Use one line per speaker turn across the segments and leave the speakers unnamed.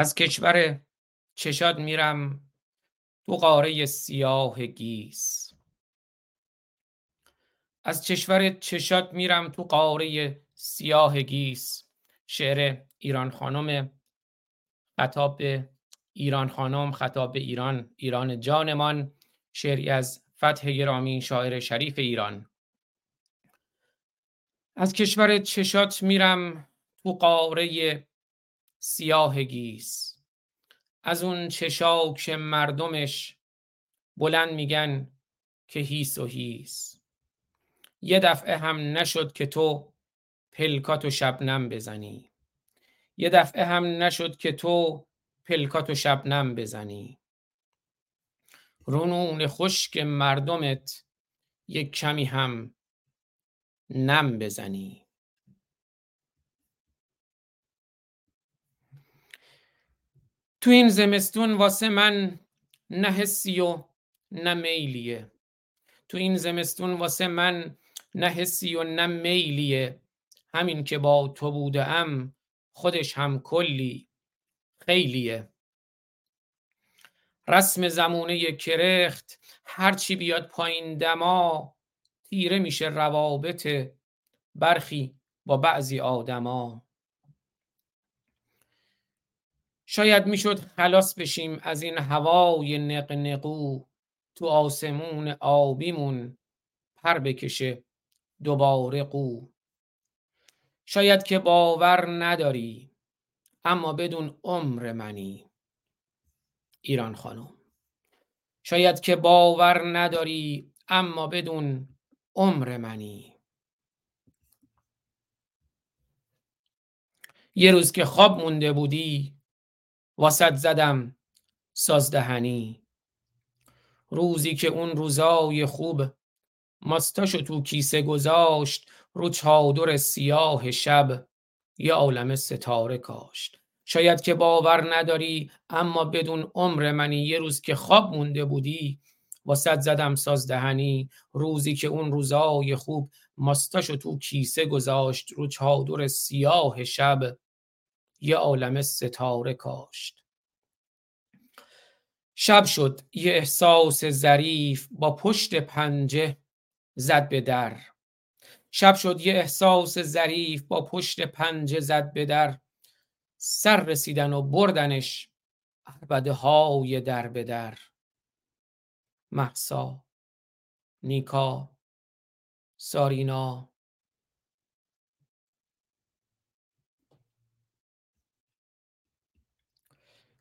از کشور چشاد میرم تو قاره سیاه گیس. از کشور چشاد میرم تو قاره سیاه گیس. شعر ایران خانم خطاب ایران خانم خطاب ایران ایران جانمان. شعری از فتح گرامی شاعر شریف ایران. از کشور چشات میرم تو قاره سیاه گیس. از اون چشاک مردمش بلند میگن که هیس و هیس. یه دفعه هم نشد که تو پلکات و شبنم بزنی. یه دفعه هم نشد که تو پلکات و شبنم بزنی. رونون خشک مردمت یک کمی هم نم بزنی. تو این زمستون واسه من نه حسی و نه میلیه. تو این زمستون واسه من نه حسی و نه میلیه. همین که با تو بودم خودش هم کلی خیلیه. رسم زمونه کرخت هرچی بیاد پایین دما تیره میشه روابط برخی با بعضی آدما. شاید می‌شد خلاص بشیم از این هوای نقنقو تو آسمون آبیمون پر بکشه دوباره قو. شاید که باور نداری اما بدون عمر منی ایران خانم. شاید که باور نداری اما بدون عمر منی. یه روز که خواب مونده بودی واسط زدم سازدهنی. روزی که اون روزای خوب ماستاشو تو کیسه گذاشت رو چادر سیاه شب یه عالم ستاره کاشت. شاید که باور نداری اما بدون عمر منی یه روز که خواب مونده بودی واسط زدم سازدهنی. روزی که اون روزای خوب ماستاشو تو کیسه گذاشت رو چادر سیاه شب یه عالم ستاره کاشت. شب شد یه احساس ظریف با پشت پنجه زد به در. شب شد یه احساس ظریف با پشت پنجه زد به در. سر رسیدن و بردنش عربده های در به در. محسا نیکا سارینا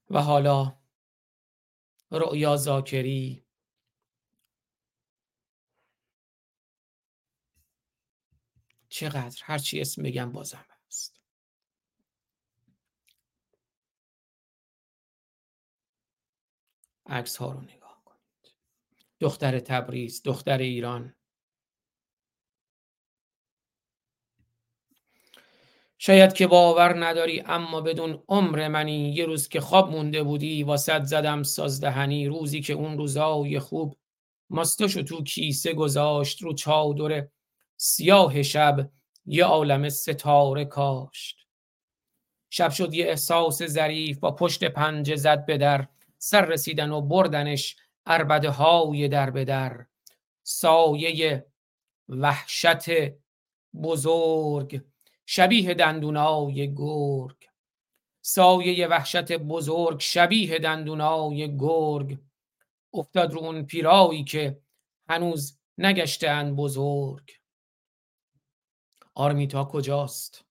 و حالا رؤیا زاکری چقدر؟ هرچی اسم بگم بازم هست. عکس ها رو نگاه کنید. دختر تبریز دختر ایران. شاید که باور نداری اما بدون عمر منی یه روز که خواب مونده بودی واسط زدم سازدهنی. روزی که اون روزای خوب ماستاشو تو کیسه گذاشت رو چادر سیاه شب یه عالم ستاره کاشت. شب شد یه احساس ظریف با پشت پنجه زد به در. سر رسیدن و بردنش اربده های در به در. سایه وحشت بزرگ شبیه دندونای گرگ. سایه وحشت بزرگ شبیه دندونای گرگ. افتاد رو اون پیرایی که هنوز نگشتن بزرگ. آرمیتا کجاست؟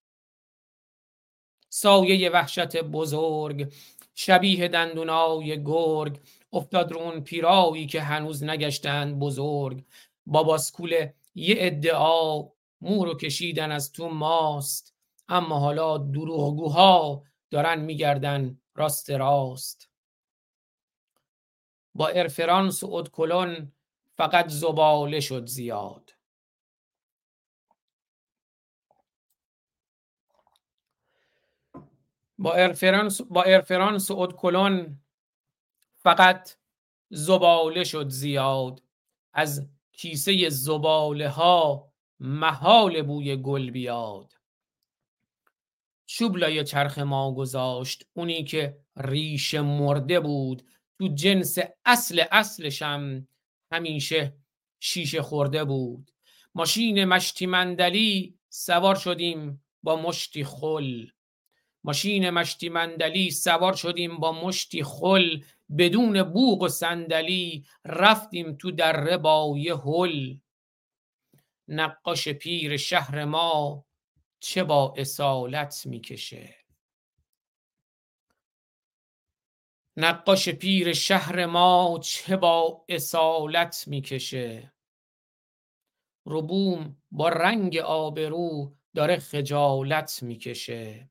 سایه وحشت بزرگ شبیه دندونای گرگ. افتاد رو اون پیرایی که هنوز نگشتن بزرگ. با باسکول یه ادعا مو کشیدن از تو ماست. اما حالا دروغگوها دارن میگردن راست راست. با ارفرانس و ادکلون فقط زباله شد زیاد. با ارفرانس با ارفرانس و ادکلون فقط زباله شد زیاد. از کیسه زباله ها محال بوی گل بیاد. چوب لای چرخ ما گذاشت اونی که ریش مرده بود. تو جنس اصل اصلشم همیشه شیشه خورده بود. ماشین مشتی مندلی سوار شدیم با مشتی خل. ماشین مشتی مندلی سوار شدیم با مشتی خل. بدون بوق و صندلی رفتیم تو دره با یه هل. نقاش پیر شهر ما چه با اصالت می‌کشه؟ نقاش پیر شهر ما چه با اصالت می‌کشه؟ ربوم با رنگ آبرو داره خجالت می‌کشه.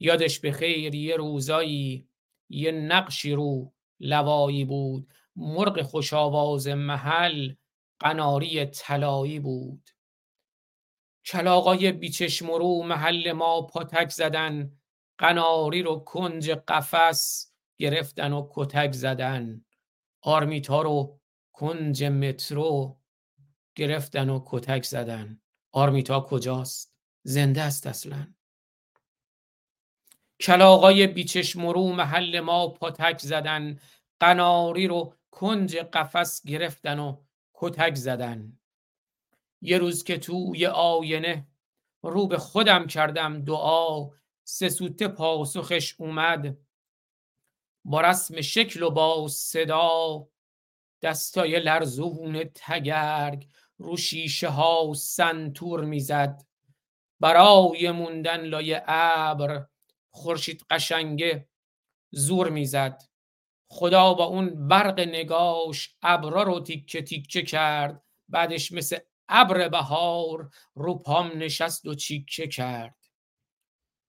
یادش به خیر یه روزایی یه نقشی رو لوایی بود. مرغ خوشاواز محل قناری طلایی بود. کلاقای بیچشم رو محل ما پاتک زدن قناری رو کنج قفس گرفتن و کتک زدن. آرمیتا رو کنج مترو گرفتن و کتک زدن. آرمیتا کجاست؟ زنده است اصلا. کلاقای بیچشم رو محل ما پاتک زدن قناری رو کنج قفس گرفتن و کتک زدن. یه روز که توی آینه رو به خودم کردم دعا سه سوته پاسخش اومد. با رسم شکل و با صدا دستای لرزون تگرگ رو شیشه ها سنتور می‌زد. برای موندن لای ابر خورشید قشنگه زور می‌زد. خدا با اون برق نگاش ابرا رو تیکه تیکه کرد. بعدش مثل ابر بهار رو پام نشست و چیکه کرد.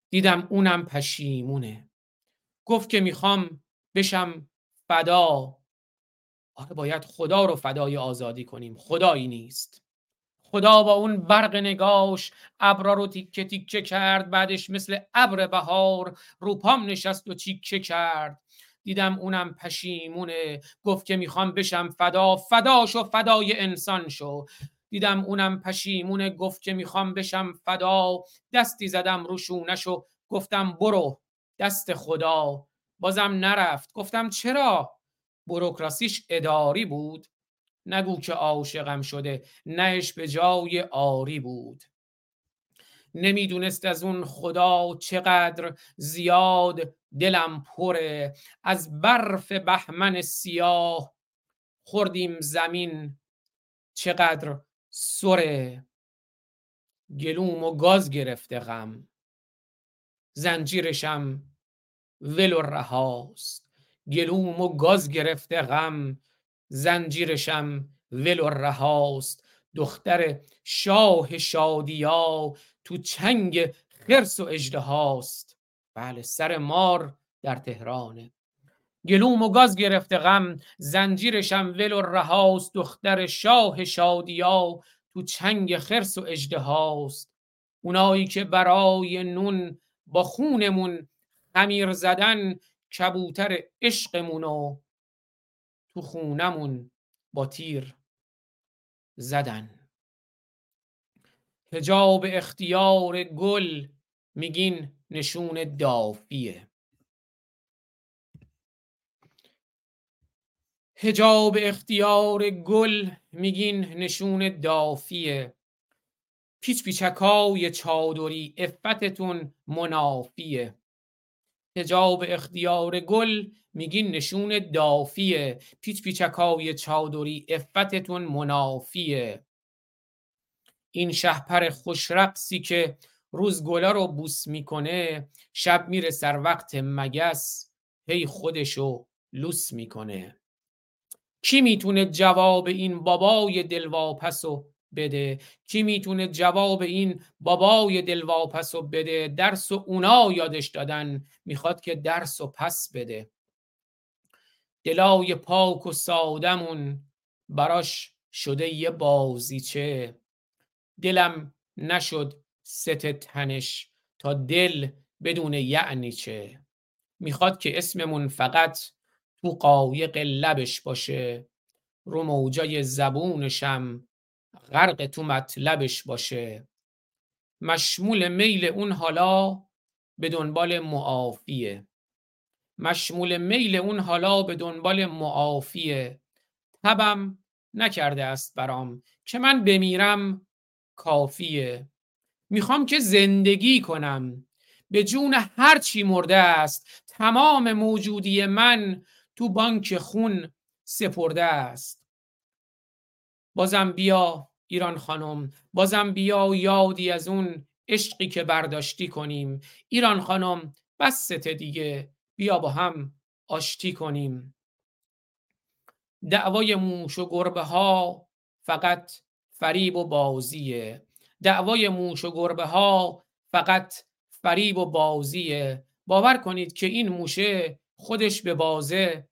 دیدم اونم پشیمونه. گفت که می‌خوام بشم فدا. آره باید خدا رو فدای آزادی کنیم. خدایی نیست. خدا با اون برق نگاش ابرا رو تیکه تیکه کرد. بعدش مثل ابر بهار رو پام نشست و چیکه کرد. دیدم اونم پشیمونه گفت که می‌خوام بشم فدا فدا شو فدای انسان شو. دیدم اونم پشیمونه گفت که می‌خوام بشم فدا. دستی زدم رو شونشو گفتم برو دست خدا. بازم نرفت. گفتم چرا؟ بروکراسیش اداری بود. نگو که عاشقم شده نهش به جای آری بود. نمی‌دونست از اون خدا چقدر زیاد دلم پره از برف بهمن سیاه خوردیم زمین چقدر سره گلوم و گاز گرفته غم. زنجیرشم ول و رهاست. گلوم و گاز گرفته غم. زنجیرشم ول و رهاست. دختر شاه شادیا تو چنگ خرس و اجده هاست بله سر مار در تهرانه. گلوم و گاز گرفته غم زنجیرشم ول و رهاست دختر شاه شادیا تو چنگ خرس و اژدهاست. اونایی که برای نون با خونمون خمیر زدن کبوتر عشقمون و تو خونمون با تیر زدن. هجاب اختیار گل میگین نشون دافیه. هجاب اختیار گل میگین نشون دافیه. پیچ پیچکای چادری افتتون منافیه. هجاب اختیار گل میگین نشون دافیه. پیچ پیچکای چادری افتتون منافیه. این شهپر خوشرقصی که روز گلا رو بوس می‌کنه شب میره سر وقت مگس هی خودشو لوس می‌کنه. کی می‌تونه جواب این بابای دلواپسو بده؟ کی می‌تونه جواب این بابای دلواپسو بده؟ درس و اونا یادش دادن می‌خواد که درس و پس بده. دلای پاک و سادمون براش شده یه بازیچه. دلم نشد ست تنش تا دل بدون یعنی چه؟ می‌خواد که اسممون فقط تو قایق لبش باشه. رو موجای زبونشم غرق تو مطلبش باشه. مشمول میل اون حالا به دنبال معافیه. مشمول میل اون حالا به دنبال معافیه. تبم نکرده است برام. که من بمیرم کافیه. می‌خوام که زندگی کنم. به جون هر چی مرده است تمام موجودی من تو بانک خون سپرده است. بازم بیا ایران خانم بازم بیا یادی از اون عشقی که برداشتی کنیم. ایران خانم بس دیگه بیا با هم آشتی کنیم. دعوای موش و گربه ها فقط فریب و بازیه. دعوای موش و گربه ها فقط فریب و بازیه. باور کنید که این موشه خودش به بازه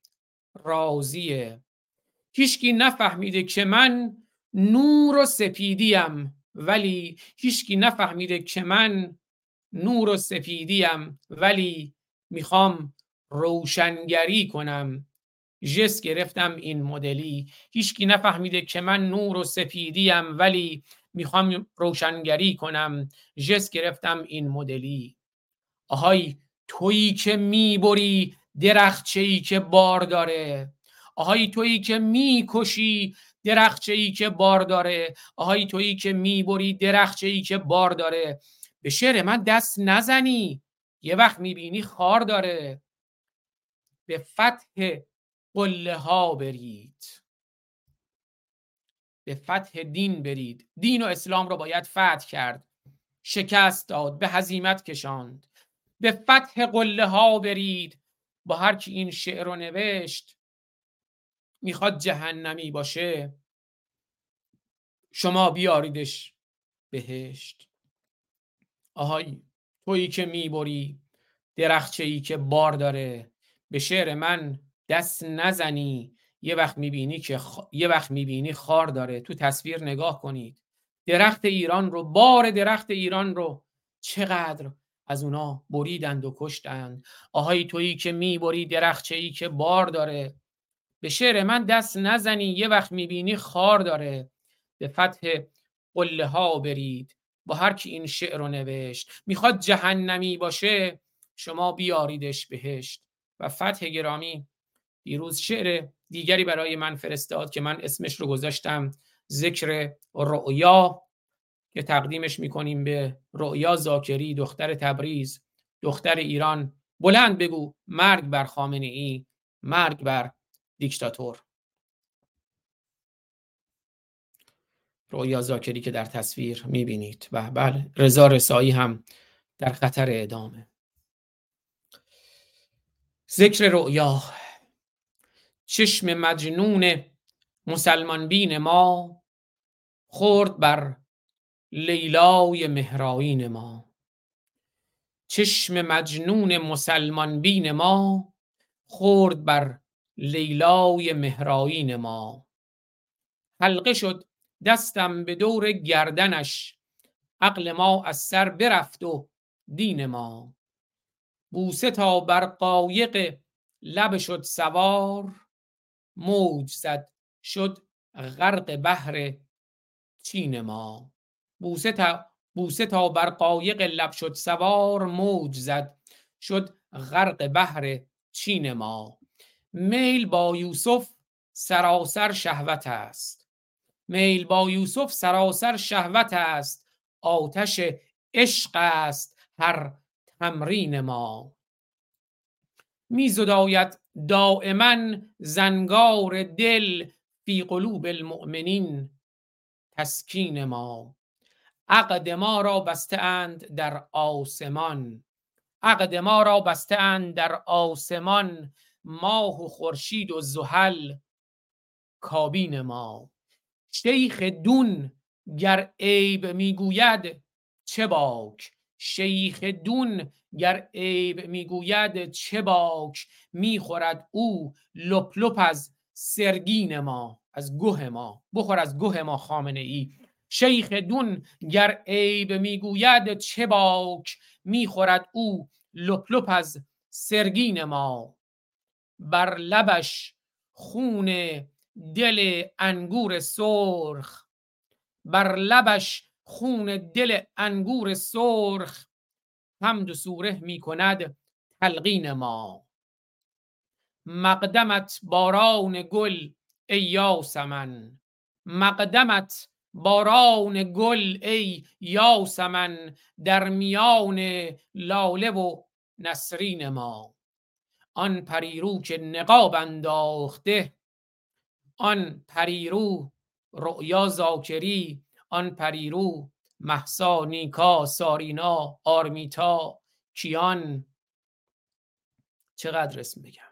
راضیه. هیچکی نفهمیده که من نور و سپیدیم ولی هیچکی نفهمیده که من نور و سپیدیم ولی می‌خوام روشنگری کنم. جس گرفتم این مدلی. هیچکی نفهمیده که من نور و سپیدیم ولی می‌خوام روشنگری کنم جس گرفتم این مدلی. آهای تویی که می‌بری درخچه ای که بار داره. آهای تویی که می‌کشی درخچه ای که بار داره. آهای تویی که می‌بری درخچه ای که بار داره. به شعر من دست نزنی یه وقت می‌بینی خار داره. به فتح قله ها برید. به فتح دین برید. دین و اسلام رو باید فتح کرد. شکست داد به هزیمت کشاند. به فتح قله ها برید. با هر کی این شعر رو نوشت می‌خواد جهنمی باشه. شما بیاریدش بهشت. آهای تویی که می‌بری درخچه ای که بار داره. به شعر من دست نزنی. یه وقت می‌بینی که یه وقت می‌بینی خار داره تو تصویر نگاه کنید. درخت ایران رو بار درخت ایران رو. چقدر از اونا بریدند و کشتند. آهای تویی که می‌بری درخچه ای که بار داره. به شعر من دست نزنی یه وقت می‌بینی خار داره. به فتح قله ها برید با هر کی این شعر رو نوشت. می‌خواد جهنمی باشه شما بیاریدش بهشت. و فتح گرامی دیروز شعر دیگری برای من فرستاد که من اسمش رو گذاشتم ذکر رؤیا که تقدیمش می‌کنیم به رؤیا زاکری دختر تبریز دختر ایران. بلند بگو مرگ بر خامنه ای مرگ بر دیکتاتور. رؤیا زاکری که در تصویر می‌بینید. و بله رضا رسایی هم در خطر اعدامه. ذکر رؤیا. چشم مجنون مسلمان بین ما خورد بر لیلای مهرائین ما. چشم مجنون مسلمان بین ما خورد بر لیلای مهرائین ما. حلقه شد دستم به دور گردنش عقل ما از سر برفت و دین ما. بوسه تا بر قایق لب شد سوار موج زد شد غرق بحر چین ما. بوسه تا, بوسه تا بر قایق لب شد سوار موج زد شد غرق بحر چین ما. میل با یوسف سراسر شهوت است. میل با یوسف سراسر شهوت است. آتش عشق است هر تمرین ما. میزداید دائما زنگار دل فی قلوب المؤمنین تسکین ما. عقد ما را بسته اند در آسمان. عقد ما را بسته اند در آسمان. ماه و خورشید و زحل کابین ما. شیخ دون گر عیب می‌گوید چه باک؟ شیخ دون گر عیب می‌گوید چه باک می‌خورد او لپ لپ از سرگین ما از گوه ما. بخور از گوه ما خامنه ای. شیخ دون گر عیب می‌گوید چه باک می‌خورد او لپ لپ از سرگین ما. بر لبش خون دل انگور سرخ بر لبش خون دل انگور سرخ حمد و سوره می کند تلقین ما. مقدمت باران گل ای یاسمن. مقدمت باران گل ای یاسمن. در میان لاله و نسرین ما. آن پریرو که نقاب انداخته آن پریرو رؤیا زاکری آن پریرو محسا نیکا سارینا آرمیتا کیان. چقدر اسم بگم.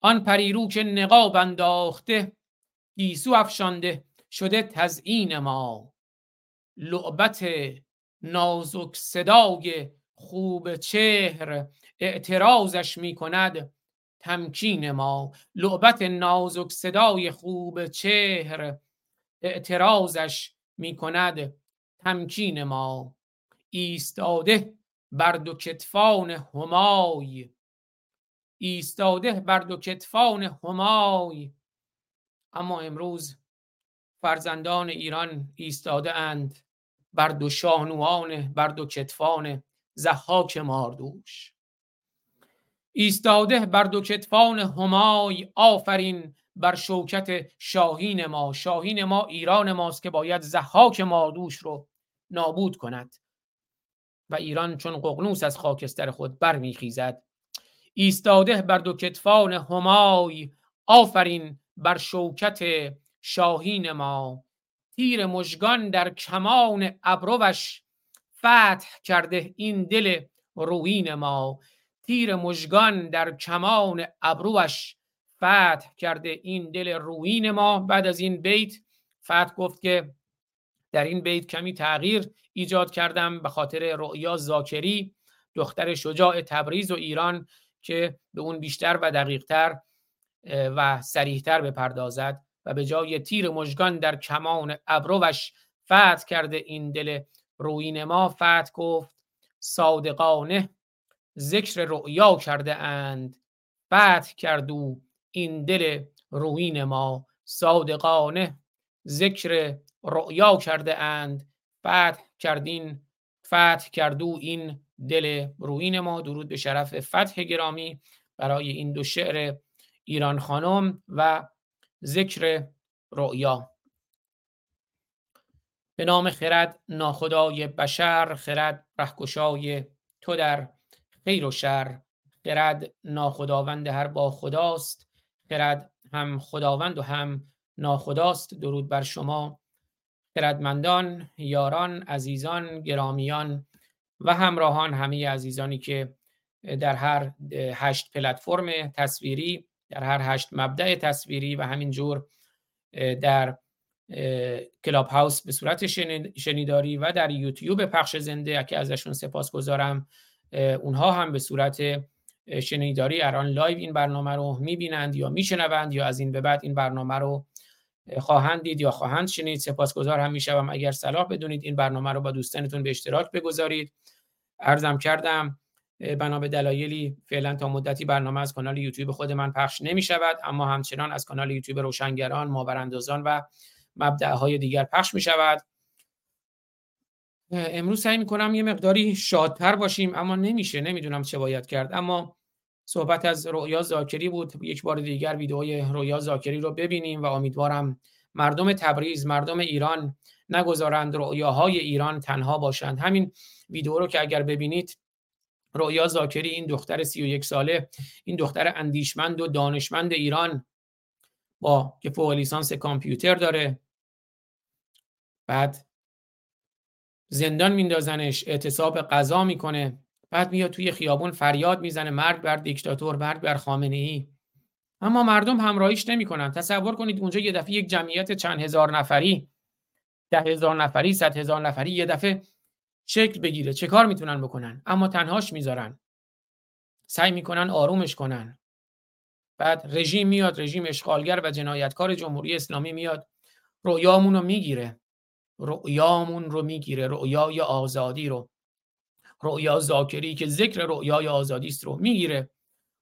آن پریرو که نقاب انداخته گیسو افشانده شده تزیین ما. لعبت نازک صدای خوب چهر اعتراضش می کند تمکین ما. لعبت نازک صدای خوب چهر اعتراضش می کند تمکین ما. ایستاده بر دو کتفان همای. ایستاده بر دو کتفان همای. اما امروز فرزندان ایران ایستاده اند بر دو شانوان بر دو کتفان زحاک ماردوش. ایستاده بر دو کتفان همای آفرین بر شوکت شاهین ما. شاهین ما ایران ماست که باید زحاک ماردوش رو نابود کند. و ایران چون ققنوس از خاکستر خود برمیخیزد. ایستاده بر دو کتفان همای آفرین بر شوکت شاهین ما. تیر مژگان در کمان ابروش فتح کرده این دل روین ما. تیر مژگان در کمان ابروش فتح کرده این دل روین ما بعد از این بیت. فتح گفت که در این بیت کمی تغییر ایجاد کردم به خاطر رؤیا زاکری دختر شجاع تبریز و ایران که به اون بیشتر و دقیقتر و سریحتر بپردازد و به جای تیر مژگان در کمان ابروش فتح کرده این دل روین ما. فتح گفت صادقانه ذکر رؤیا کرده اند. فتح کردو این دل روین ما صادقانه ذکر رؤیا کرده اند. فتح کردین فتح کردو این دل روین ما. درود به شرف فتح گرامی برای این دو شعر ایران خانم و ذکر رؤیا. به نام خرد ناخدای بشر خرد رهگشای تو در خیر و شر. خرد ناخداوند هر با خداست. خرد هم خداوند و هم ناخداست. درود بر شما خردمندان یاران عزیزان گرامیان و همراهان همه عزیزانی که در هر هشت پلتفرم تصویری در هر هشت مبدع تصویری و همینجور در کلاب هاوس به صورت شنیداری و در یوتیوب پخش زنده که ازشون سپاسگزارم اونها هم به صورت شنیداری الان live این برنامه رو می‌بینند یا میشنوند یا از این به بعد این برنامه رو خواهند دید یا خواهند شنید. سپاسگزار هم می‌شوم. اگر صلاح بدونید این برنامه رو با دوستانتون به اشتراک بگذارید. عرضم کردم بنا به دلایلی فعلا تا مدتی برنامه از کانال یوتیوب خود من پخش نمی شود اما همچنان از کانال یوتیوب روشنگران ما براندازان و مبدعهای دیگر پخش می شود امروز سعی می کنم یه مقداری شادتر باشیم اما نمیشه. نمی‌دونم چه باید کرد اما صحبت از رویا زاکری بود. یک بار دیگر ویدئوی رویا زاکری رو ببینیم و امیدوارم مردم تبریز مردم ایران نگذارند رویاهای ایران تنها باشند. همین ویدئو رو که اگر ببینید رویا زاکری این دختر 31 ساله این دختر اندیشمند و دانشمند ایران با که فوق لیسانس کامپیوتر داره. بعد زندان میندازنش اعتصاب قضا می‌کنه. بعد میاد توی خیابون فریاد می‌زنه مرگ بر دیکتاتور مرگ بر خامنه ای اما مردم همراهیش نمی‌کنن. تصور کنید اونجا یه دفعه یک جمعیت چند هزار نفری ده هزار نفری صد هزار نفری یه دفعه شکل بگیره. چه کار می‌تونن بکنن؟ اما تنهاش می‌ذارن. سعی می‌کنن آرومش کنن. بعد رژیم میاد رژیم اشغالگر و جنایتکار جمهوری اسلامی میاد. رویامون رو می‌گیره. رؤیامون رو می‌گیره. رؤیای آزادی رو. رؤیا زاکری که ذکر رؤیای آزادی است رو می‌گیره.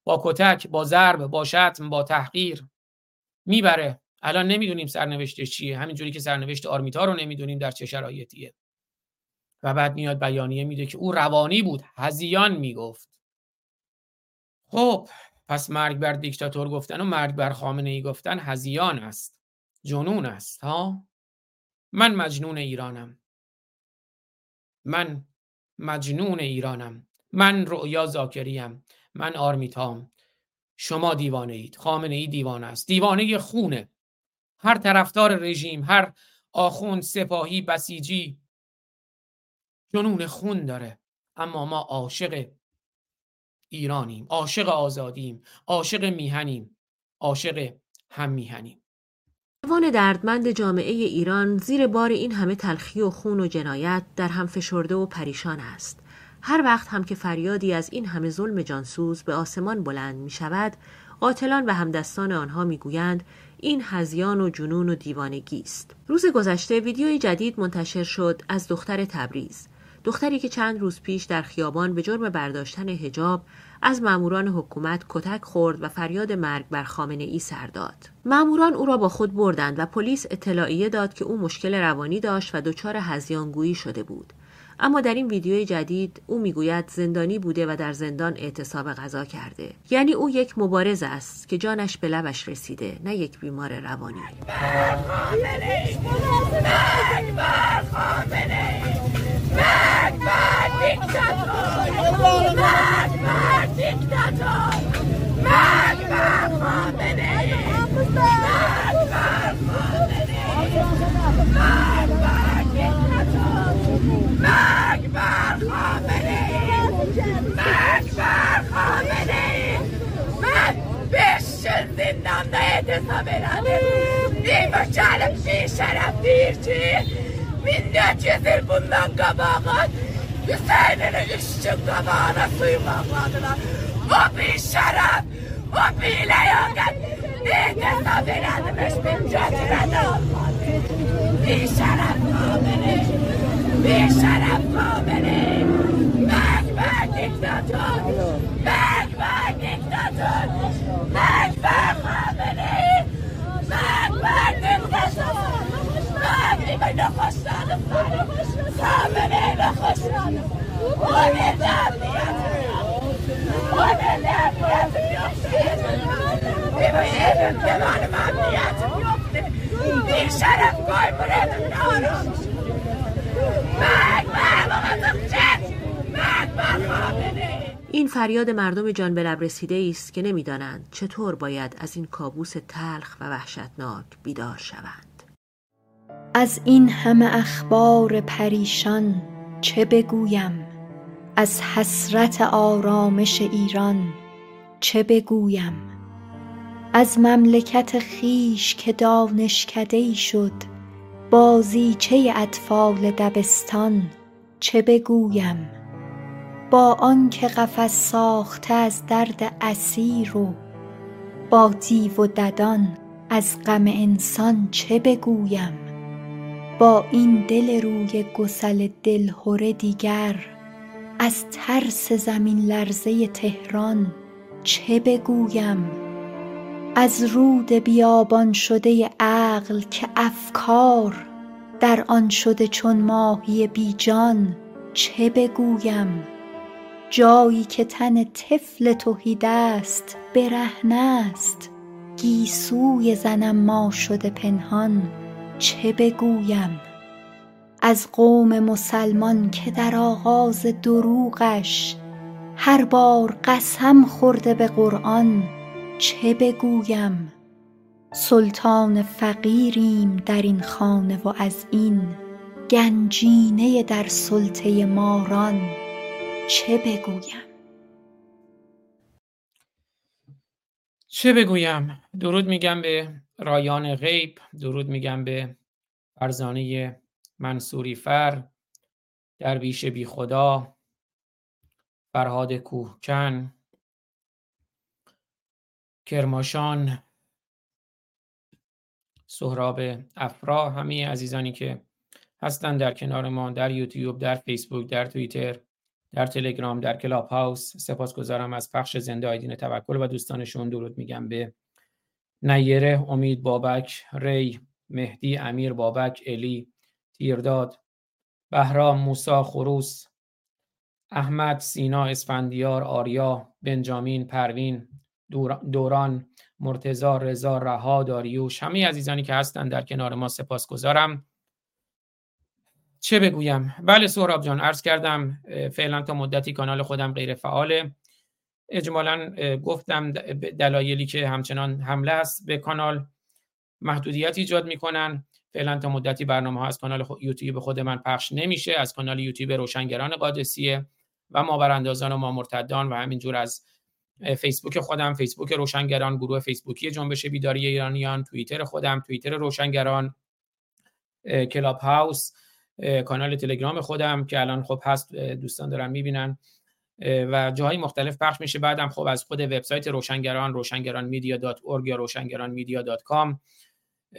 با کتک با ضرب با شتم با تحقیر می‌بره. الان نمی‌دونیم سرنوشتش چیه. همینجوری که سرنوشت آرمیتا رو نمی‌دونیم در چه شرایطیه. و بعد میاد بیانیه میده که او روانی بود. هزیان می‌گفت. خب پس مرگ بر دیکتاتور گفتن و مرگ بر خامنه ای گفتن هزیان است. جنون است ها؟ من مجنون ایرانم. من مجنون ایرانم. من رؤیا زاکریم. من آرمیتام. شما دیوانه اید خامنه ای دیوانه است. دیوانه خونه. هر طرفدار رژیم هر آخوند سپاهی بسیجی. جنون خون داره. اما ما عاشق ایرانیم. عاشق آزادیم. عاشق میهنیم. عاشق هم میهنیم.
جوان دردمند جامعه ایران زیر بار این همه تلخی و خون و جنایت در هم فشرده و پریشان است. هر وقت هم که فریادی از این همه ظلم جانسوز به آسمان بلند می شود، قاتلان و همدستان آنها می‌گویند این هزیان و جنون و دیوانگی است. روز گذشته ویدیوی جدید منتشر شد از دختر تبریز. دختری که چند روز پیش در خیابان به جرم برداشتن هجاب از ماموران حکومت کتک خورد و فریاد مرگ بر خامنه ای سر داد. ماموران او را با خود بردند و پلیس اطلاعیه داد که او مشکل روانی داشت و دچار هزیانگویی شده بود. اما در این ویدیوی جدید او می‌گوید زندانی بوده و در زندان اعتصاب غذا کرده یعنی او یک مبارز است که جانش به لبش رسیده نه یک بیمار روانی
مرگ بر خامنه مرگ بر خامنه من beş zindanda etisam herhalde. Bir başarım bir şeref bir şey. Minnet yüzür bundan kabağa. Hüseyin'in üstün kabağına suymakladılar. O bir şeref, o bir leyakat. Etisam herhalde beş bin cezirede olmadı. Bir şeref kamene. بیشرف خامنه مرگ بر دیکتاتور مرگ بر دیکتاتور مرگ بر خامنه مرگ بر گای برد نارم
این فریاد مردم جان به لب رسیده است که نمی‌دانند چطور باید از این کابوس تلخ و وحشتناک بیدار شوند.
از این همه اخبار پریشان چه بگویم؟ از حسرت آرامش ایران چه بگویم؟ از مملکت خیش که دانشکده ای شد بازیچه اطفال دبستان چه بگویم؟ با آنکه قفس ساخته از درد اسیر و با دیو و ددان از غم انسان چه بگویم؟ با این دل روی گسل دلهره دیگر از ترس زمین لرزه تهران چه بگویم؟ از رود بیابان شده عقل که افکار در آن شده چون ماهی بی جان چه بگویم؟ جایی که تن طفل تهیدست برهنه است گیسوی زنم ما شده پنهان. چه بگویم؟ از قوم مسلمان که در آغاز دروغش هر بار قسم خورده به قرآن چه بگویم؟ سلطان فقیریم در این خانه و از این گنجینه در سلطه ماران چه بگویم؟
چه بگویم؟ درود میگم به رایان غیب درود میگم به فرزانه منصوری فر درویش بی خدا فرهاد کوهکن کرماشان سهراب افرا همه عزیزانی که هستن در کنار ما در یوتیوب در فیسبوک در توییتر در تلگرام در کلاب هاوس. سپاسگزارم از پخش زنده آیدین توکل و دوستانشون. درود میگم به نیره امید بابک ری مهدی امیر بابک الی تیرداد بهرام موسا خروس احمد سینا اسفندیار آریا بنجامین پروین دوران مرتزا رضا رها داریوش همه عزیزانی که هستند در کنار ما سپاسگزارم. چه بگویم؟ بله سهراب جان عرض کردم فعلا تا مدتی کانال خودم غیر فعاله اجمالا گفتم دلایلی که همچنان حمله است به کانال. محدودیت ایجاد می‌کنن. فعلا تا مدتی برنامه ها از کانال یوتیوب خود من پخش نمیشه. از کانال یوتیوب روشنگران قادسیه و ما براندازان و ما مرتدان و همینجور از فیسبوک خودم فیسبوک روشنگران گروه فیسبوکی جنبش بیداری ایرانیان توییتر خودم توییتر روشنگران کلاب هاوس کانال تلگرام خودم که الان خب هست دوستان دارن می‌بینن. و جاهای مختلف پخش میشه. بعدم خب از خود وبسایت روشنگران روشنگران Media dot یا روشنگران Media dot com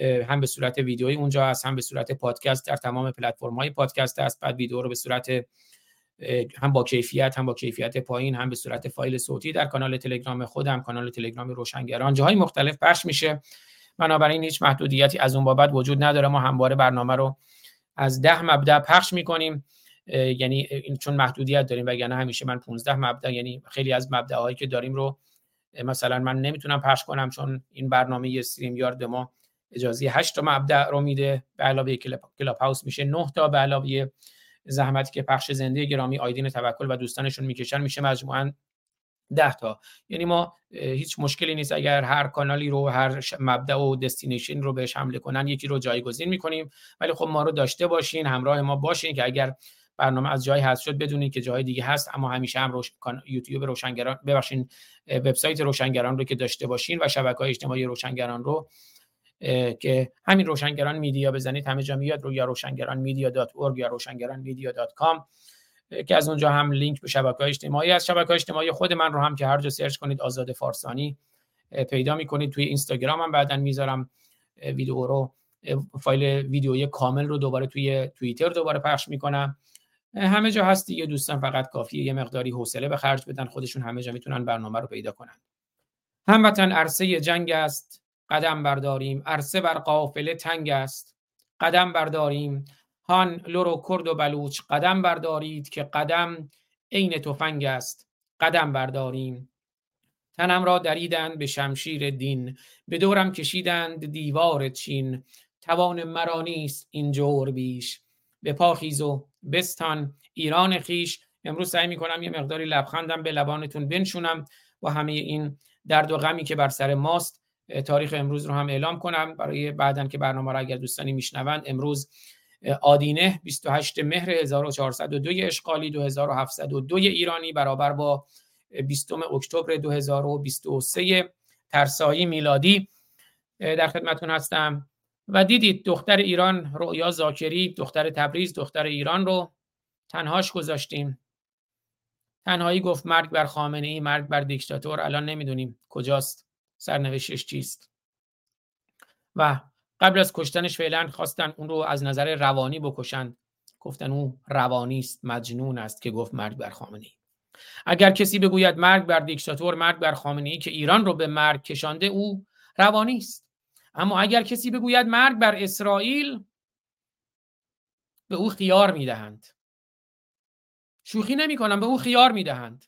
هم به صورت ویدیویی اونجا هست هم به صورت پادکست در تمام پلتفرم های پادکست هست. بعد ویدیو رو به صورت هم با کیفیت هم با کیفیت پایین هم به صورت فایل صوتی در کانال تلگرام خودم کانال تلگرام روشنگران. جاهای مختلف پخش میشه. بنابراین هیچ محدودیتی از اون بابت وجود نداره. ما همواره برنامه رو از ده مبدا پخش می‌کنیم. یعنی چون محدودیت داریم وگرنه همیشه من 15 مبدا یعنی خیلی از مبداهایی که داریم رو مثلا من نمی‌تونم پخش کنم چون این برنامه استریم یارد ما اجازه 8 تا مبدا رو میده. به علاوه کلاب هاوس میشه 9 تا. به علاوه زحمتی که پخش زنده گرامی آیدین توکل و دوستانشون می‌کشن میشه مجموعا 10 تا. یعنی ما هیچ مشکلی نیست اگر هر کانالی رو هر مبدا و دستینیشن رو بهش حمله کنن یکی رو جایگزین می‌کنیم. ولی خب ما رو داشته باشین همراه ما باشین که اگر برنامه از جای حذف شد بدونید که جای دیگه هست اما همیشه هم روش... یوتیوب روشنگران ببخشین وبسایت روشنگران رو که داشته باشین و شبکه های اجتماعی روشنگران رو که همین روشنگران Media بزنید همه جا میاد رو یا روشنگران Media dot یا روشنگران Media dot com که از اونجا هم لینک به شبکه های اجتماعی از شبکه های اجتماعی خود من رو هم که هر جا search کنید آزاد فارسانی پیدا می‌کنید. توی اینستاگرام هم بعدا می‌ذارم ویدیو رو فایل ویدیوی کامل رو دوباره توی توییتر دوباره پخش می‌کنم. همه جا هست دیگه دوستان فقط کافیه یه مقداری حوصله به خرج بدن خودشون همه جا می‌تونن برنامه رو پیدا کنن. هموطن عرصه جنگ است قدم برداریم. عرصه بر قافله تنگ است قدم برداریم. هان لور کرد و بلوچ قدم بردارید که قدم عین تفنگ است. قدم برداریم. تنم را دریدند به شمشیر دین به دورم کشیدند دیوار چین. توان مرا نیست این جور بیش. به پاخیز و بستان ایران خیش. امروز سعی می‌کنم یه مقداری لبخندم به لبانتون بنشونم و همه این درد و غمی که بر سر ماست تاریخ امروز رو هم اعلام کنم. برای بعدن که برنامه را اگر دوستانی میشنوند امروز آدینه 28 مهر 1402 اشغالی 2702 ایرانی برابر با 20 اکتبر 2023 ترسایی میلادی. در خدمتون هستم. و دیدید دختر ایران رؤیا زاکری دختر تبریز دختر ایران رو تنهاش گذاشتیم. تنهایی گفت مرگ بر خامنه ای مرگ بر دیکتاتور. الان نمی‌دونیم کجاست سرنوشتش چیست. و قبل از کشتنش فعلا خواستن اون رو از نظر روانی بکشن. گفتن او روانی است مجنون است که گفت مرگ بر خامنه ای. اگر کسی بگوید مرگ بر دیکتاتور مرگ بر خامنه ای که ایران رو به مرگ کشانده او روانی است. اما اگر کسی بگوید مرگ بر اسرائیل به او خیار می‌دهند. شوخی نمی کنم به او خیار می‌دهند.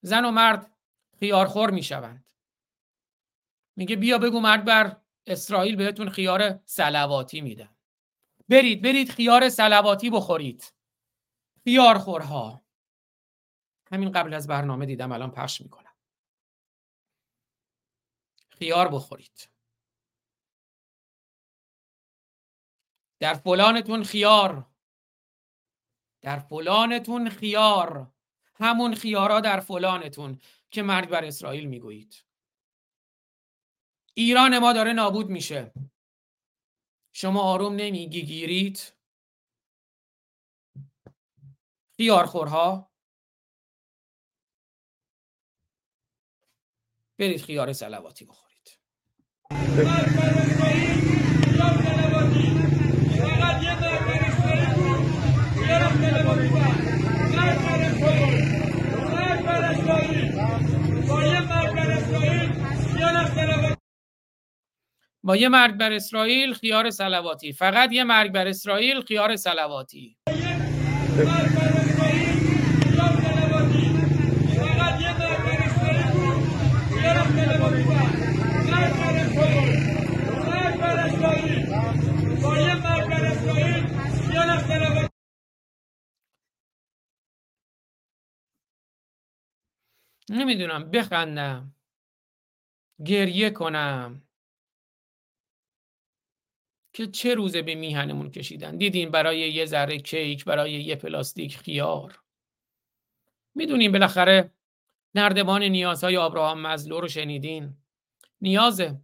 زن و مرد خیارخور می‌شوند. میگه بیا بگو مرگ بر اسرائیل بهتون خیار سلواتی میدم برید برید خیار سلواتی بخورید. خیارخورها. همین قبل از برنامه دیدم الان پخش می‌کنم. خیار بخورید. در فلانتون خیار. در فلانتون خیار. همون خیارا در فلانتون که مرگ بر اسرائیل می‌گویید. ایران ما داره نابود میشه. شما آروم نمیگی گیرید. خیارخورها. برید خیار سلواتی بخورید. با یه مرگ بر اسرائیل خیار سلواتی. فقط یه مرگ بر اسرائیل خیار سلواتی. نمی‌دونم بخندم. گریه کنم. که چه روزه به میهنمون کشیدن؟ دیدین برای یه ذره کیک برای یه پلاستیک خیار. می‌دونیم بالاخره نردبان نیازهای آبراهام مزلو رو شنیدین؟ نیازه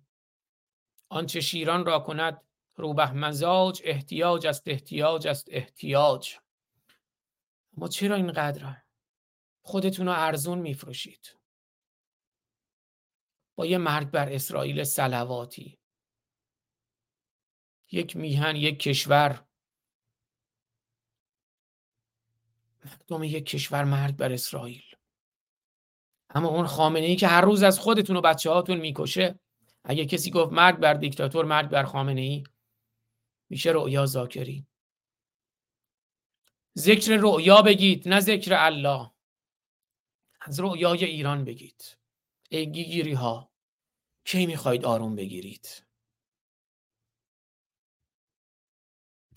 آنچه شیران را کند روبه مزاج احتیاج است احتیاج است احتیاج. ما چرا اینقدر خودتون رو ارزون میفروشید. با یه مرگ بر اسرائیل سلواتی یک میهن یک کشور. مردم یک کشور مرگ بر اسرائیل. اما اون خامنه ای که هر روز از خودتون و بچه هاتون می‌کشه اگه کسی گفت مرگ بر دیکتاتور مرگ بر خامنه ای میشه رؤیا زاکری ذکر رؤیا بگید نه ذکر الله. از رؤیای ایران بگید ای گیگیری ها کی می‌خواید آروم بگیرید؟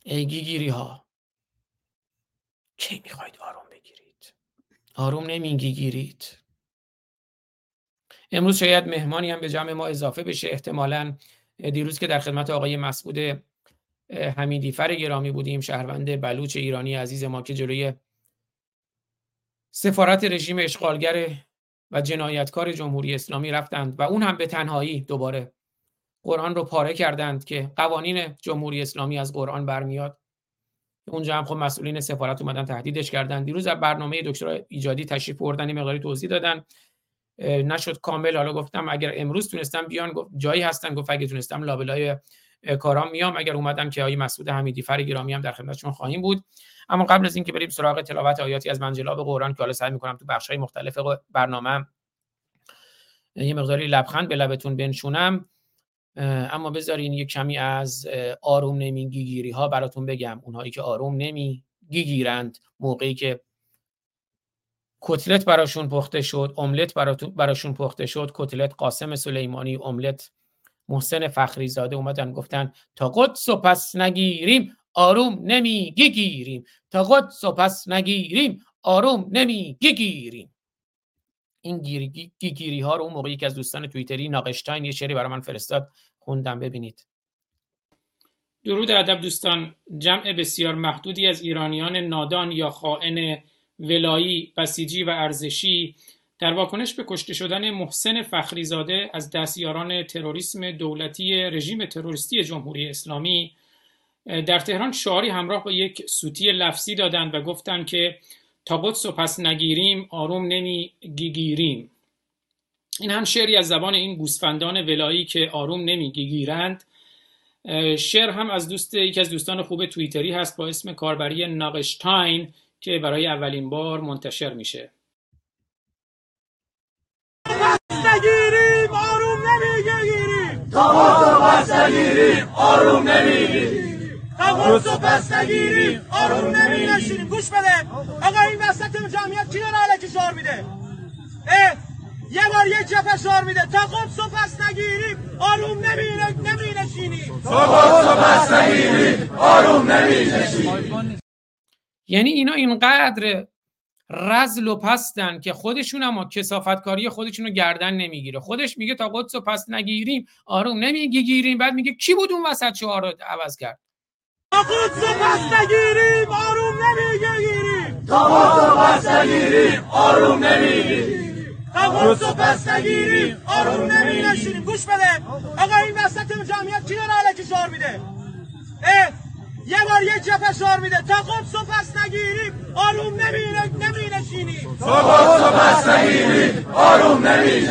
ای گیگیری ها کی می‌خواید آروم بگیرید؟ آروم نمی‌گیرید امروز شاید مهمانی هم به جمع ما اضافه بشه. احتمالا دیروز که در خدمت آقای مسعود حمیدی فر گرامی بودیم شهروند بلوچ ایرانی عزیز ما که جلوی سفارت رژیم اشغالگر و جنایتکار جمهوری اسلامی رفتند و اون هم به تنهایی دوباره قرآن رو پاره کردند که قوانین جمهوری اسلامی از قرآن برمیاد. اونجا هم خب مسئولین سفارت اومدن تهدیدش کردن دیروز در برنامه دکترا ایجادی تشریف بردن این مقداری توضیح دادن. نشد کامل. حالا گفتم اگر امروز تونستم بیان جایی هستن گفت اگه تونستم لابلای کارام میام. اگر اومدن که آقای مسعود حمیدی فر گرامی هم در خدمتشون خواهیم بود. اما قبل از اینکه بریم سراغ تلاوت آیاتی از منجلاب قرآن که حالا سعی می‌کنم تو بخش‌های مختلف برنامه یه مقداری لبخند به لبتون بنشونم. اما بذارین یه کمی از آروم نمی‌گیری ها براتون بگم. اونهایی که آروم نمی‌گیرند موقعی که کتلت براشون پخته شد املت براشون پخته شد کتلت قاسم سلیمانی املت محسن فخری زاده اومدن گفتن تا قدس و پس نگیریم آروم نمی‌گیریم تا قدس و پس نگیریم آروم نمی‌گیریم این گیری, گیری ها رو اون موقع یکی از دوستان توییتری ناقشتاین یه شعری برای من فرستاد. خوندم ببینید. درود ادب دوستان. جمع بسیار محدودی از ایرانیان نادان یا خائن ولایی بسیجی و ارزشی در واکنش به کشته شدن محسن فخریزاده از دستیاران تروریسم دولتی رژیم تروریستی جمهوری اسلامی در تهران شعاری همراه با یک سوتی لفظی دادند و گفتند که تا قدس و پس نگیریم آروم نمی گیریم این هم شعری از زبان این گوسفندان ولایی که آروم نمی گیرند شعر هم از دوست یکی از دوستان خوب توییتری هست با اسم کاربری ناقشتاین که برای اولین بار منتشر میشه
نگیریم آروم نمی‌گیریم
و پس نگیریم آروم نمی‌گیریم.
و پس نگیریم آروم نمی نشینیم گوش بده. آقا این وسط جمعیت کی داره علکی شعار میده؟ یه بار یه جفه شعار میده. تا و پس نگیریم آروم نمی نمی نشینیم
تا و پس نگیریم آروم نمی نشینیم
یعنی اینا اینقدر رزل و پستن که خودشون اما کسافتکاری خودشون رو گردن نمی‌گیره. خودش میگه تا قدس و پس نگیریم آروم نمی‌گیریم بعد میگه کی بود اون وسط شعار رو عوض کرد؟
تا قدس و پس نگیریم آروم نمی‌گیریم
تا قدس و پس نگیریم آروم نمی‌گیریم
تا قدس و پس نگیریم آروم نمی نشینیم گوش بده. آقا این وسط جمعیت کی داره علکی شعار میده؟ اه؟ یه بار یه جفه شعار میده. تا قدس و پس نگیریم آروم نمی نمی نشینیم
تا قدس و پس نگیریم آروم نمی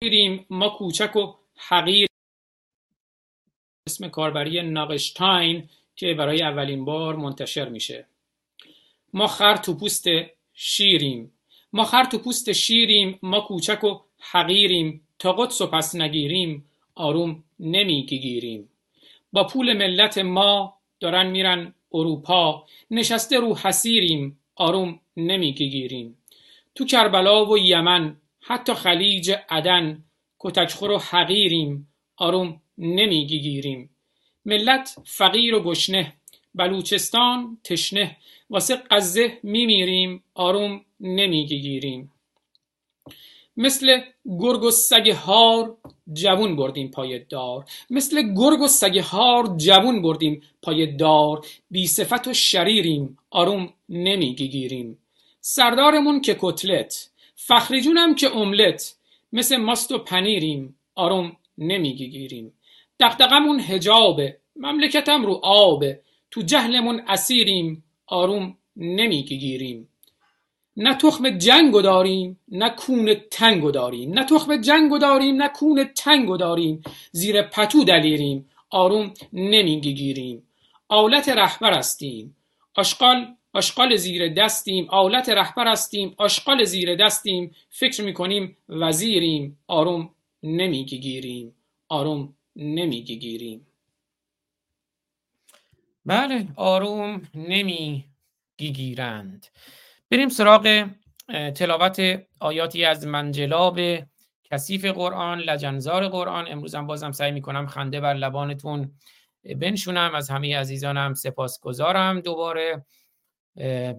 نشینیم
ما کوچک و حقیر اسم کاربری ناقشتاین که برای اولین بار منتشر میشه. ما خر تو پوست شیریم. ما خر تو پوست شیریم ما کوچک و حقیریم. تا قدس و پس نگیریم آروم نمی‌گیریم. با پول ملت ما دارن میرن اروپا. نشسته رو حسیریم آروم نمی‌گیریم تو کربلا و یمن حتی خلیج عدن کتکخور و حقیریم آروم نمی‌گیریم ملت فقیر و گشنه بلوچستان تشنه واسه قزه میمیریم آروم نمی‌گیریم مثل گرگ و سگ هار جوون بردیم پای دار. مثل گرگ و سگ هار جوون بردیم پای دار. بی صفت و شریریم آروم نمی‌گیریم سردارمون که کتلت فخری جونم که املت. مثل ماست و پنیریم آروم نمی‌گیریم دقدقمون هجابه مملکتم رو آبه. تو جهلمون اسیریم آروم نمی‌گیریم نه تخم جنگو داریم نه کون تنگو داریم. نه تخم جنگو داریم نه کون تنگو داریم. زیر پتو دلیریم آروم نمی‌گیریم آلت رهبر هستیم. آشغال آشغال زیر دستیم. آلت رهبر هستیم آشغال زیر دستیم. فکر می‌کنیم وزیریم. آروم نمی‌گیریم آروم نمی‌گیریم بله آروم نمی‌گیرند بریم سراغ تلاوت آیاتی از منجلاب کثیف قرآن لجنزار قرآن. امروز هم بازم سعی می‌کنم خنده بر لبانتون بنشونم. از همه عزیزانم سپاسگزارم دوباره.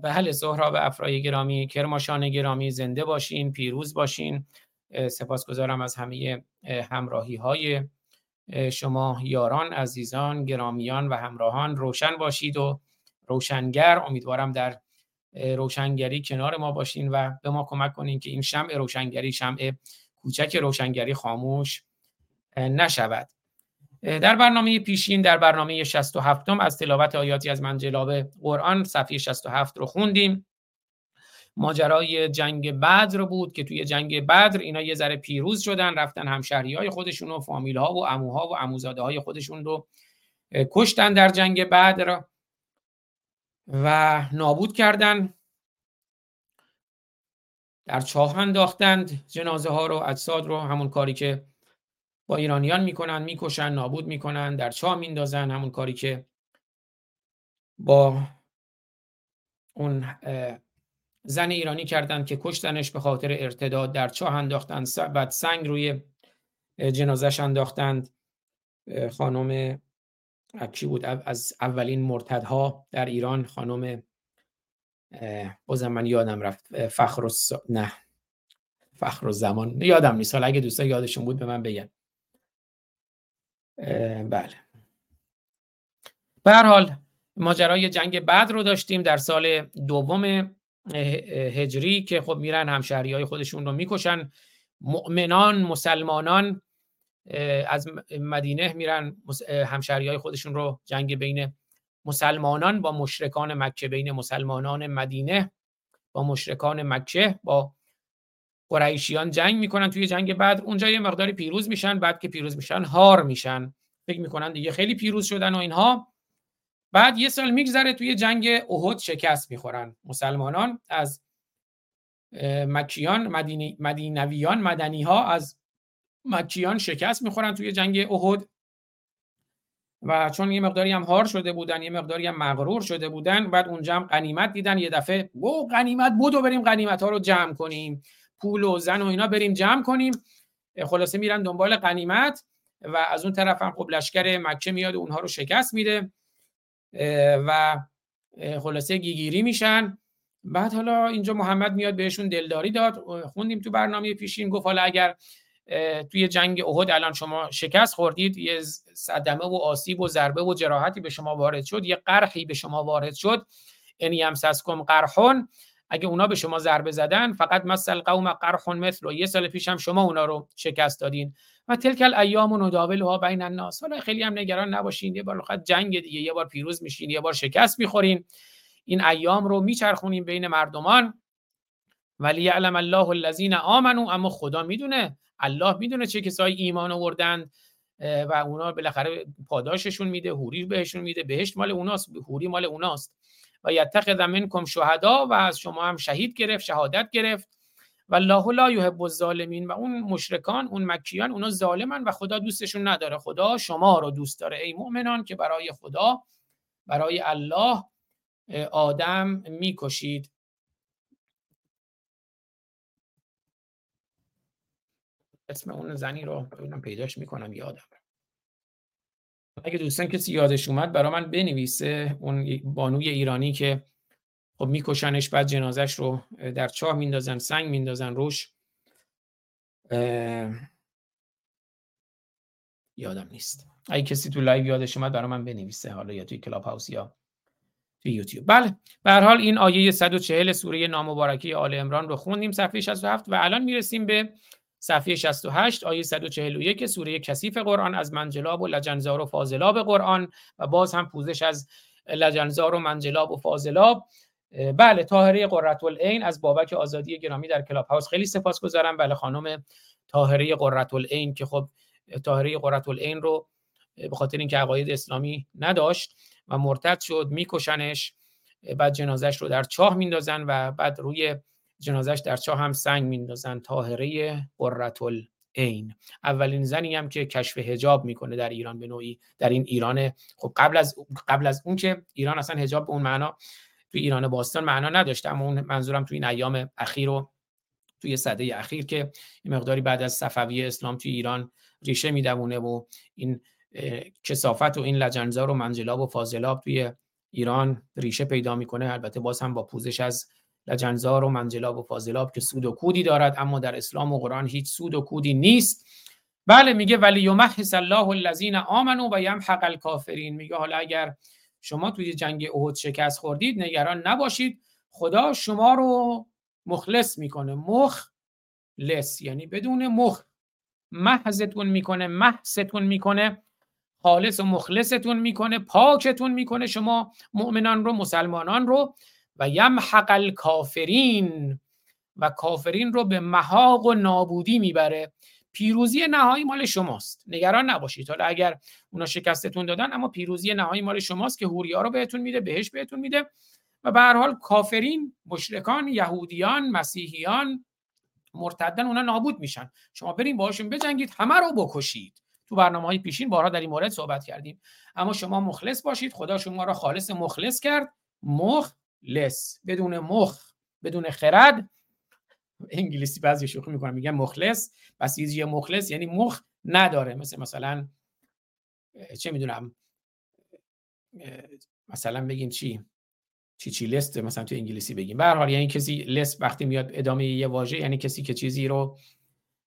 بله سهراب افرای گرامی کرماشان گرامی زنده باشین پیروز باشین. سپاسگزارم از همه همراهی های شما یاران عزیزان گرامیان و همراهان. روشن باشید و روشنگر. امیدوارم در روشنگری کنار ما باشین و به ما کمک کنین که این شمع روشنگری شمع کوچک روشنگری خاموش نشود. در برنامه پیشین در برنامه 67 از تلاوت آیاتی از منجلاب قرآن صفحه 67 رو خوندیم. ماجرای جنگ بدر بود که توی جنگ بدر اینا یه ذره پیروز شدن رفتن همشهری های خودشون و فامیل ها و اموها و اموزاده های خودشون رو کشتن در جنگ بدر. و نابود کردن در چاه انداختند. جنازه ها رو اجساد رو همون کاری که با ایرانیان می‌کنن می‌کشن نابود می‌کنن در چاه میندازن همون کاری که با اون زن ایرانی کردن که کشتنش به خاطر ارتداد. در چاه انداختن بعد سنگ روی جنازش انداختند. خانم کی بود؟ از اولین مرتدها در ایران خانم بازم من یادم رفت. فخر نه. فخر زمان. یادم نیست. حالا اگه دوستا یادشون بود به من بگن. بله. به هر حال ماجرای جنگ بعد رو داشتیم در سال دوم هجری که خب میرن همشهری های خودشون رو می‌کشن. مؤمنان مسلمانان از مدینه میرن همشهری های خودشون رو جنگ بین مسلمانان با مشرکان مکه بین مسلمانان مدینه با مشرکان مکه با قریشیان جنگ می‌کنن توی جنگ بعد اونجا یه مقداری پیروز میشن بعد که پیروز میشن هار میشن. فکر می‌کنن دیگه خیلی پیروز شدن و اینها. بعد یه سال میگذره توی جنگ احد شکست می‌خورن. مسلمانان از مکیان مدینی مدینویان مدنی ها از مکیان شکست می‌خورن توی جنگ احد و چون یه مقداری هم هار شده بودن یه مقداری هم مغرور شده بودن بعد اونجا هم قنیمت دیدن یه دفعه او قنیمت بودو بریم قنیمت ها رو جمع کنیم پول و زن و اینا بریم جمع کنیم. خلاصه میرن دنبال قنیمت و از اون طرف هم خب لشکر مکه میاد و اونها رو شکست میده. و خلاصه گیگیری میشن. بعد حالا اینجا محمد میاد بهشون دلداری داد. خوندیم تو برنامه پیشین گفت حالا اگر توی جنگ احد الان شما شکست خوردید یه صدمه و آسیب و ضربه و جراحتی به شما وارد شد یه قرحی به شما وارد شد ان یمسسکم قرحون. اگه اونا به شما ضربه زدن فقط مثل قوم قرح مثل و یه سال پیش هم شما اونا رو شکست دادین. و تلکل ایام و ها بین الناس. حالا خیلی هم نگران نباشین یه بار فقط جنگ دیگه یه بار پیروز میشین یه بار شکست می‌خورین. این ایام رو میچرخونیم بین مردمان. ولی یعلم الله الذین آمنو اما خدا می‌دونه. الله می‌دونه چه کسایی ایمان آوردن و اونا بالاخره پاداششون میده حوری بهشون میده. بهشت مال اوناست حوری مال اوناست. و یتخذ منکم شهدا و از شما هم شهید گرفت شهادت گرفت. و الله لا یحب الظالمین. و اون مشرکان اون مکیان اونا ظالمن و خدا دوستشون نداره. خدا شما رو دوست داره. ای مؤمنان که برای خدا برای الله آدم می‌کشید. اسم اون زنی رو ببینم پیداش می‌کنم یادم اگه دوستان کسی یادش اومد برای من بنویسه اون بانوی ایرانی که خب میکشنش بعد جنازش رو در چاه میندازن سنگ میندازن روش. یادم نیست. اگه کسی تو live یادش اومد برای من بنویسه حالا یا توی کلاب هاوس یا توی یوتیوب. بله به حال این آیه 140 سوره نامبارکه آل عمران رو خوندیم صفحه 67 و الان می‌رسیم به صفحه 68 آیه 141 سوره کثیف قرآن از منجلاب و لجنزار و فاضلاب قرآن. و باز هم پوزش از لجنزار و منجلاب و فاضلاب. بله طاهره قرة العین از بابک آزادی گرامی در کلاب هاوس. خیلی سپاسگزارم. بله خانم طاهره قررت العین که خب طاهره قررت العین رو به خاطر اینکه عقاید اسلامی نداشت و مرتد شد میکشنش بعد جنازش رو در چاه میندازن و بعد روی جنازش در چاه هم سنگ میندازن طاهره قررت العین اولین زنی هم که کشف حجاب می‌کنه در ایران به نوعی در این ایران. خب قبل از قبل از اون که ایران اصلا حجاب به اون معنا توی ایران باستان معنا نداشته اما اون منظورم توی این ایام اخیر و توی صده اخیر که این مقداری بعد از صفوی اسلام توی ایران ریشه می‌دونه و این کسافت و این لجنزار و منجلاب و فاضلاب توی ایران ریشه پیدا می‌کنه. البته باز هم با پوزش از لجنزار و منجلاب و فاضلاب که سود و کودی دارد اما در اسلام و قرآن هیچ سود و کودی نیست. بله میگه ولی یمحص الله الذین آمنوا و یمحق الکافرین. میگه حالا اگر شما توی جنگ احد شکست خوردید نگران نباشید. خدا شما رو مخلص می‌کنه. مخلص یعنی بدون مخ. محضتون می‌کنه محضتون می‌کنه. خالص و مخلصتون می‌کنه پاکتون می‌کنه. شما مؤمنان رو مسلمانان رو و یمحق الکافرین و کافرین رو به محاق و نابودی می‌بره. پیروزی نهایی مال شماست. نگران نباشید. حالا اگر اونا شکستتون دادن اما پیروزی نهایی مال شماست که هوریا رو بهتون میده بهش بهتون میده. و به هر حال کافرین مشرکان یهودیان مسیحیان مرتدن اونا نابود میشن. شما بریم باهاشون بجنگید همه رو بکشید. تو برنامه های پیشین بارها در این مورد صحبت کردیم. اما شما مخلص باشید. خدا شما را خالص مخلص کرد. مخلص بدون مخ بدون خرد. انگلیسی بعضی شوخی می‌کنم میگن مخلص. بسیجی مخلص یعنی مخ نداره. مثل مثلا چه می‌دونم مثلا بگیم چی؟ چی چی لست مثلا تو انگلیسی بگیم. به حال یعنی کسی لست وقتی میاد ادامه یه واژه یعنی کسی که چیزی رو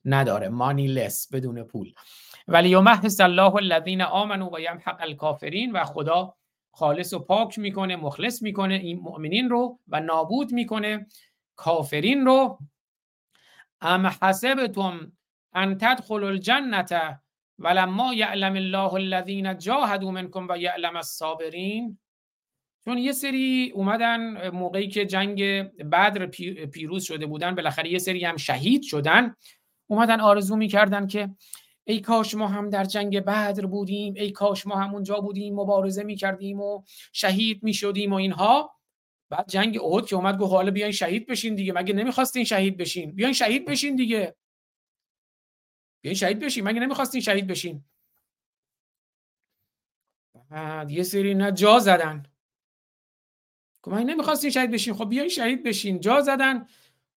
نداره. مانی لس بدون پول. ولی یمحص الله الذین آمنوا و یمحق الکافرین و خدا خالص و پاک می‌کنه مخلص می‌کنه این مؤمنین رو و نابود می‌کنه کافرین رو. ام حسبتم ان تدخلوا الجنه ولما یعلم الله الذین جاهدوا منکم و یعلم الصابرین چون یه سری اومدن موقعی که جنگ بدر پیروز شده بودن بالاخره یه سری هم شهید شدن. اومدن آرزو می‌کردن که ای کاش ما هم در جنگ بدر بودیم ای کاش ما هم اونجا بودیم مبارزه می‌کردیم و شهید می‌شدیم و اینها. بعد جنگ احد که اومد گفت حالا بیاین شهید بشین دیگه مگه نمی‌خواستین شهید بشین؟ بیاین شهید بشین دیگه. بیاین شهید بشین مگه نمی‌خواستین شهید بشین؟ بعد یه سری نه جا زدن. گفت مگه نمی‌خواستین شهید بشین؟ خب بیاین شهید بشین. جا زدن.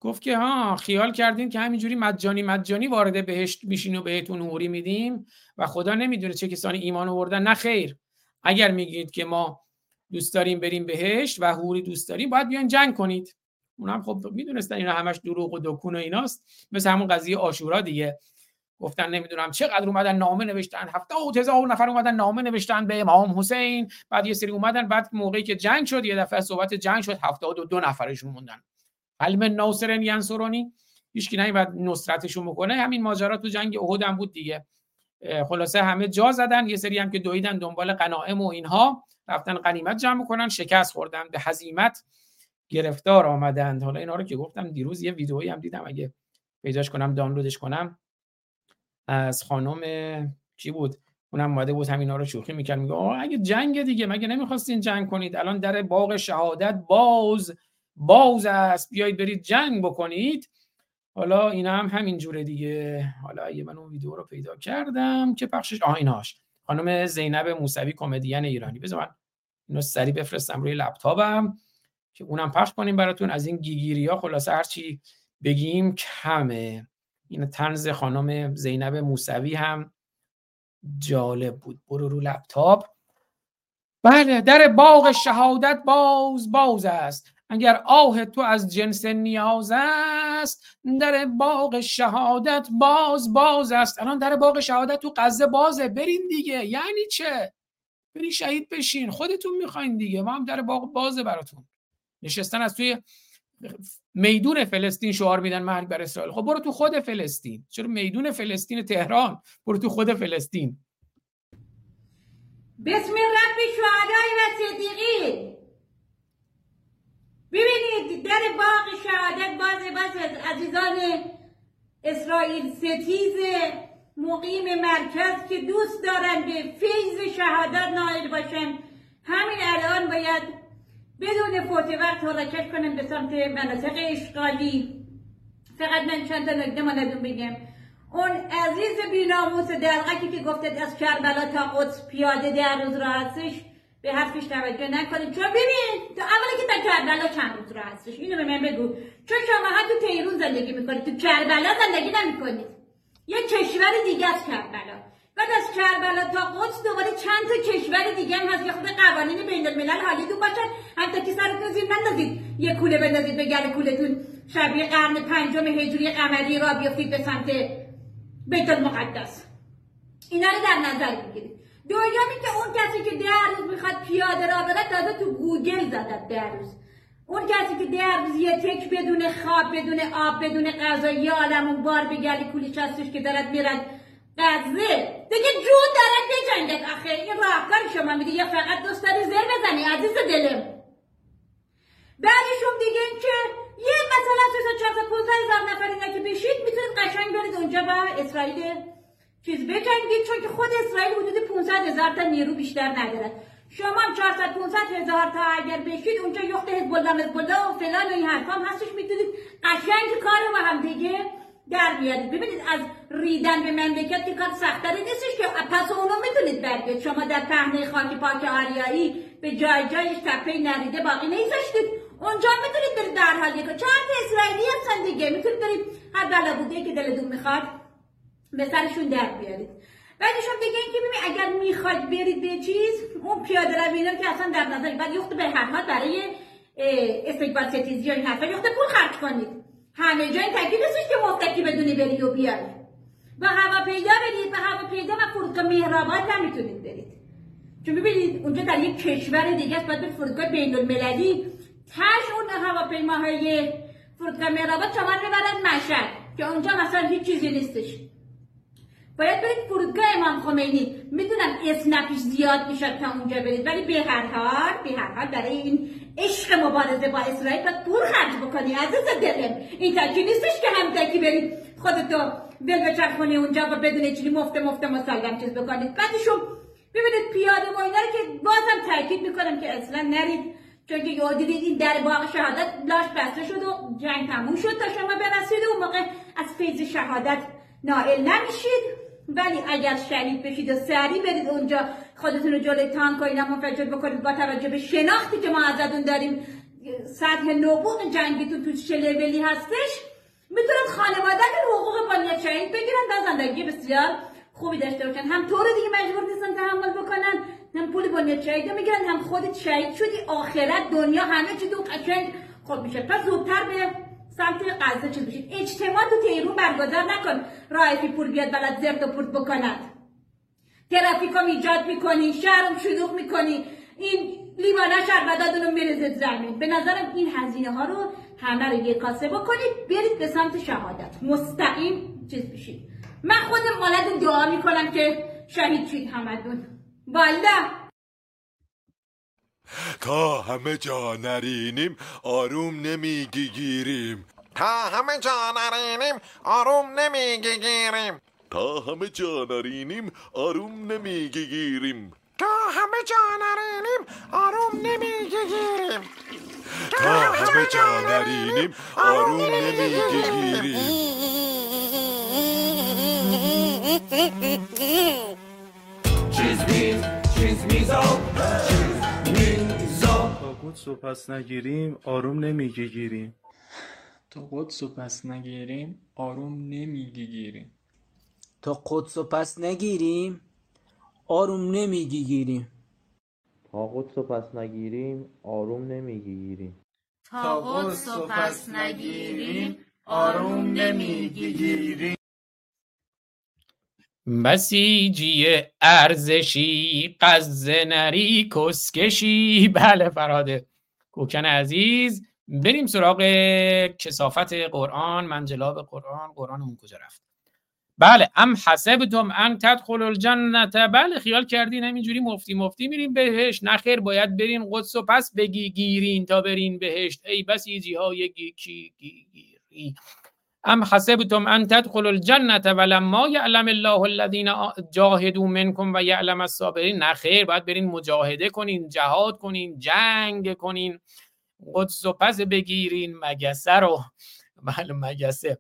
گفت که ها خیال کردین که همینجوری مجانی مجانی وارد بهشت میشین و بهتون حوری میدیم و خدا نمی‌دونه چه کسانی ایمان آوردن. نه خیر. اگر میگید که ما دوست داریم بریم بهشت و حوری دوست داریم باید بیان جنگ کنید. اونم خب می‌دونستن اینا همش دروغ و دکون و ایناست. مثل همون قضیه آشورا دیگه. گفتن نمی‌دونم چقدر اومدن نامه نوشتن. هفتاد هزار نفر اومدن نامه نوشتن به امام حسین. بعد یه سری اومدن. بعد موقعی که جنگ شد یه دفعه صحبت جنگ شد هفتاد و دو نفرشون موندن. علم ناصرن ینصرونی هیچ کی بعد نصرتشون بکنه. همین ماجرا تو جنگ احد هم بود دیگه. خلاصه همه جا زدن یه سری هم که دویدن دنبال غنائم و اینها رفتن غنیمت جمع کنن شکست خوردن به هزیمت گرفتار آمدند. حالا اینا رو که گفتم دیروز یه ویدئویی هم دیدم اگه پیداش کنم دانلودش کنم. از خانم کی بود؟ اونم اومده بود همینا رو شوخی می‌کرد میگه اگه جنگ دیگه مگه نمی‌خواستین جنگ کنید؟ الان در باغ شهادت باز باز است. بیایید برید جنگ بکنید. حالا اینا هم همین جوره دیگه. حالا اگه من اون ویدیو رو پیدا کردم که پخشش آه ایناش. خانم زینب موسوی کمدین ایرانی. بذار من اینو سریع بفرستم روی لپتاپم که اونم پخش کنیم براتون. از این گیگیری ها خلاصه هرچی بگیم کمه. این تنز خانم زینب موسوی هم جالب بود. برو رو لپتاپ. بله در باغ شهادت باز باز است. اگر آه تو از جنس نیاز است در باغ شهادت باز باز است. الان در باغ شهادت تو قزه بازه. برین دیگه. یعنی چه؟ برین شهید بشین. خودتون می‌خواین دیگه. ما هم در باغ بازه براتون. نشستن از توی میدون فلسطین شعار میدن مرگ بر اسرائیل. خب برو تو خود فلسطین. چرا میدون فلسطین تهران؟ برو تو خود فلسطین.
بسم رب شهدای و صدیقین. ببینید در باغ شهادت باز باز از عزیزان اسرائیل ستیز مقیم مرکز که دوست دارن به فیض شهادت نائل باشن. همین الان باید بدون فوت وقت حرکت کنن به سمت مناطق اشغالی. فقط من چند تا نکته مالتون بگم. اون عزیز بیناموس دلغکی که گفتد از کربلا تا قدس پیاده در روز را هستش به حرفش توجه نکنید چون ببین تو اولی که تا کربلا چند روز را هستش اینو به من بگو. چون شما ها تو تیرون زندگی می‌کنید تو کربلا زندگی نمی‌کنید یه کشور دیگه از کربلا. بعد از کربلا تا قدس دوباره چند تا کشور دیگه هم هست که خود قوانین بین الملل حالی تو باشن حتی که سرتون زیر نندازید. یه کوله بندازید به گل کولتون. شبیه قرن پنجم هجری قمری را بیافتید به سمت بیت المقدس. اینا رو در نظر بگیرید. دویامی که اون کسی که ده روز می‌خواد پیاده را بره تازه تو گوگل زدد ده روز. اون کسی که ده روز یه تک بدون خواب بدون آب بدون غذا یه عالم اون بار به گلی کولیش هستش که دارد میرد غزه دیگه جون دارد بجنگد آخه این راهکار شما میگه یا فقط دوست داری زر بزنی عزیز دلم؟ بعدشون دیگه که یه مثلا 300 هزار نفر اینا که بشید می‌تونید قشنگ برید اونجا با اسرائیل چیز بجنگید چون که خود اسرائیل حدود 500 هزار تا نیرو بیشتر نداره شما 400 500 هزار تا اگر بشید اونجا یخت حزب الله حزب الله و فلان و این حرفا هم هستش می‌تونید قشنگ کار با هم دیگه در بیارید ببینید از ریدن به مملکت که کار سختری نیستش که پس اونو می‌تونید برگید شما در پهنه خاک پاک آریایی به جای جایش تپه نریده باقی نیستید اونجا می‌تونید برید در حال یک چهار اسرائیلی هستن دیگه. می‌تونید برید. هر بلا بوده که دلتون می‌خواد. به سرشون در بیارید. بعدشون دیگه اینکه ببین اگر می‌خواد برید به چیز اون پیاده روی که اصلا در نظر بعد یخت به هر حال برای استقبال ستیزی یا این حرفا یخت پول خرج کنید. همه جای تاکید نیستش که مفتکی بدونی بری و بیاری و هواپیدا برید و هواپیدا و فرودگاه مهرآباد نمی‌تونید برید. چون ببینید اونجا در یک کشور دیگه است باید به فرودگاه بین المللی تاش اون هواپیماهای فرودگاه مهرآباد شما می‌برد مشهد که اونجا مثلا هیچ چیزی نیستش. باید برید فرودگاه امام خمینی. می‌دونم اسنپیش زیاد می‌شد تا اونجا برید ولی به هر حال به هر حال برای این عشق مبارزه با اسرائیل باید پول خرج بکنی عزیز دلم این تکی نیستش که هم تکی برید. خودتو دل بچرخونی اونجا و بدون چیزی مفت مفت مسلم چیز بکنید. بعدشون ببینید پیاده و اینا که بازم تاکید می‌کنم که اصلا نرید. چون که یاد دیدید این در باغ شهادت لاش بسته شد و جنگ تموم شد تا شما برسید اون موقع از فیض شهادت نائل نمیشید. ولی اگر شهید بشید و سریع برید اونجا خودتون رو جلوی تانک و اینا منفجر بکنید با توجه به شناختی که ما ازتون داریم سطح نبوغ جنگیتون تو چه لولی هستش می‌تونن خانواده حقوق بانیت شهید بگیرن و زندگی بسیار خوبی داشته باشن. هم طور دیگه مجبور نیستن تحمل بکنن هم پول بانیت شهید می‌گیرن هم خودت شهید شدی آخرت دنیا همه چی تو قشنگ خود میشه. پس زودتر به سمت غزه چیز بشید اجتماع تو تهرون برگزار نکن. رایفی پول بیاد بلد زرد و پرت بکند. ترافیکم ایجاد می‌کنی شهرم شلوغ می‌کنی. این لیوانا شربدادون رو میرزد زمین. به نظرم این هزینه ها رو همه رو یک کاسه بکنید برید به سمت شهادت. مستقیم چیز بشید من خودم مالد دعا می‌کنم که شهید شید همدون. والا
تا همه جا نرینیم آروم نمی‌گیریم
تا همه جا نرینیم آروم نمی‌گیریم
تا همه جا نرینیم آروم نمی‌گیریم
تا همه جا نرینیم آروم نمی‌گیریم
تا همه جا نرینیم آروم نمی‌گیریم
چیز میز چیز میزا چیز
تا قدس و پس نگیریم آروم نمی‌گیریم
تا قدس و پس نگیریم آروم نمی‌گیریم
تا قدس و پس نگیریم آروم نمی‌گیریم
تا قدس و پس نگیریم آروم نمی‌گیریم
تا قدس و پس نگیریم آروم نمی‌گیریم
بسیجی ارزشی قز نری کسکشی. بله فراده کوکن عزیز. بریم سراغ کسافت قرآن منجلاب قرآن. قرآنمون کجا رفت؟ بله ام حسبتم ان تدخل الجنت بله خیال کردین همینجوری مفتی مفتی میریم بهش نخیر باید برین قدس و پس بگی گیرین تا برین بهشت. ای بسیجی های گیکی گیری. ام حسبتم ان تدخل الجنت ولما یعلم الله الذین جاهدوا منکم و یعلم الصابرین. نخیر باید برین مجاهده کنین جهاد کنین جنگ کنین قدس و پس بگیرین مگسه رو. بله مگسه.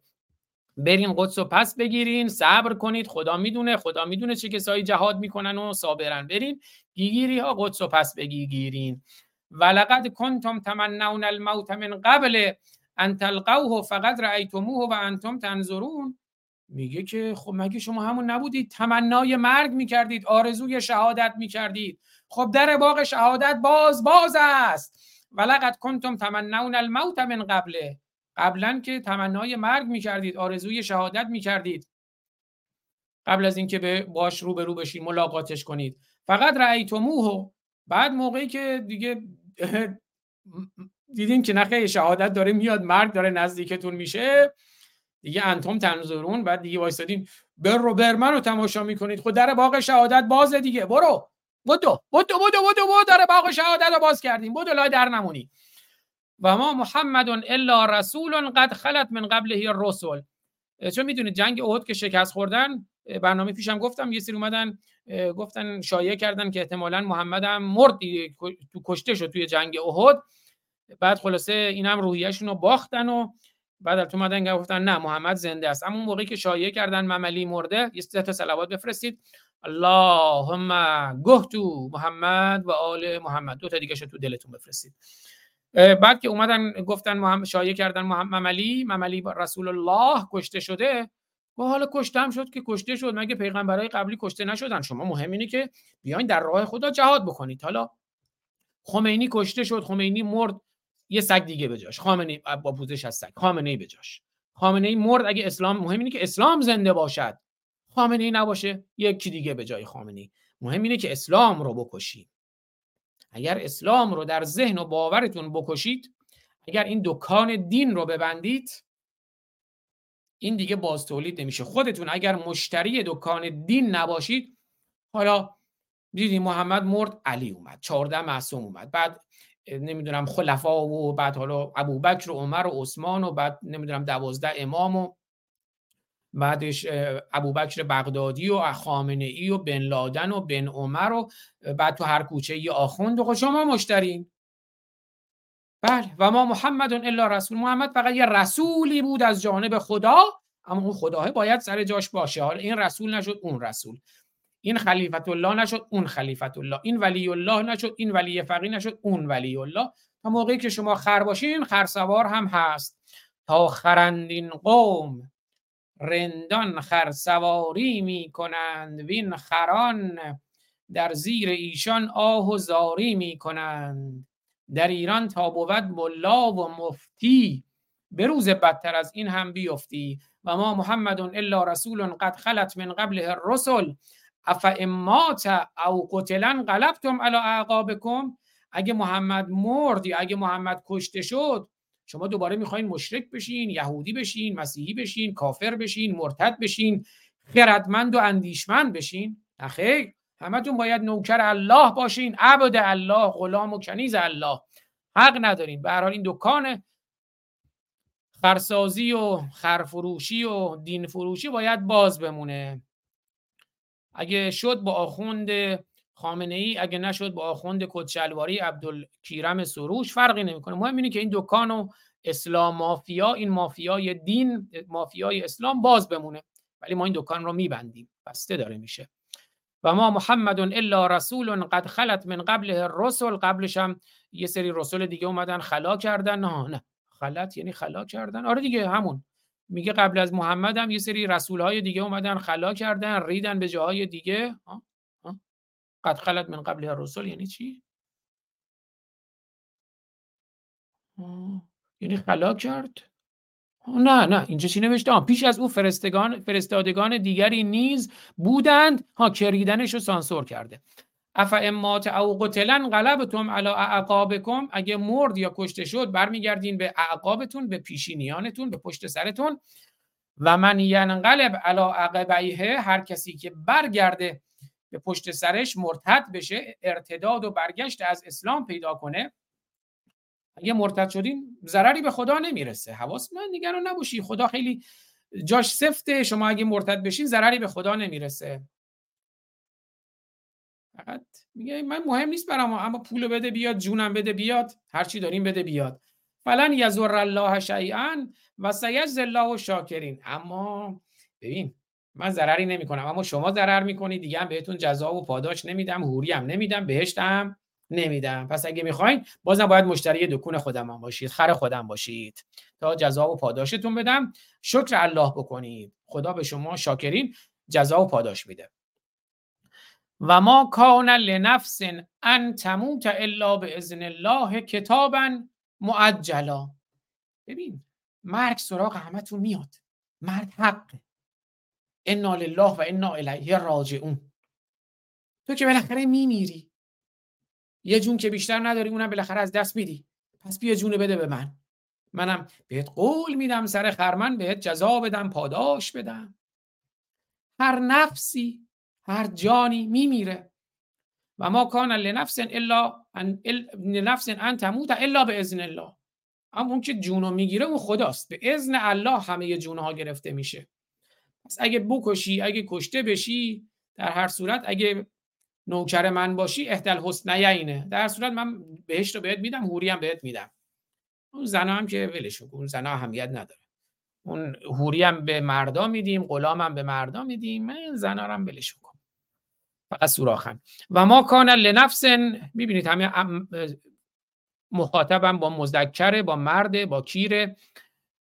برین قدس و پس بگیرین صبر کنید. خدا می‌دونه خدا می‌دونه چه کسایی جهاد می‌کنن و صابرن. برین گیگیری ها قدس و پس بگیرین ولقد کنتم تمنون الموت من قبل ان تلقوه فقط رأیتموه و انتم تنظرون. میگه که خب مگه شما همون نبودید؟ تمنای مرگ می‌کردید آرزوی شهادت می‌کردید. خب در باغ شهادت باز باز است. ولقد کنتم تمنون الموت من قبله. قبلا که تمنای مرگ می‌کردید آرزوی شهادت می‌کردید. قبل از اینکه به باش رو به رو بشید ملاقاتش کنید. فقط رأیتموه. بعد موقعی که دیگه دیدین که نخه شهادت داره میاد مرگ داره نزدیکتون میشه. دیگه انتم تنظرون بعد دیگه وایسادین. بر رو برمن رو تماشا می‌کنید. خود در باغ شهادت بازه دیگه. برو. بدو. بدو بدو بدو بدو. در باغ شهادت رو باز کردیم. بدو لای در نمونی. و ما محمد الا رسول قد خلت من قبله الرسل. چون می‌دونید جنگ احد که شکست خوردن برنامه پیشم گفتم یه سری اومدن گفتن شایعه کردن که احتمالا محمد هم مرد تو کشته شد توی جنگ احد. بعد خلاصه این هم روحیهشون رو باختن و بعد تو اومدن گفتن نه محمد زنده است. اما موقعی که شایعه کردن مملی مرده یه سه تا صلوات بفرستید. اللهم گهتو محمد و آل محمد. دو تا دیگه تو دلتون بفرستید. بعد که اومدن گفتن محمد شایعه کردن محمد مملی مملی رسول الله کشته شده. و حالا کشته شد که کشته شد. مگه پیغمبرای قبلی کشته نشدن؟ شما مهم اینه که بیاین در راه خدا جهاد بکنید. حالا خمینی کشته شد خمینی مرد. یه سگ دیگه بجاش خامنه با پوزش از سگ. خامنه ای بجاش خامنه ای مرد اگه اسلام مهم اینه که اسلام زنده باشد. خامنه ای نباشه یکی دیگه به جای خامنه ای مهم اینه که اسلام رو بکشید. اگر اسلام رو در ذهن و باورتون بکشید اگر این دکان دین رو ببندید این دیگه باز تولید نمیشه. خودتون اگر مشتری دکان دین نباشید حالا دیدی محمد مرد علی اومد 14 معصوم اومد. بعد نمی‌دونم خلفا و بعد حالا ابوبکر و عمر و عثمان و بعد نمی‌دونم دوازده امام و بعدش ابوبکر بغدادی و خامنه ای و بن لادن و بن عمر و بعد تو هر کوچه ای آخوند و خب شما مشترین. بله و ما محمد الا رسول. محمد فقط یه رسولی بود از جانب خدا اما اون خداه باید سر جاش باشه. حالا این رسول نشد اون رسول. این خلیفت الله نشد اون خلیفت الله. این ولی الله نشد این ولی فقی نشد اون ولی الله. تا موقعی که شما خر باشین خرسوار هم هست. تا خرندین قوم رندان خرسواری می کنند وین خران در زیر ایشان آه و زاری می کنند در ایران تا بود ملا و مفتی. به روز بدتر از این هم بیفتی. و ما محمد الا رسول قد خلت من قبله الرسل. اف امات او قتلا قلبتم علی اعقابکم. اگه محمد مرد یا اگه محمد کشته شد شما دوباره می‌خواین مشرک بشین یهودی بشین مسیحی بشین کافر بشین مرتد بشین خردمند و اندیشمند بشین. نخیر همتون باید نوکر الله باشین عبد الله غلام و کنیز الله. حق ندارین. به این دکان خرسازی و خرفروشی و دین فروشی باید باز بمونه. اگه شد با آخوند خامنه ای اگه نشد با آخوند کدشلواری عبدالکیرم سروش فرقی نمی‌کنه. مهم اینه که این دکان و اسلام مافیا این مافیای دین مافیای اسلام باز بمونه. ولی ما این دکان رو میبندیم. بسته داره میشه. و ما محمد الا رسول قد خلت من قبله الرسل. قبلش هم یه سری رسول دیگه اومدن خلا کردن. نه نه. خلت یعنی خلا کردن. آره دیگه همون. میگه قبل از محمد هم یه سری رسول های دیگه اومدن خلا کردن ریدن به جاهای دیگه. قد خلت من قبل الرسل یعنی چی؟ یعنی خلا کرد؟ نه نه اینجا چی نوشته؟ پیش از او فرستگان فرستادگان دیگری نیز بودند. ها کریدنش رو سانسور کرده. اف امات او قتلا غلبتم علی اعقابکم. اگه مرد یا کشته شد برمیگردین به اعقابتون به پیشینیانتون به پشت سرتون. و من ینقلب علی عقبیه. هر کسی که برگرده به پشت سرش مرتد بشه ارتداد و برگشت از اسلام پیدا کنه. اگه مرتد شدین ضرری به خدا نمی‌رسه. حواس من نگران نباشی. خدا خیلی جاش سفته. شما اگه مرتد بشین ضرری به خدا نمی‌رسه. فقط میگه من مهم نیست برام اما پول بده بیاد جونم بده بیاد هر چی داریم بده بیاد. فلن یزر الله شیئا و سیجز الله شاکرین. اما ببین من ضرری نمی کنم اما شما ضرر می‌کنید دیگه هم بهتون جزا و پاداش نمیدم حوری هم نمیدم بهشتم نمیدم. پس اگه می‌خواین بازم باید مشتری دکون خودم باشید خر خودم باشید تا جزا و پاداشتون بدم. شکر الله بکنید. خدا به شما شاکرین جزا و پاداش میده. و ما کان لنفس ان تموت الا به اذن الله کتابا معجلا ببین مرگ سراغ همتون میاد. مرگ حقه. انا لله و انا الیه راجعون. تو که بالاخره میمیری. یه جون که بیشتر نداری اونم بالاخره از دست میدی. پس بیا جون بده به من. منم بهت قول میدم سر خرمن بهت جزا بدم پاداش بدم. هر نفسی هر جانی میمیره. و ما کان لنفس الا ان لنفس ان تموت الا به اذن الله. اما اون که جونو می‌گیره اون خداست. به اذن الله همه جونها گرفته میشه. پس اگه بکشی اگه کشته بشی در هر صورت اگه نوکر من باشی احتل حسنیینه در هر صورت من بهش رو بهت میدم حوری هم بهت میدم. اون زنا هم که ولش اون زنا اهمیت نداره. اون حوری هم به مردا میدیم غلام هم به مردا میدیم من زنا هم ولش فقط سوراخن و ما کان لنفس می‌بینید همه مخاطبم با مذکره با مرد با کیره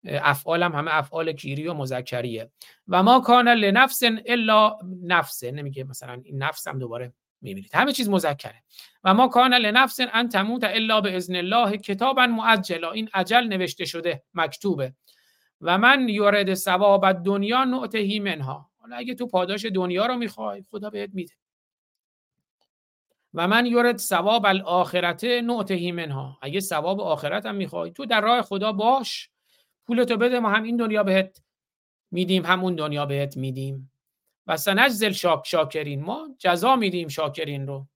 افعالم همه افعال کیری و مذکریه. و ما کان لنفس الا نفسه نمیگه مثلا این نفس هم دوباره می‌بینید. همه چیز مذکره. و ما کان لنفس ان تموت الا به اذن الله کتابا معجلا این عجل نوشته شده مکتوبه. و من یورد ثواب دنیا نعتهی منها. حالا اگه تو پاداش دنیا رو می‌خوای خدا بهت میده. و من یورد ثواب الاخرت نعتهی منها. اگه ثواب آخرت هم می‌خوای تو در راه خدا باش. پولتو بده ما هم این دنیا بهت میدیم همون دنیا بهت میدیم. و سنجزل شاک شاکرین. ما جزا میدیم شاکرین رو.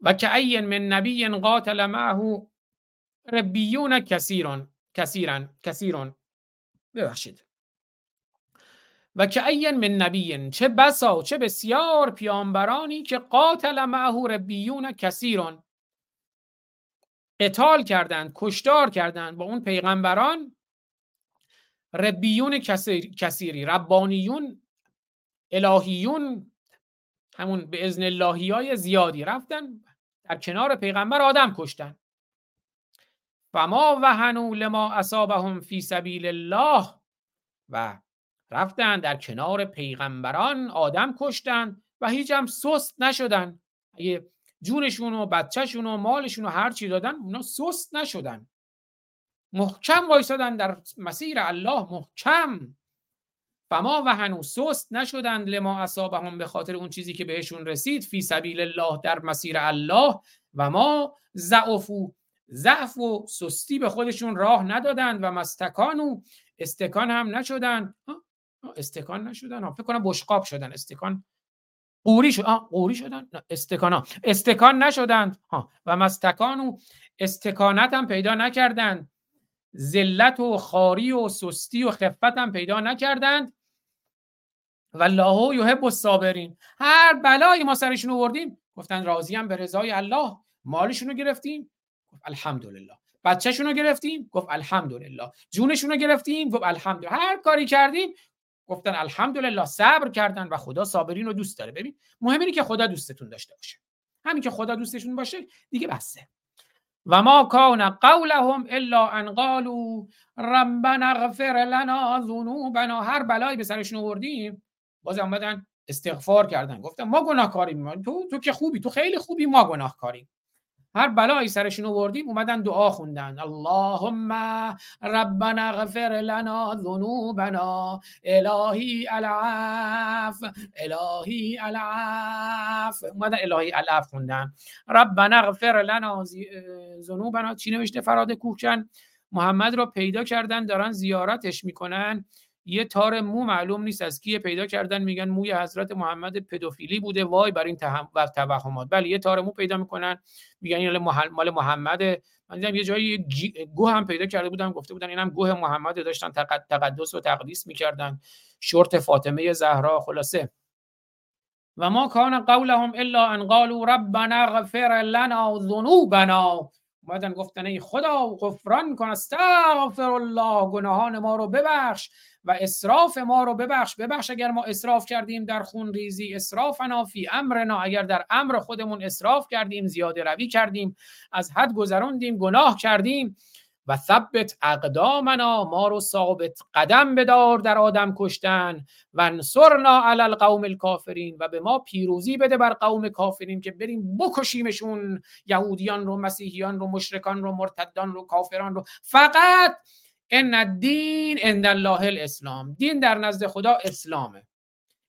و که این من نبی قاتل معه ربیون کثیران کثیرن کثیران. ببخشید. و که این من نبی چه بسا چه بسیار پیامبرانی که قاتل معه ربیون کثیران. قتال کردند کشتار کردند با اون پیغمبران. ربیون کثیری ربانیون الهیون همون به ازن اللهی های زیادی رفتن در کنار پیغمبر آدم کشتن. و ما وهنو لما اصابهم فی سبیل الله. و رفتن در کنار پیغمبران آدم کشتن و هیچ هم سست نشدن. اگه جونشون و بچهشون و مالشون و هر چی دادن اونا سست نشدن. محکم وایسادن در مسیر الله محکم. فما و هنوز سست نشدند لما اصابهم به خاطر اون چیزی که بهشون رسید فی سبیل الله در مسیر الله. و ما ضعفو ضعف و سستی به خودشون راه ندادند و مستکانو استکان هم نشدن استکان نشدن فکر کنم بشقاب شدن. استکان قوری شد قوری شدن؟ استکان ها استکان نشدند. ها و مستکانو استکانت هم پیدا نکردند. ذلت و خاری و سستی و خفت هم پیدا نکردند. و الله یحب الصابرین. هر بلایی ما سرشون آوردیم گفتن راضیم به رضای الله. مالشون رو گرفتیم گفت الحمدلله. بچهشون رو گرفتیم گفت الحمدلله. جونشون رو گرفتیم گفت الحمدلله. هر کاری کردیم گفتن الحمدلله صبر کردن و خدا صابرین رو دوست داره. ببین مهم اینه که خدا دوستتون داشته باشه. همین که خدا دوستشون باشه دیگه بسه. و ما کان قولهم الا ان قالوا ربنا اغفر لنا ذنوبنا. هر بلایی به سرشون آوردیم باز اومدن استغفار کردن. گفتن ما گناهکاریم. تو تو که خوبی تو خیلی خوبی ما گناهکاریم. هر بلایی سرشون آوردیم اومدن دعا خوندن. اللهم ربنا اغفر لنا ذنوبنا الهی العف الهی العف. اومدن الهی العف خوندن. ربنا اغفر لنا ذنوبنا. چی نوشته؟ فراد کوهکن محمد رو پیدا کردن دارن زیارتش می‌کنن. یه تار مو معلوم نیست از کیه پیدا کردن. میگن موی حضرت محمد پدوفیلی بوده. وای بر این توهمات. بله یه تار مو پیدا می‌کنن. میگن این مال محمد من دیدم یه جایی گوه هم پیدا کرده بودن گفته بودن اینم گوه محمد داشتن تقدس و تقدیس می‌کردن. شورت فاطمه زهرا خلاصه. و ما کان قولهم الا ان قالوا ربنا اغفر لنا ذنوبنا. اومدن گفتن ای خدا غفران کن استغفر الله گناهان ما رو ببخش. و اسراف ما رو ببخش ببخش اگر ما اسراف کردیم در خون ریزی اسرافنا فی امرنا. اگر در امر خودمون اسراف کردیم زیاده روی کردیم از حد گذراندیم گناه کردیم و ثبت اقدامنا ما رو ثابت قدم بدار در آدم کشتن. و انصرنا علی القوم الکافرین. و به ما پیروزی بده بر قوم کافرین که بریم بکشیمشون یهودیان رو مسیحیان رو مشرکان رو مرتدان رو کافران رو. فقط ان الدین عند الله الاسلام. دین در نزد خدا اسلامه.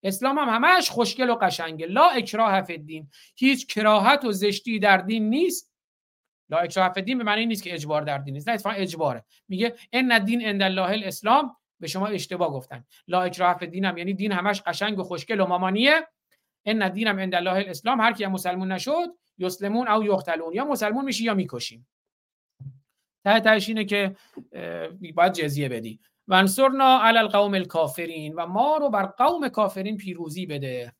اسلام هم همش خوشگل و قشنگه. لا اکراه فی الدین. هیچ کراهت و زشتی در دین نیست. لا اکراه فی الدین به معنی نیست که اجبار در دین نیست. نه اتفاقا اجباره. میگه ان الدین عند الله الاسلام. به شما اشتباه گفتن. لا اکراه فی الدین هم یعنی دین همش قشنگ و خوشگل و مامانیه. ان الدین هم عند الله الاسلام. هر کی مسلمون نشد یسلمون او یقتلون. یا مسلمون میشی یا می‌کشیم. ته تهش اینه که باید جزیه بدی. و انصرنا علی القوم الکافرین و ما رو بر قوم کافرین پیروزی بده.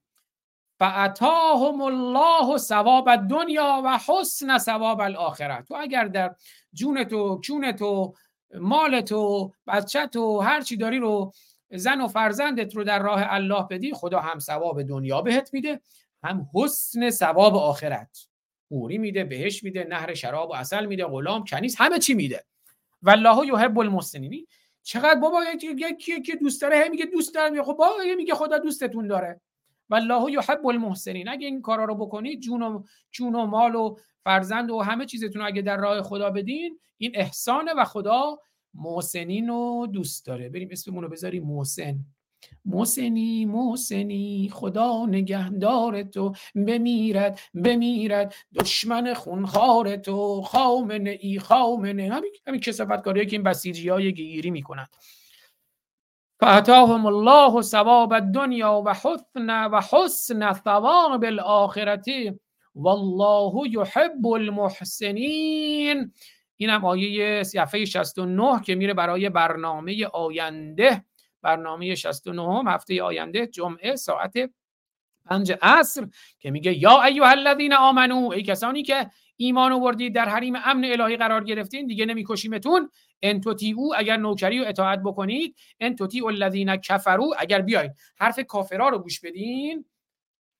فاتاهم الله ثواب دنیا و حسن ثواب الاخره تو اگر در جون تو چون تو مال تو بچه تو هر چی داری رو زن و فرزندت رو در راه الله بدی خدا هم ثواب دنیا بهت میده هم حسن ثواب آخرت. حوری میده بهش میده نهر شراب و اصل میده غلام کنیز همه چی میده. والله یحب المحسنین. چقدر بابا یکی که دوست داره میگه دوست دارم. خب بابا میگه خدا دوستتون داره. والله یحب المحسنین. اگه این کارا رو بکنید جون و جون و مال و فرزند و همه چیزتون اگه در راه خدا بدین این احسانه و خدا محسنین رو دوست داره. بریم اسممون رو بذاریم محسن. موسنی موسنی خدا نگهدار تو بمیرد بمیرد دشمن خونخوار تو خامنه ای خامنه همین همین کسافت کاری که این بسیجی های گیری می‌کنند فاتاهم الله ثواب الدنیا و حسن و حسن ثواب الاخرتی والله یحب المحسنین اینم آیه صفحه 69 که میره برای برنامه آینده. برنامه 69 هفته آینده جمعه ساعت پنج عصر که میگه یا ایها الذین آمنو ای کسانی که ایمان آوردید در حریم امن الهی قرار گرفتین دیگه نمیکشیمتون. ان او اگر نوکری و اطاعت بکنید ان تطیعوا الذین کفروا اگر بیاید حرف کافرا رو گوش بدین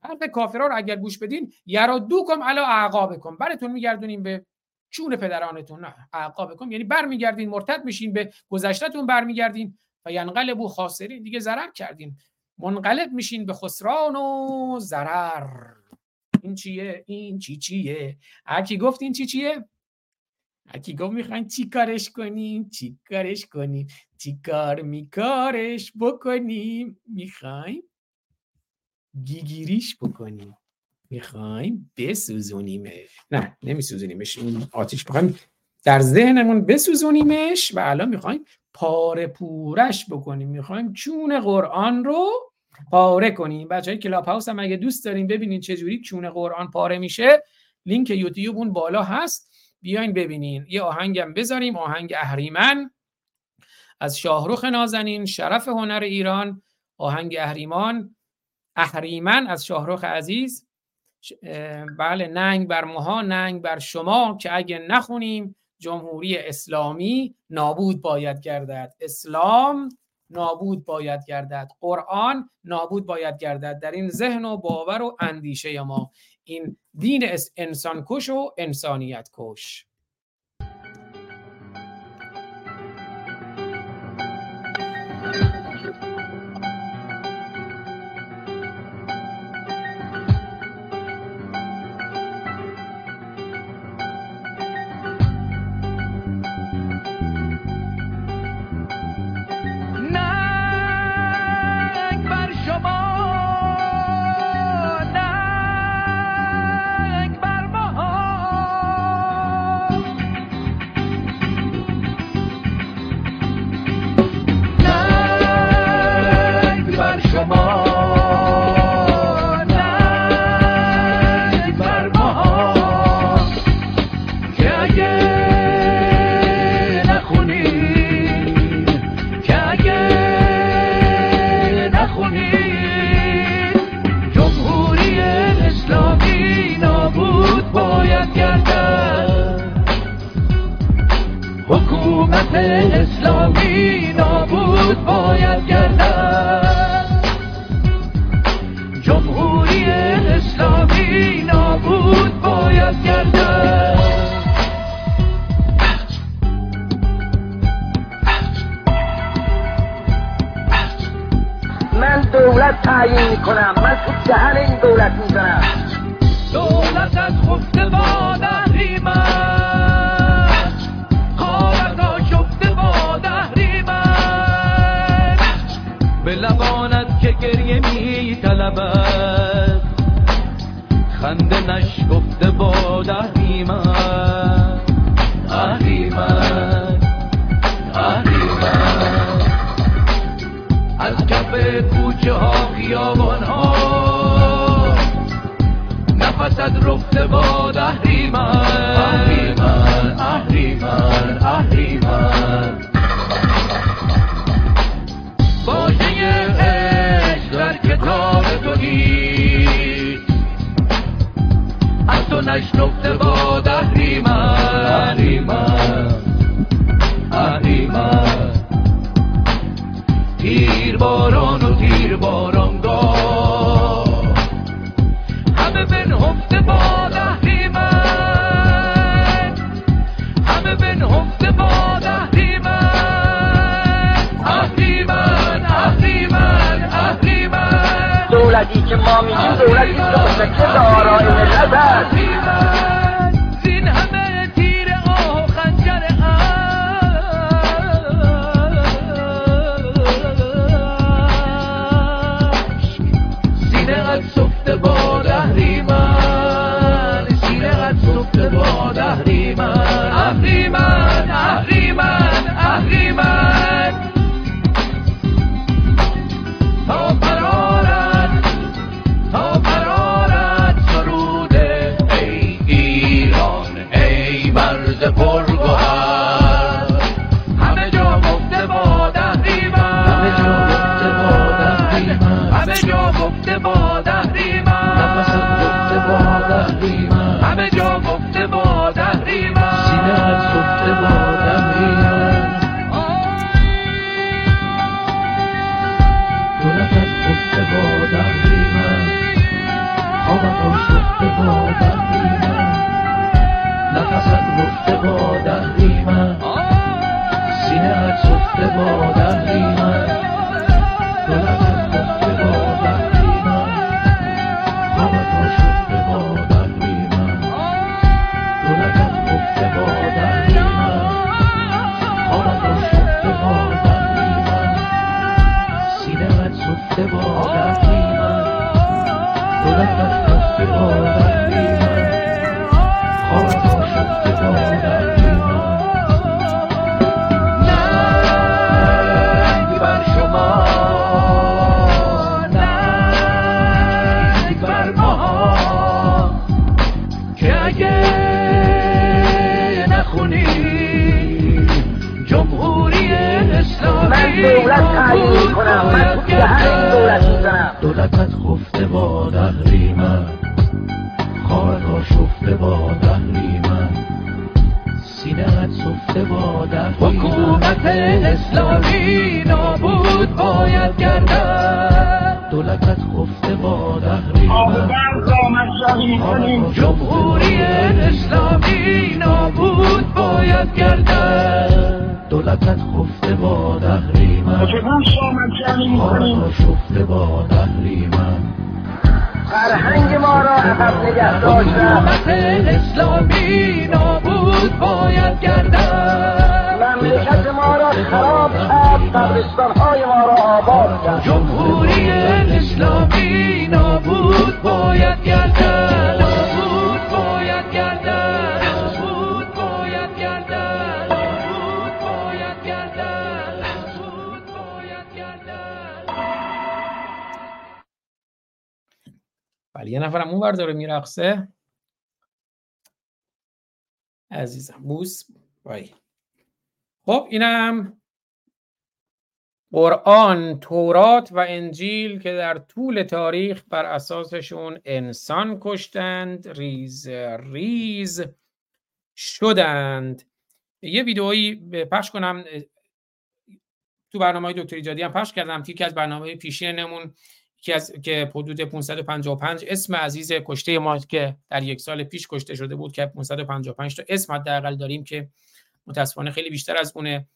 حرف کافرا رو اگر گوش بدین یرادوکم علی اعقابکم. براتون میگردونیم به چون پدرانتون نه اعقابکم. یعنی برمیگردین مرتد میشین به گذشتهتون برمیگردین. و ینقلبو خاسرین. دیگه ضرر کردین منقلب میشین به خسران و ضرر. این چیه؟ این چی چیه؟ هرکی گفت این چی چیه؟ هرکی گفت می‌خواین چی کارش کنیم چی کارش کنیم چی کار میکارش بکنیم؟ می‌خوایم گیگیریش بکنیم. می‌خوایم بسوزونیمش. نه نمیسوزونیمش. این آتیش بخوایم در ذهنمون بسوزونیمش و الان می‌خوایم پاره پورش بکنیم. می‌خوایم چون قرآن رو پاره کنیم. بچه های کلاب هاوس هم اگه دوست داریم ببینین چجوری چون قرآن پاره میشه لینک یوتیوب اون بالا هست. بیاین ببینین. یه آهنگم بذاریم. آهنگ اهریمن. از شاهروخ نازنین شرف هنر ایران. آهنگ اهریمان. اهریمن از شاهروخ عزیز. بله ننگ بر ماها ننگ بر شما که اگه نخونیم جمهوری اسلامی نابود باید گردد. اسلام نابود باید گردد. قرآن نابود باید گردد. در این ذهن و باور و اندیشه ما. این دین انسان کش و انسانیت کش. میرقصه عزیزم بوس. وای. خب اینم قرآن تورات و انجیل که در طول تاریخ بر اساسشون انسان کشتند ریز ریز شدند. یه ویدئویی پخش کنم. تو برنامه های دکتر ایجادی هم پخش کردم که از برنامه پیشینمون که از که حدود 555 اسم عزیز کشته ما که در یک سال پیش کشته شده بود که 555 تا اسم حداقل داریم که متاسفانه خیلی بیشتر از اونه.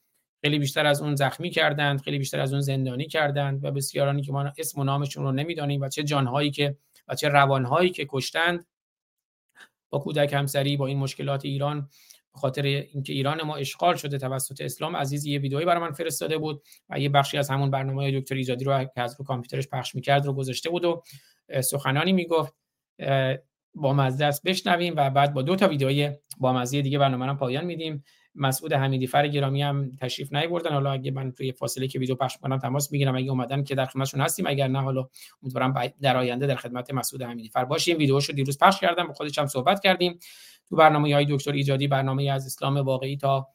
خیلی بیشتر از اون زخمی کردند خیلی بیشتر از اون زندانی کردند و بسیارانی که ما اسم و نامشون رو نمی‌دانیم و چه جانهایی که و چه روانهایی که کشتند. با کودک همسری با این مشکلات ایران به خاطر اینکه ایران ما اشغال شده توسط اسلام عزیز یه ویدئویی برای من فرستاده بود و یه بخشی از همون برنامه دکتر ایجادی رو که از رو کامپیوترش پخش می‌کرد رو گذاشته بود و سخنانی می‌گفت. با مزه است بشنویم و بعد با دو تا ویدئوی با مزه دیگه برنامه پایان میدیم. مسعود حمیدی فر گرامی هم تشریف نیاوردن. حالا اگه من توی فاصله که ویدیو پخش کنم تماس می‌گیرم. اگه اومدن که در خدمتشون هستیم. اگر نه حالا امیدوارم در آینده در خدمت مسعود حمیدی فر باشیم. ویدیوشو دیروز پخش کردم. با خودش هم صحبت کردیم. تو برنامه های دکتر ایجادی برنامه از اسلام واقعی تا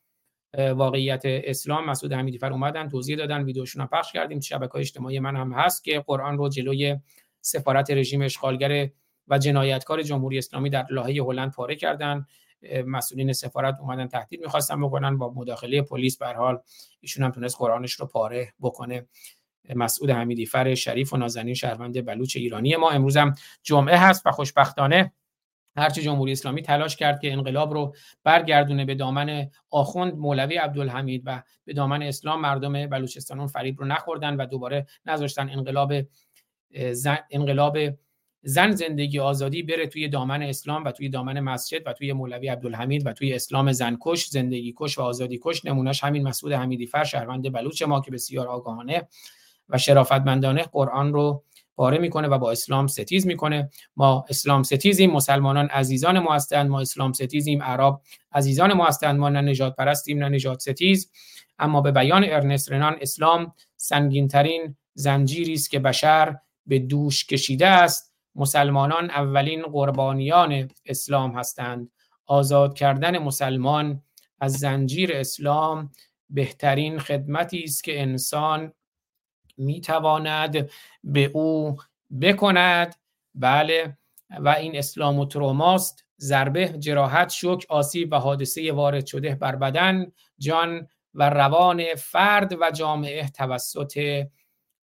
واقعیت اسلام مسعود حمیدی فر اومدن توضیح دادن ویدیوشون هم پخش کردیم. شبکه اجتماعی من هم هست که قرآن رو جلوی سفارت رژیم اشغالگر و جنایتکار جمهوری اسلامی در لاهه هلند پاره کردن. مسئولین سفارت اومدن تهدید می‌خواستن بکنن با مداخله پلیس به حال ایشون هم تونست قرآنش رو پاره بکنه. مسعود حمیدی فر شریف و نازنین شهروند بلوچ ایرانی ما. امروز هم جمعه هست و خوشبختانه هرچی جمهوری اسلامی تلاش کرد که انقلاب رو برگردونه به دامن آخوند مولوی عبدالحمید و به دامن اسلام مردم بلوچستان فریب رو نخوردن و دوباره نذاشتن انقلاب زن، انقلاب زن زندگی آزادی بره توی دامن اسلام و توی دامن مسجد و توی مولوی عبدالحمید و توی اسلام زنکش زندگی کش و آزادی کش. نمونهش همین مسعود حمیدی فر شهروند بلوچ ما که بسیار آگاهانه و شرافتمندانه قرآن رو پاره می‌کنه و با اسلام ستیز می‌کنه. ما اسلام ستیزیم مسلمانان عزیزان ما هستند. ما اسلام ستیزیم عرب عزیزان ما هستند. ما نه نژاد پرستیم نه نژاد ستیز. اما به بیان ارنست رنان اسلام سنگین ترین زنجیری است که بشر به دوش کشیده است. مسلمانان اولین قربانیان اسلام هستند. آزاد کردن مسلمان از زنجیر اسلام بهترین خدمتی است که انسان می‌تواند به او بکند. بله و این اسلام و تروماست ضربه جراحت شوک آسیب و حادثه وارد شده بر بدن جان و روان فرد و جامعه توسط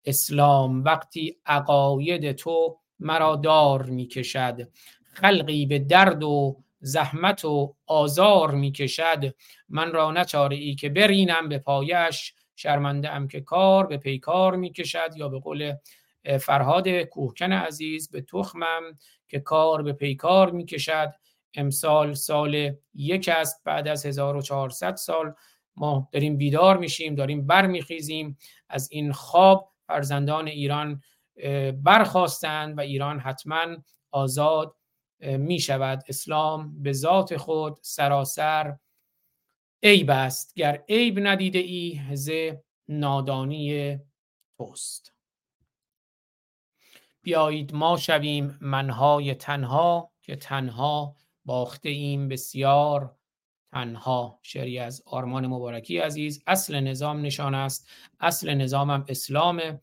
اسلام. وقتی عقاید تو مرا دار می‌کشد خلقی به درد و زحمت و آزار می‌کشد من را نچاره ای که برینم به پایش شرمنده ام که کار به پیکار می‌کشد یا به قول فرهاد کوهکن عزیز به تخمم که کار به پیکار می‌کشد. امسال سال یک است بعد از 1400 سال ما داریم بیدار میشیم داریم برمیخیزیم. از این خواب فرزندان ایران برخواستند و ایران حتما آزاد می شود اسلام به ذات خود سراسر عیب است. گر عیب ندیده ای ز نادانی توست. بیایید ما شویم منهای تنها که تنها باخته ایم بسیار تنها. شعری از آرمان مبارکی عزیز. اصل نظام نشان است. اصل نظامم اسلامه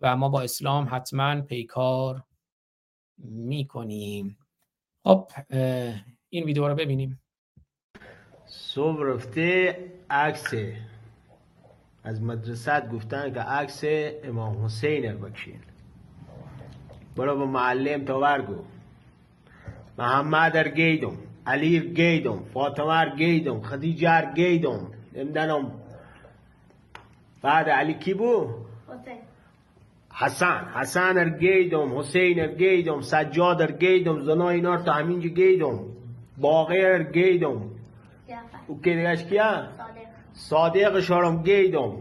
و ما با اسلام حتما پیکار می‌کنیم. خب این ویدیو رو ببینیم.
صبح رفته عکس از مدرسه گفتن که عکس امام حسین بکشین برو به معلم تو گو محمد ار گیدم علی ار گیدم فاطمه ار گیدم خدیجه ار گیدم. نمی‌دانم. بعد علی کی بو حسن. حسن ار گیدم حسین ار گیدم سجاد ار گیدم زنا اینا تا همینجا گیدم. باقی ار گیدم. او که دیگهش کیا صادق شارم گیدم.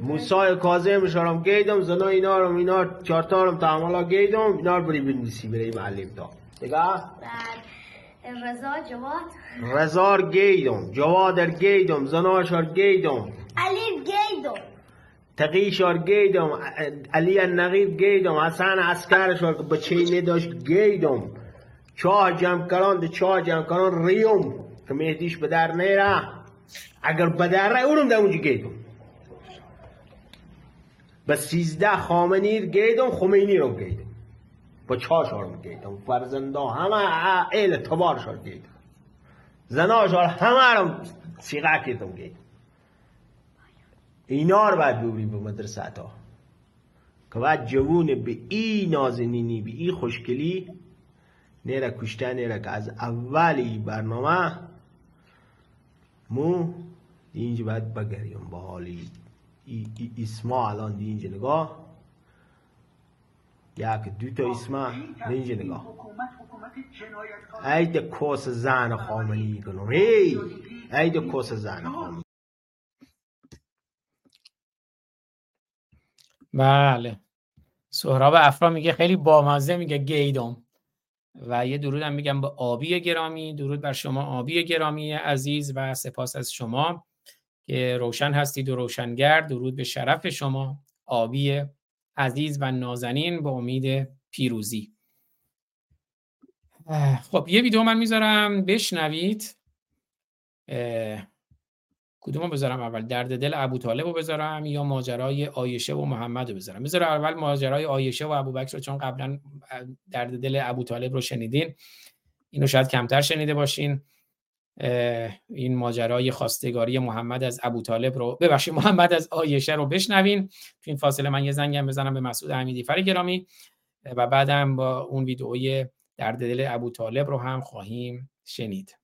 موسای کاظم شارم گیدم زنا اینا رو اینا چارتا رو تعاملا گیدم اینا رو بری بنویسی برای معلم تا. دیگه؟
رضا جواد؟
رزار گیدم جوادر گیدم زناشار گیدم.
علی گیدم.
تقیشار گیدم علی نقیب گیدم حسن اسکرشار که بچه داشت گیدم. چاه جمع کران ده چاه جمع کران ریوم. که مهدیش به در نیره اگر به در ره اونم ده اونجا گیدم به سیزده خامنیر گیدم خمینی رو گیدم با چاشار گیدم فرزندا همه ایل تبارشار گیدم زناشار همه رو سیغه کردم گیدم اینا رو باید ببری به مدرسه تا. که باید جوون به ای نازنینی به ای خوشگلی نیره کشته نیره که از اولی برنامه مو اینجا باید بگریم با حالی اسما الان دی نگاه. یک دو تا اسما دی نگاه. ای ده کوس زن خاملی کنم. هی ای ده کوس زن خاملی
بله. سهراب افرا میگه خیلی بامزه میگه گیدم. و یه درود هم میگم به آبی گرامی درود بر شما آبی گرامی عزیز و سپاس از شما که روشن هستید و روشنگر. درود به شرف شما آبی عزیز و نازنین به امید پیروزی. خب یه ویدیو من می‌ذارم بشنوید. کدومو بذارم اول؟ درد دل ابو طالب رو بذارم یا ماجرای آیشه و محمد رو بذارم؟ بذارم اول ماجرای آیشه و ابوبکر رو چون قبلا درد دل ابو طالب رو شنیدین. اینو شاید کمتر شنیده باشین. این ماجرای خواستگاری محمد از ابو طالب رو ببخشید محمد از آیشه رو بشنوین. تو این فاصله من یه زنگم بزنم به مسعود حمیدی فر گرامی و بعدم با اون ویدئوی درد دل ابو طالب رو هم خواهیم شنید.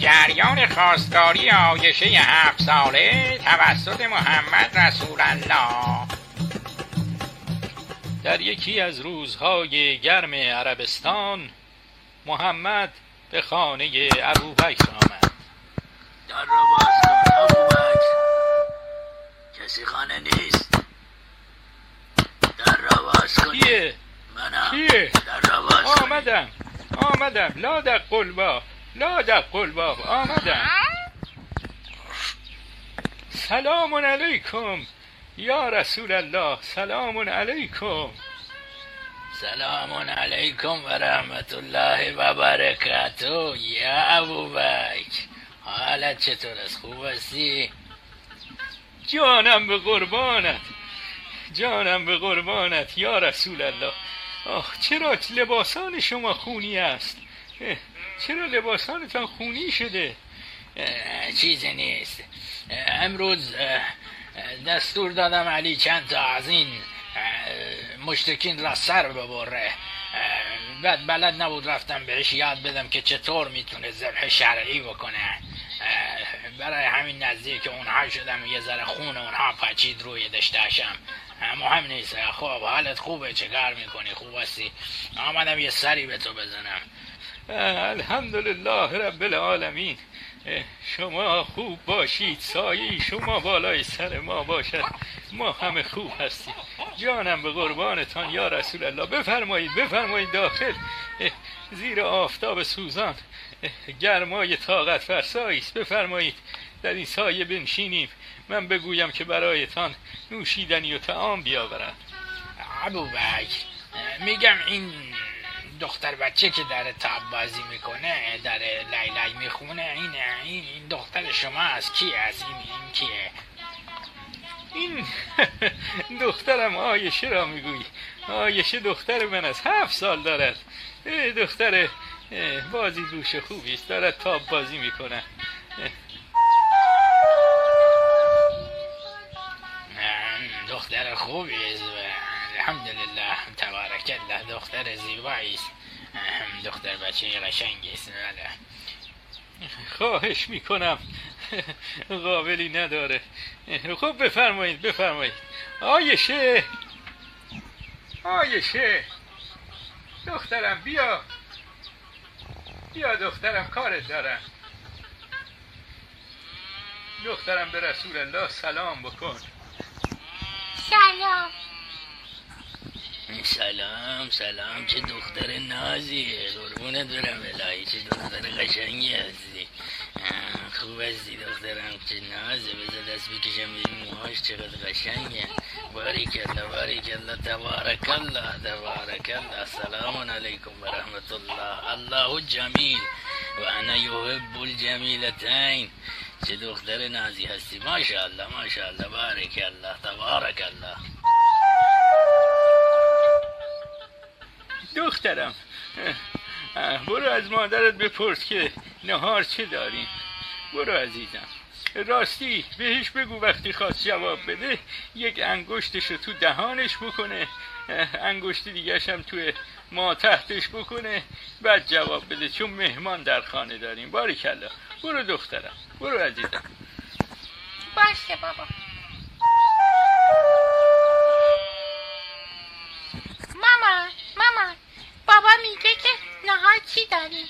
جریان خواستگاری آیشه هفت ساله توسط محمد رسول الله.
در یکی از روزهای گرم عربستان محمد به خانه ابوبکر آمد.
در را باز کن ابوبکر کسی خانه نیست. را باز کن
کیه؟
منم.
کیه؟
در کن
آمدم. آمدم. لا در قلبا لا در قلبا آمدم. سلام علیکم. یا رسول الله سلام علیکم.
سلام علیکم و رحمت الله و برکاته. یا ابوبکر حالت چطور است؟ خوب هستی؟
جانم به قربانت. جانم به قربانت یا رسول الله. آخ چرا لباسان شما خونی است؟ چرا لباسانتان خونی شده؟
چیزی نیست. امروز دستور دادم علی چند تا از این مشتکین را سر ببره. بعد بلد نبود رفتم بهش. یاد بدم که چطور می‌تونه ذبح شرعی بکنه. برای همین نزدیک اونها شدم. یه ذره خون اونها پچید روی دشتشم مهم نیست. خب حالت خوبه. چه کار می‌کنی؟ خوب هستی؟ آمدم یه سری به تو بزنم.
الحمدلله رب العالمین. شما خوب باشید. سایه شما بالای سر ما باشد. ما همه خوب هستیم. جانم به قربانتان یا رسول الله. بفرمایید بفرمایید داخل. زیر آفتاب سوزان گرمای طاقت فرسایی است بفرمایید در این سایه بنشینیم. من بگویم که برایتان نوشیدنی و تعام بیاورد
ابو بک میگم این دختر بچه که در تاب بازی می‌کنه در لیلی می‌خونه این این دختر شما از کی از این این کیه؟
این دخترم آیشه را می‌گویی. آیشه دختر من از هفت سال دارد. دختر بازی دوش خوبی است. دارد تاب بازی می‌کنه.
دختر خوبی است. الحمدلله تبارک الله دختر زیبایی است. دختر بچه قشنگی است. بله.
خواهش می‌کنم. قابلی نداره. خب بفرمایید بفرمایید. آیشه آیشه دخترم بیا. بیا دخترم کارت دارم. دخترم به رسول الله سلام بکن.
سلام.
سلام سلام. چه دختر نازیه. قربونت برم الهی چه دختر قشنگی هستی. خوب هستی دخترم چه نازه بذار دست بکشم این موهاش چقدر قشنگه. باریک الله باریک الله تبارک الله تبارک الله سلام علیکم و رحمت الله الله جمیل. و انا یحب الجمیلتین چه دختر نازی هستی. ماشاءالله ماشاءالله. بارک الله تبارک الله
دخترم. برو از مادرت بپرس که نهار چه داریم. برو عزیزم. راستی بهش بگو وقتی خواست جواب بده یک انگشتش رو تو دهانش بکنه. انگشت دیگرش هم توی ما تحتش بکنه. بعد جواب بده چون مهمان در خانه داریم. باریکلا. برو دخترم. برو عزیزم.
باشه بابا. ماما ماما بابا میگه که نهار چی داریم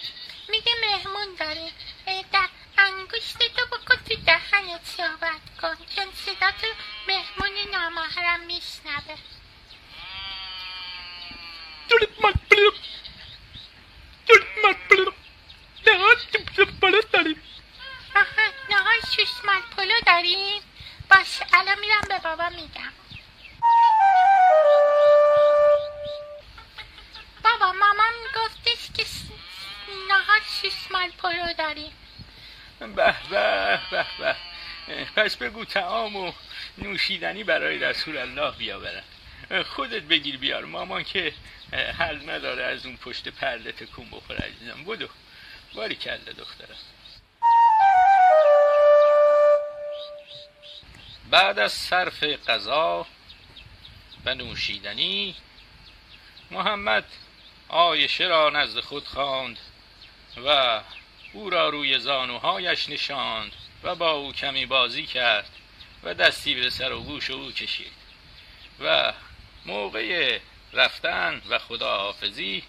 میگه مهمون داریم اه، در انگشت تو بکن تو دهنت صحبت کن. چون صدا تو مهمون نامحرم میشنوه. آها نهار سوسمال پلو داریم باشه الان میرم به بابا میگم. بابا مامان گفتش که نهار سوسمال پلو داریم.
به به به به. اه، پس بگو تعام و نوشیدنی برای رسول الله بیاورن اه، خودت بگیر بیار. مامان که حل نداره از اون پشت پرده تکون بخوره عزیزم. بدو. باری کله دخترم. بعد از صرف غذا و نوشیدنی محمد آیشه را نزد خود خواند و او را روی زانوهایش نشاند و با او کمی بازی کرد و دستی به سر و گوش او کشید و موقع رفتن و خداحافظی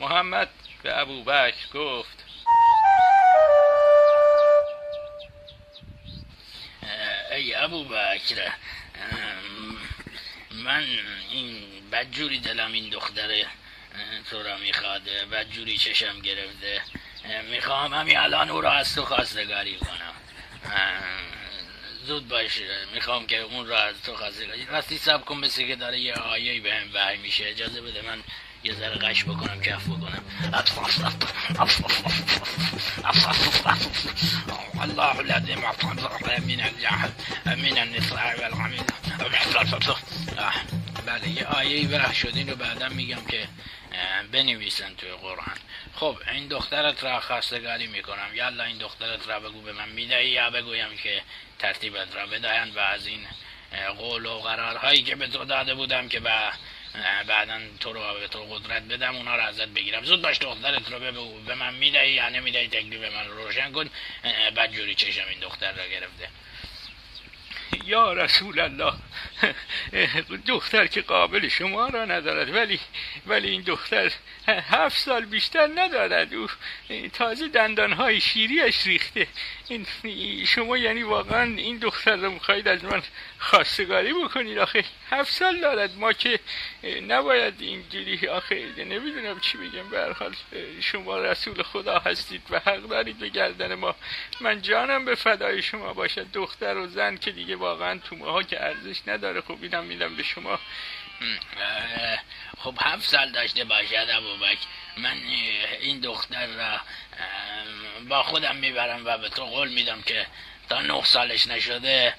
محمد به ابو بکر گفت.
ای ابو بکر اه، من این بدجوری دلم این دختره. تو را می‌خواد بدجوری چشم گرفته. می‌خوام همین الان او را از تو خواستگاری کنم. زود باش می‌خوام که اون را از تو خواستگاری راستی سب کن مثل که داره یه آیه به هم وحی میشه. اجازه بده من یه ذره قش بکنم کف بکنم. الله الذي من الجهل من النساء والغميل آه، بله یه آیه وحی شد. این رو میگم که بنویسن توی قرآن. خب این دخترت را خواستگاری می‌کنم. یالا این دخترت را بگو به من می‌دهی یا بگویم که ترتیبت را بدهند و از این قول و قرارهایی که به تو داده بودم که به بعدا تو رو به تو قدرت بدم اونا رو ازت بگیرم. زود باش دخترت رو به من می‌دهی یا نمی‌دهی؟ تکلیف من رو روشن کن. اه، بعد جوری چشم این دختر را گرفته.
یا رسول الله. دختر که قابل شما را ندارد ولی ولی این دختر هفت سال بیشتر ندارد. او تازه دندانهای شیریش ریخته. این شما یعنی واقعا این دختر رو می‌خواهید از من خواستگاری بکنید؟ آخه هفت سال دارد. ما که نباید اینجوری آخه نمی‌دونم چی بگم. حال شما رسول خدا هستید و حق دارید به گردن ما. من جانم به فدای شما باشد. دختر و زن که دیگه واقعا تو ماها که ارزش نداره. خب اینم میدم به شما.
خب هفت سال داشته باشد ابوبک من این دختر را با خودم می‌برم و به تو قول میدم که تا نه سالش نشده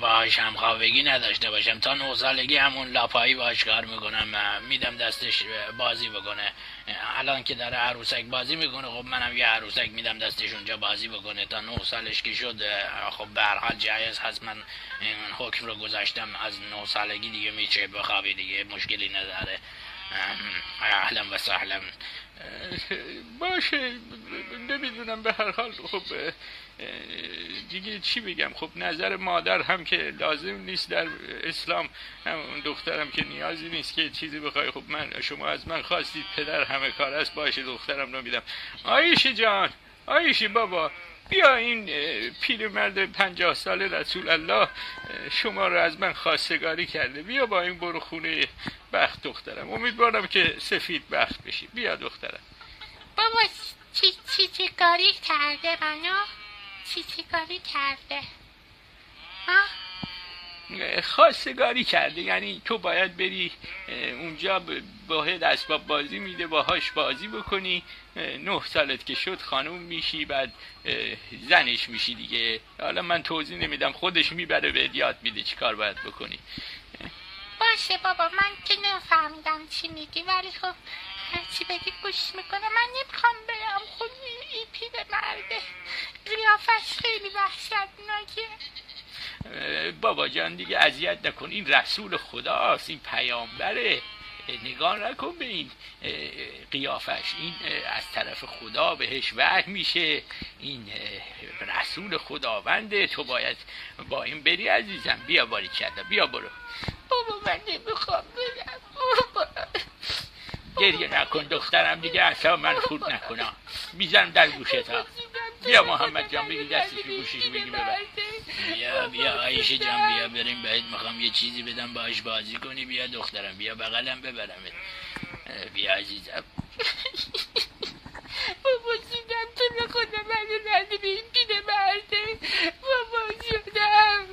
باهاش همخوابگی نداشته باشم. تا نه سالگی همون لاپایی باهاش کار می‌کنم. میدم دستش بازی بکنه. الان که داره عروسک بازی می‌کنه خب منم یه عروسک میدم دستش اونجا بازی بکنه. تا نه سالش که شد خب به هر حال جایز هست. من حکم رو گذاشتم. از نه سالگی دیگه میچه بخوابی دیگه مشکلی نداره. اهلا و سهلا.
باشه. نمی‌دونم به هر حال. خب دیگه چی بگم؟ خب نظر مادر هم که لازم نیست در اسلام هم دخترم که نیازی نیست که چیزی بخوای. خب من شما از من خواستید پدر همه کار است باشه دخترم رو میدم. آیشه جان آیشه بابا بیا این پیرمرد پنجاه ساله رسول الله شما رو از من خواستگاری کرده. بیا با این برو خونه بخت دخترم. امیدوارم که سفید بخت بشی. بیا دخترم.
بابا چی چی چی کاری کرده منو؟ چی چی کاری کرده؟
خواستگاری کرده. یعنی تو باید بری اونجا باید اسباب بازی میده باهاش بازی بکنی. نه سالت که شد خانوم میشی بعد زنش میشی دیگه. حالا من توضیح نمیدم. خودش می‌بره به یاد میده چی کار باید بکنی.
باشه بابا من که نفهمیدم چی میگی ولی خب چی بگی گوش می‌کنه من نمی‌خوام برم خود این پیر مرده. قیافش خیلی وحشتناکه.
بابا جان دیگه اذیت نکن. این رسول خداست این پیامبره. نگاه نکن به این قیافش. این از طرف خدا بهش وحی میشه. این رسول خداونده. تو باید با این بری عزیزم. بیا باری کرده بیا برو.
بابا من نمی‌خوام برم. بابا.
گریه نکن دخترم دیگه اصلا من خود نکنم. می‌زنم در گوشت ها. بیا محمد جان بگی دستش گوشش بگی ببر.
بیا بیا عایشه جان بیا بریم بهت می‌خوام یه چیزی بدم باش بازی کنی. بیا دخترم بیا بغلم ببرمت بیا عزیزم.
بابا جونم تو رو خدا منو نده به این مرده. بابا جونم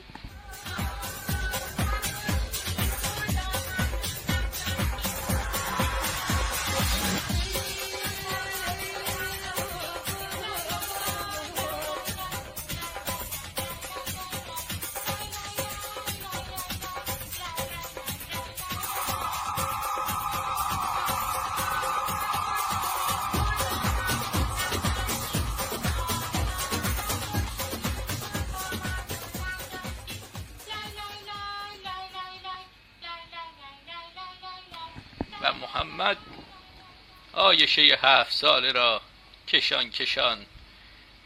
آیشه هفت ساله را کشان کشان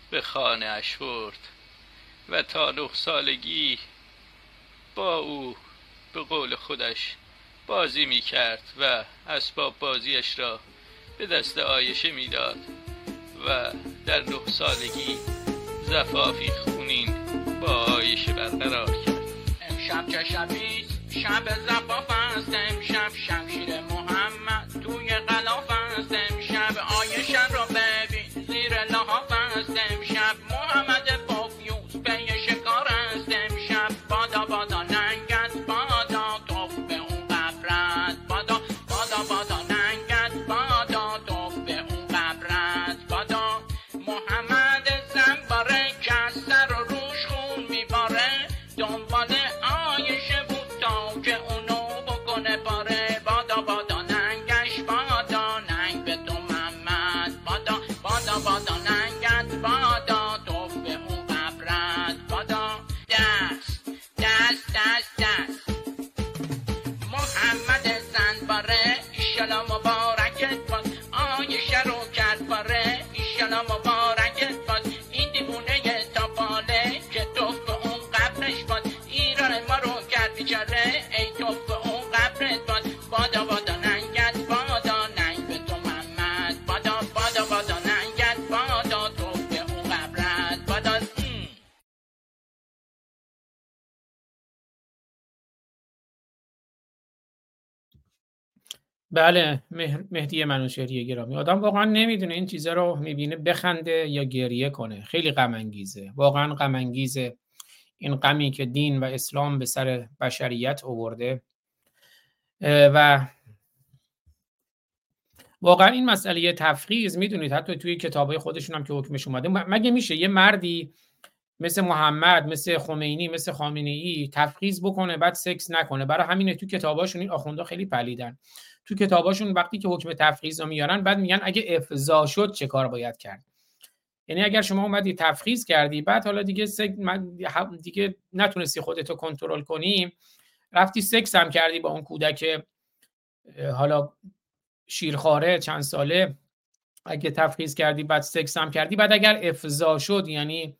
به خانه اش برد و تا نه سالگی با او به قول خودش بازی می کرد و اسباب بازیش را به دست آیشه می‌داد و در نه سالگی زفافی خونین با آیشه برقرار کرد.
امشب چه شبیست شب زفاف
بله مهدی منوشهری گرامی. آدم واقعا نمی‌دونه این چیزا رو می‌بینه بخنده یا گریه کنه. خیلی غم انگیزه. واقعا غم انگیزه. این غمی که دین و اسلام به سر بشریت آورده. و واقعا این مسئله تفخیز می‌دونید. حتی توی کتابای خودشون هم که حکمش اومده. مگه میشه یه مردی مثل محمد مثل خمینی مثل خامنه ای تفخیز بکنه بعد سکس نکنه؟ برای همینه تو کتاباشون این آخوندا خیلی پلیدن. تو کتاباشون وقتی که حکم تفخیز رو میارن بعد میگن اگه افضا شد چه کار باید کرد یعنی اگر شما اومدی تفخیز کردی بعد حالا دیگه. من- دیگه نتونستی خودتو کنترل کنی رفتی سکس هم کردی با اون کودک حالا شیرخواره چند ساله اگه تفخیز کردی بعد سکس هم کردی بعد اگر افضا شد یعنی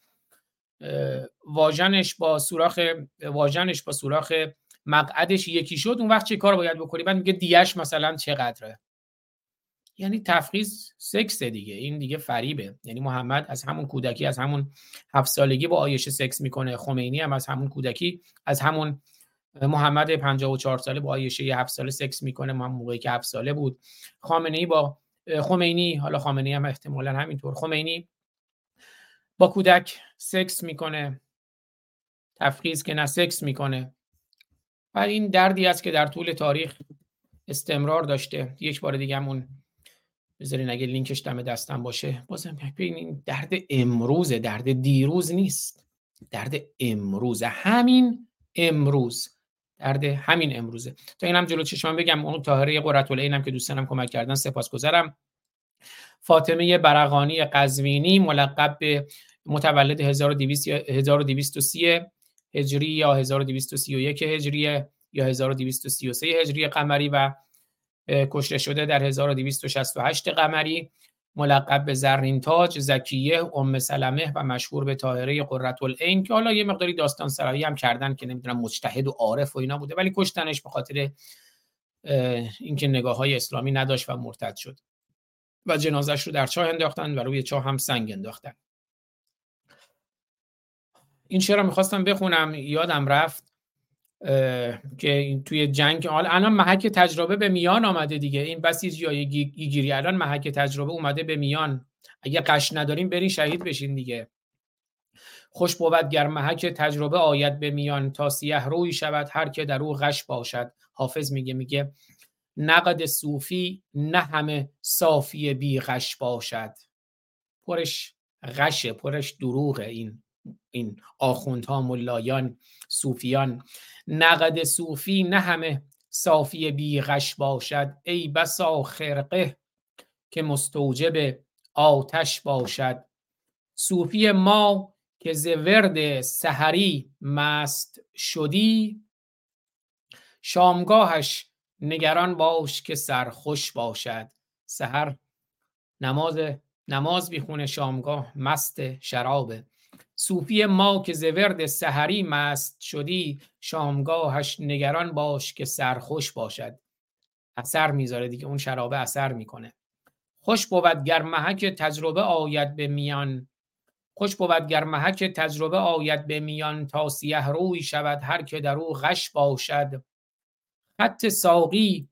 واژنش با سوراخ واژنش با سوراخ مقعدش یکی شد اون وقت چه کار باید بکنی؟ بعد میگه دیش مثلا چقدره؟ یعنی تفخیز سکس دیگه این دیگه فریبه. یعنی محمد از همون کودکی از همون هفت سالگی با آیشه سکس می‌کنه خمینی هم از همون کودکی از همون محمد 54 ساله با آیشه یه هفت ساله سکس می‌کنه. من موقعی که هفت ساله بود. خامنه ای با خمینی حالا خامنه ای هم احتمالا همینطور. خمینی با کودک سکس می‌کنه. تفخیز که نه سکس می‌کنه. و این دردی است که در طول تاریخ استمرار داشته. یک بار دیگه همون بذارین اگه لینکش دم دستم باشه. بازم این درد امروزه درد دیروز نیست. درد امروزه همین امروز. درد همین امروزه. تا اینم جلو چشمم بگم اون طاهره قرةالعین هم که دوستانم کمک کردن سپاسگزارم. فاطمه برقانی قزوینی ملقب به متولد 1200 یا 1230 هجری یا 1231 هجری یا 1233 هجری قمری و کشته شده در 1268 قمری. ملقب به زرین تاج زکیه ام سلمه و مشهور به طاهره قرةالعین که حالا یه مقداری داستان سرایی هم کردن که نمی‌دونم مجتهد و عارف و اینا بوده ولی کشتنش به خاطر اینکه نگاه های اسلامی نداشت و مرتد شد. و جنازش رو در چاه انداختن و روی چاه هم سنگ انداختن. این شعر رو می‌خواستم بخونم؟ یادم رفت که این توی جنگ حالا الان محک تجربه به میان آمده دیگه. این بسیج یا گیری الان محک تجربه اومده به میان. اگه قش نداریم برین شهید بشین دیگه. خوش بود گر محک تجربه آید به میان. تا سیه روی شود هر که در او غش باشد. حافظ میگه میگه نقد صوفی نه همه صافی بی غش باشد. پرش غشه پرش دروغه این. این آخوندها ملایان صوفیان. نقد صوفی نه همه صافی بی غش باشد ای بسا خرقه که مستوجب آتش باشد. صوفی ما که ز ورد سحری مست شدی شامگاهش نگران باش که سرخوش باشد. سحر نماز نماز بیخونه شامگاه مست شرابه صوفی ما که ز ورد سحری مست شدی شامگاهش نگران باش که سرخوش باشد. اثر می‌ذاره دیگه اون شرابه اثر می‌کنه. خوش بود گر محک تجربه آید به میان. خوش بود گر محک تجربه آید به میان تا سیه روی شود هر که در او غش باشد. خط ساقی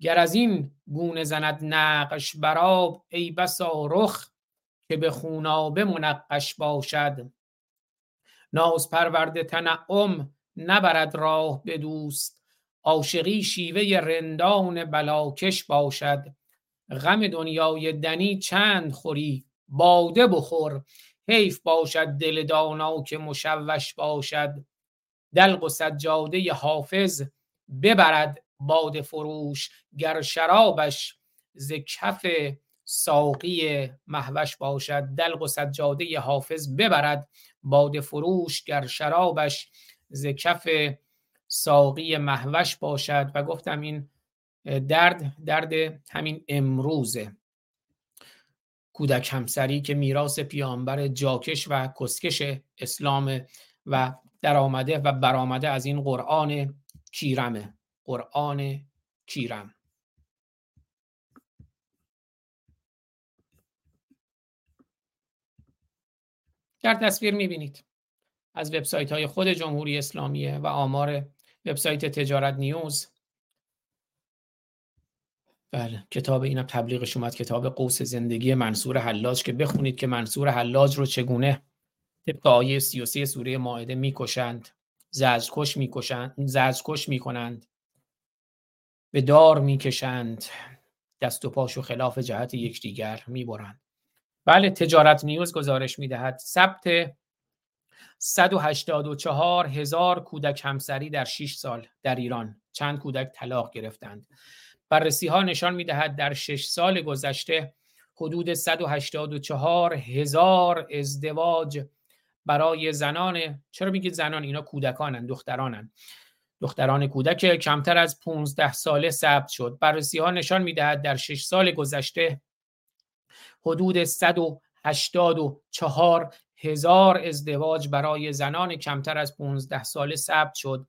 گر از این گونه زند نقش براب ای بسا رخ که به خونابه منقش باشد. ناز پرورده تنعم نبرد راه به دوست. عاشقی شیوه رندان بلاکش باشد. غم دنیای دنی چند خوری؟ باده بخور. حیف باشد دل دانا که مشوش باشد. دلق و سجاده حافظ ببرد باد فروش گر شرابش ز کف ساقی محوش باشد دلق و سجاده حافظ ببرد. باد فروش گر شرابش ز کف ساقی محوش باشد. و گفتم این درد درد همین امروزه. کودک همسری که میراث پیامبر جاکش و کسکش اسلام و در آمده و برآمده از این قرآن کیرمه. قرآن کیرم. در تصویر می‌بینید. از وبسایت های خود جمهوری اسلامیه و آمار وبسایت تجارت نیوز. بله کتاب اینم تبلیغش اومد کتاب قوس زندگی منصور حلاج که بخونید که منصور حلاج رو چگونه طبق آیه 33 سوره ماعده می‌کشند زجرکش می‌کشند زجرکش می‌کنند به دار می‌کشند دست و پاشو خلاف جهت یکدیگر می‌برند. بله تجارت نیوز گزارش می‌دهد. ثبت 184 هزار کودک همسری در 6 سال در ایران. چند کودک طلاق گرفتند. بررسی ها نشان می‌دهد در 6 سال گذشته حدود 184 هزار ازدواج برای زنان. چرا میگید زنان؟ اینا کودکانن دخترانن. دختران کودک کمتر از 15 ساله ثبت شد. بررسی ها نشان می‌دهد در 6 سال گذشته حدود 184 هزار ازدواج برای زنان کمتر از 15 ساله ثبت شد.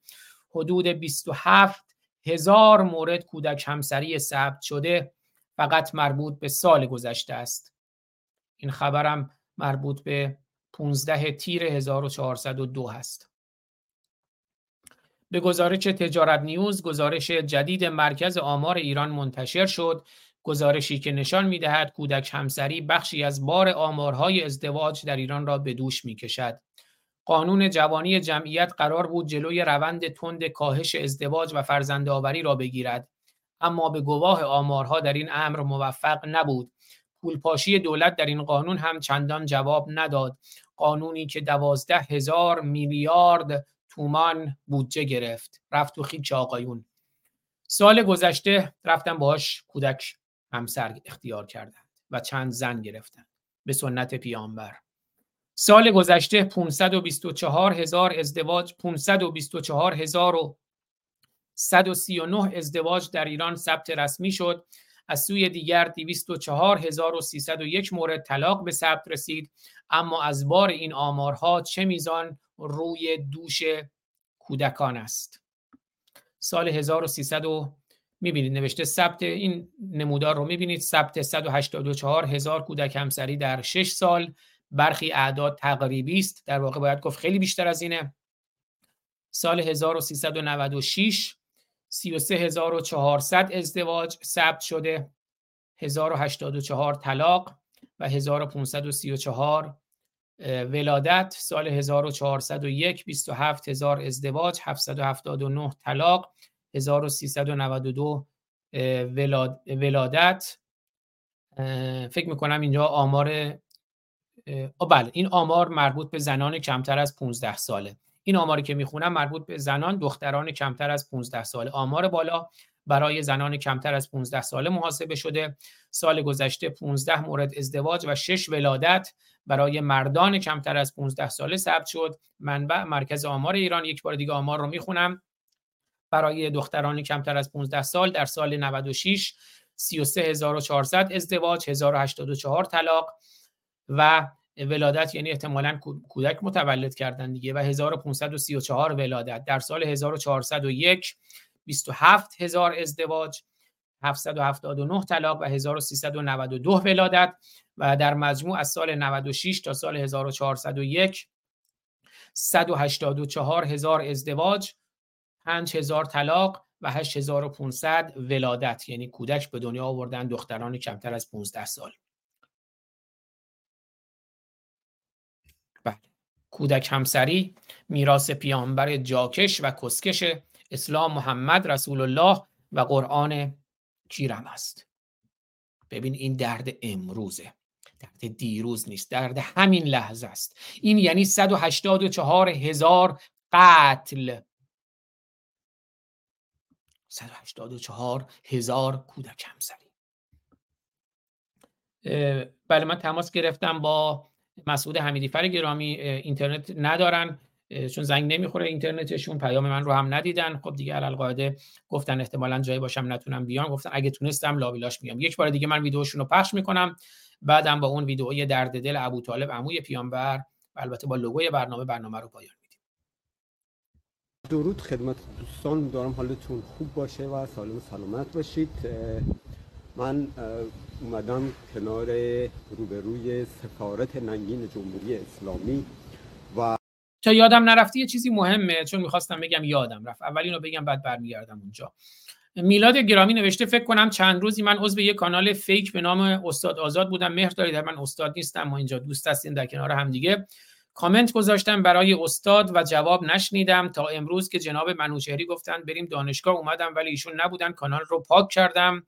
حدود 27 هزار مورد کودک همسری ثبت شده فقط مربوط به سال گذشته است. این خبرم مربوط به 15 تیر 1402 هست به گزارش تجارت نیوز گزارش جدید مرکز آمار ایران منتشر شد گزارشی که نشان می‌دهد کودک همسری بخشی از بار آمارهای ازدواج در ایران را به دوش می کشد. قانون جوانی جمعیت قرار بود جلوی روند تند کاهش ازدواج و فرزندآوری را بگیرد. اما به گواه آمارها در این امر موفق نبود. پولپاشی دولت در این قانون هم چندان جواب نداد. قانونی که دوازده هزار میلیارد تومان بودجه گرفت. رفت تو خیچ آقایون. سال گذشته رفتم باهاش کودک همسر اختیار کردند و چند زن گرفتند. به سنت پیامبر. سال گذشته 524 هزار ازدواج 524 هزار و 139 ازدواج در ایران ثبت رسمی شد. از سوی دیگر 224301 مورد طلاق به ثبت رسید. اما از بار این آمارها چه میزان روی دوش کودکان است؟ سال 1300 می‌بینید نوشته ثبت این نمودار رو می‌بینید. ثبت 184 هزار کودک همسری در 6 سال. برخی اعداد تقریبی است. در واقع باید گفت خیلی بیشتر از اینه. سال 1396 33400 ازدواج ثبت شده. 1084 طلاق و 1534 ولادت. سال 1401 27000 ازدواج 779 طلاق. 1392 ولادت. فکر می‌کنم اینجا آمار بله این آمار مربوط به زنان کمتر از 15 ساله. این آماری که می‌خونم مربوط به زنان دختران کمتر از 15 ساله. آمار بالا برای زنان کمتر از 15 ساله محاسبه شده. سال گذشته 15 مورد ازدواج و 6 ولادت برای مردان کمتر از 15 ساله ثبت شد. منبع مرکز آمار ایران. یک بار دیگه آمار رو می‌خونم. برای دختران کمتر از 15 سال در سال 96 33400 ازدواج 1084 طلاق و ولادت یعنی احتمالا کودک متولد کردن دیگه و 1534 ولادت. در سال 1401 27 هزار ازدواج 779 طلاق و 1392 ولادت. و در مجموع از سال 96 تا سال 1401 184 هزار ازدواج. 5 هزار طلاق و 8500 ولادت. یعنی کودک به دنیا آوردن دختران کمتر از 15 سال. بله. کودک همسری میراث پیامبر جاکش و کسکش اسلام محمد رسول الله و قرآن کیرم است. ببین این درد امروزه. درد دیروز نیست درد همین لحظه است. این یعنی 184 هزار قتل. 184 هزار کودک همسری. بله من تماس گرفتم با مسعود حمیدیفر گرامی اینترنت ندارن چون زنگ نمی‌خوره اینترنتشون پیام من رو هم ندیدن. خب دیگه علل قاعده گفتن احتمالا جایی باشم نتونم بیام. گفتن اگه تونستم لابیلاش میام. یک بار دیگه من ویدیوشون رو پخش می‌کنم. بعدم با اون ویدئوی درد دل ابو طالب عموی پیامبر البته با لوگوی برنامه برنامه رو پایان
درود خدمت دوستان دارم. حالتون خوب باشه و سالم و سلامت باشید. من اومدم کنار روبروی سفارت ننگین جمهوری اسلامی و
تا یادم نرفته یه چیزی مهمه؟ چون می‌خواستم بگم یادم رفت. اول اینو بگم بعد برمیگردم اونجا. میلاد گرامی نوشته فکر کنم چند روزی من عضو یک کانال فیک به نام استاد آزاد بودم. مهر دارید من استاد نیستم ما اینجا دوست هستیم در کنار هم دیگه. کامنت گذاشتم برای استاد و جواب نشنیدم. تا امروز که جناب منوچهری گفتن بریم دانشگاه اومدم ولی ایشون نبودن. کانال رو پاک کردم.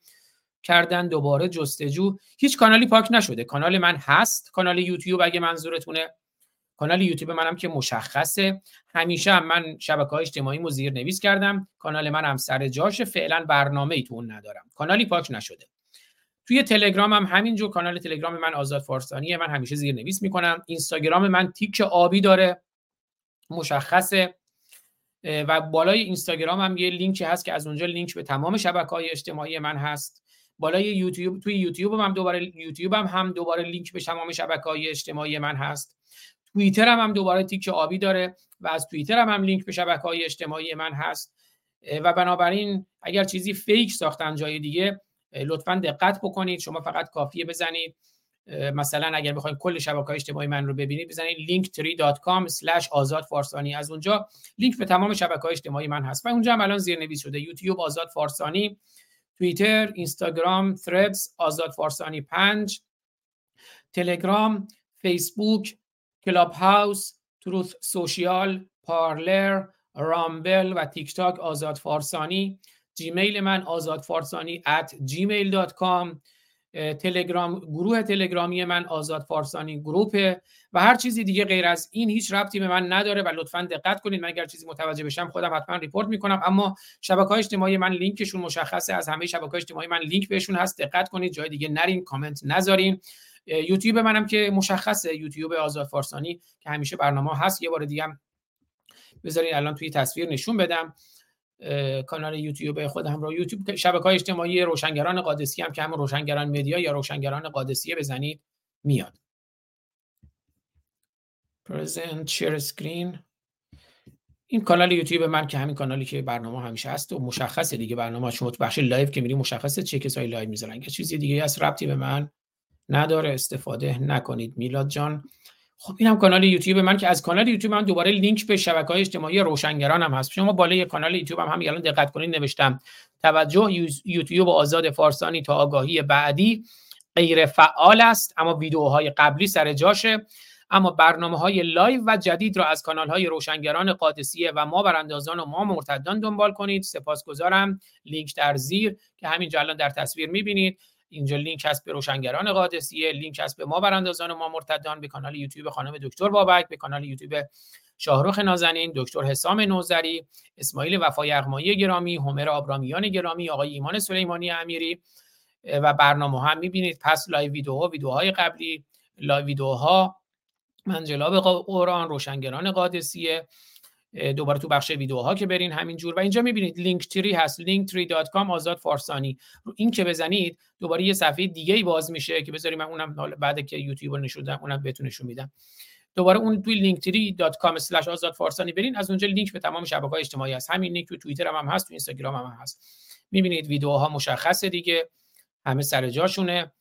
کردن دوباره جستجو. هیچ کانالی پاک نشده. کانال من هست. کانال یوتیوب اگه منظورتونه. کانال یوتیوب منم که مشخصه. همیشه هم من شبکه های اجتماعی مو زیر نویس کردم. کانال من هم سر جاشه. فعلا برنامه ای تو اون ندارم. کانالی پاک نشده. توی تلگرام هم همینجور کانال تلگرام من آزاد فارسانیه من همیشه زیر نویس می‌کنم. اینستاگرام من تیک آبی داره مشخصه و بالای اینستاگرام هم یه لینکی هست که از اونجا لینک به تمام شبکه های اجتماعی من هست. بالای یوتیوب توی یوتیوب هم دوباره یوتیوب هم, هم دوباره لینک به تمام شبکه های اجتماعی من هست. توییتر هم, هم دوباره تیک آبی داره و از توییتر هم, هم لینک به شبکه های اجتماعی من هست. و بنابراین اگر چیزی fake ساختن جای دیگه لطفا دقت بکنید. شما فقط کافیه بزنید. مثلا اگر بخواید کل شبکه های اجتماعی من رو ببینید بزنید linktree.com آزاد فارسانی. از اونجا لینک به تمام شبکه های اجتماعی من هست. و اونجا هم الان زیرنویس شده یوتیوب آزاد فارسانی توییتر اینستاگرام ثردز آزاد فارسانی 5 تلگرام فیسبوک کلاب هاوس تروث سوشیال پارلر رامبل و تیک تاک آزاد فارسانی. جیمیل من آزاد فارسانی at gmail.com تلگرام گروه تلگرامی من آزاد فارسانی group ه و هر چیزی دیگه غیر از این هیچ ربطی به من نداره و لطفا دقت کنید من اگر چیزی متوجه بشم خودم حتما report می‌کنم. اما شبکه های اجتماعی من لینکشون مشخصه از همه شبکه اجتماعی من لینک بهشون هست دقت کنید جای دیگه نرین کامنت نذارین. یوتیوب منم که مشخصه یوتیوب آزاد فارسانی که همیشه برنامه هست. یه بار دیگه بذارین الان توی تصویر نشون بدم. کانال یوتیوب خودم رو یوتیوب شبکه های اجتماعی روشنگران قادسی هم که همون روشنگران مدیا یا روشنگران قادسیه بزنید میاد. present share screen این کانال یوتیوب من که همین کانالی که برنامه همیشه هست و مشخصه دیگه برنامه شما تو بخش live که میری مشخصه چه کسایی live می‌ذارن. چیزی دیگه از ربطی به من نداره استفاده نکنید میلاد جان. خب اینم کانال یوتیوب من که از کانال یوتیوب من دوباره لینک به شبکه های اجتماعی روشنگران هم هست. شما بالای کانال یوتیوب هم همین الان دقت کنید نوشتم توجه یوتیوب آزاد فارسانی تا آگاهی بعدی غیر فعال است اما ویدیوهای قبلی سر جاشه. اما برنامه های live و جدید را از کانال های روشنگران قادسیه و ما براندازان و ما مرتدان دنبال کنید. سپاسگزارم. لینک در زیر که همینجا الان در تصویر می‌بینید. اینجا لینک هست به روشنگران قادسیه لینک هست به ما براندازان ما مرتدان به کانال یوتیوب خانم دکتر بابک به کانال یوتیوب شاهرخ نازنین دکتر حسام نوذری اسماعیل وفا یغمایی گرامی هومر آبرامیان گرامی آقای ایمان سلیمانی امیری و برنامه هم می‌بینید. پس live ویدیوها ویدیوهای قبلی live ویدیوها منجلاب قرآن روشنگران قادسیه دوباره تو بخش ویدیوها که برین همینجور. و اینجا می‌بینید Linktree ی هست linktree.com آزاد فارسانی. رو این که بزنید دوباره یه صفحه دیگه ای باز میشه که بذاریم من اونم بعد که یوتیوب رو نشوندم اونم بهتون نشون میدم. دوباره اون توی linktree.com آزاد فارسانی برین. از اونجا لینک به تمام شبکه‌های اجتماعی هست. همین لینک تو توییتر هم, هم هست تو اینستاگرام هم, هم هست. می‌بینید ویدیوها مشخصه دیگه. همه سر جاشونه.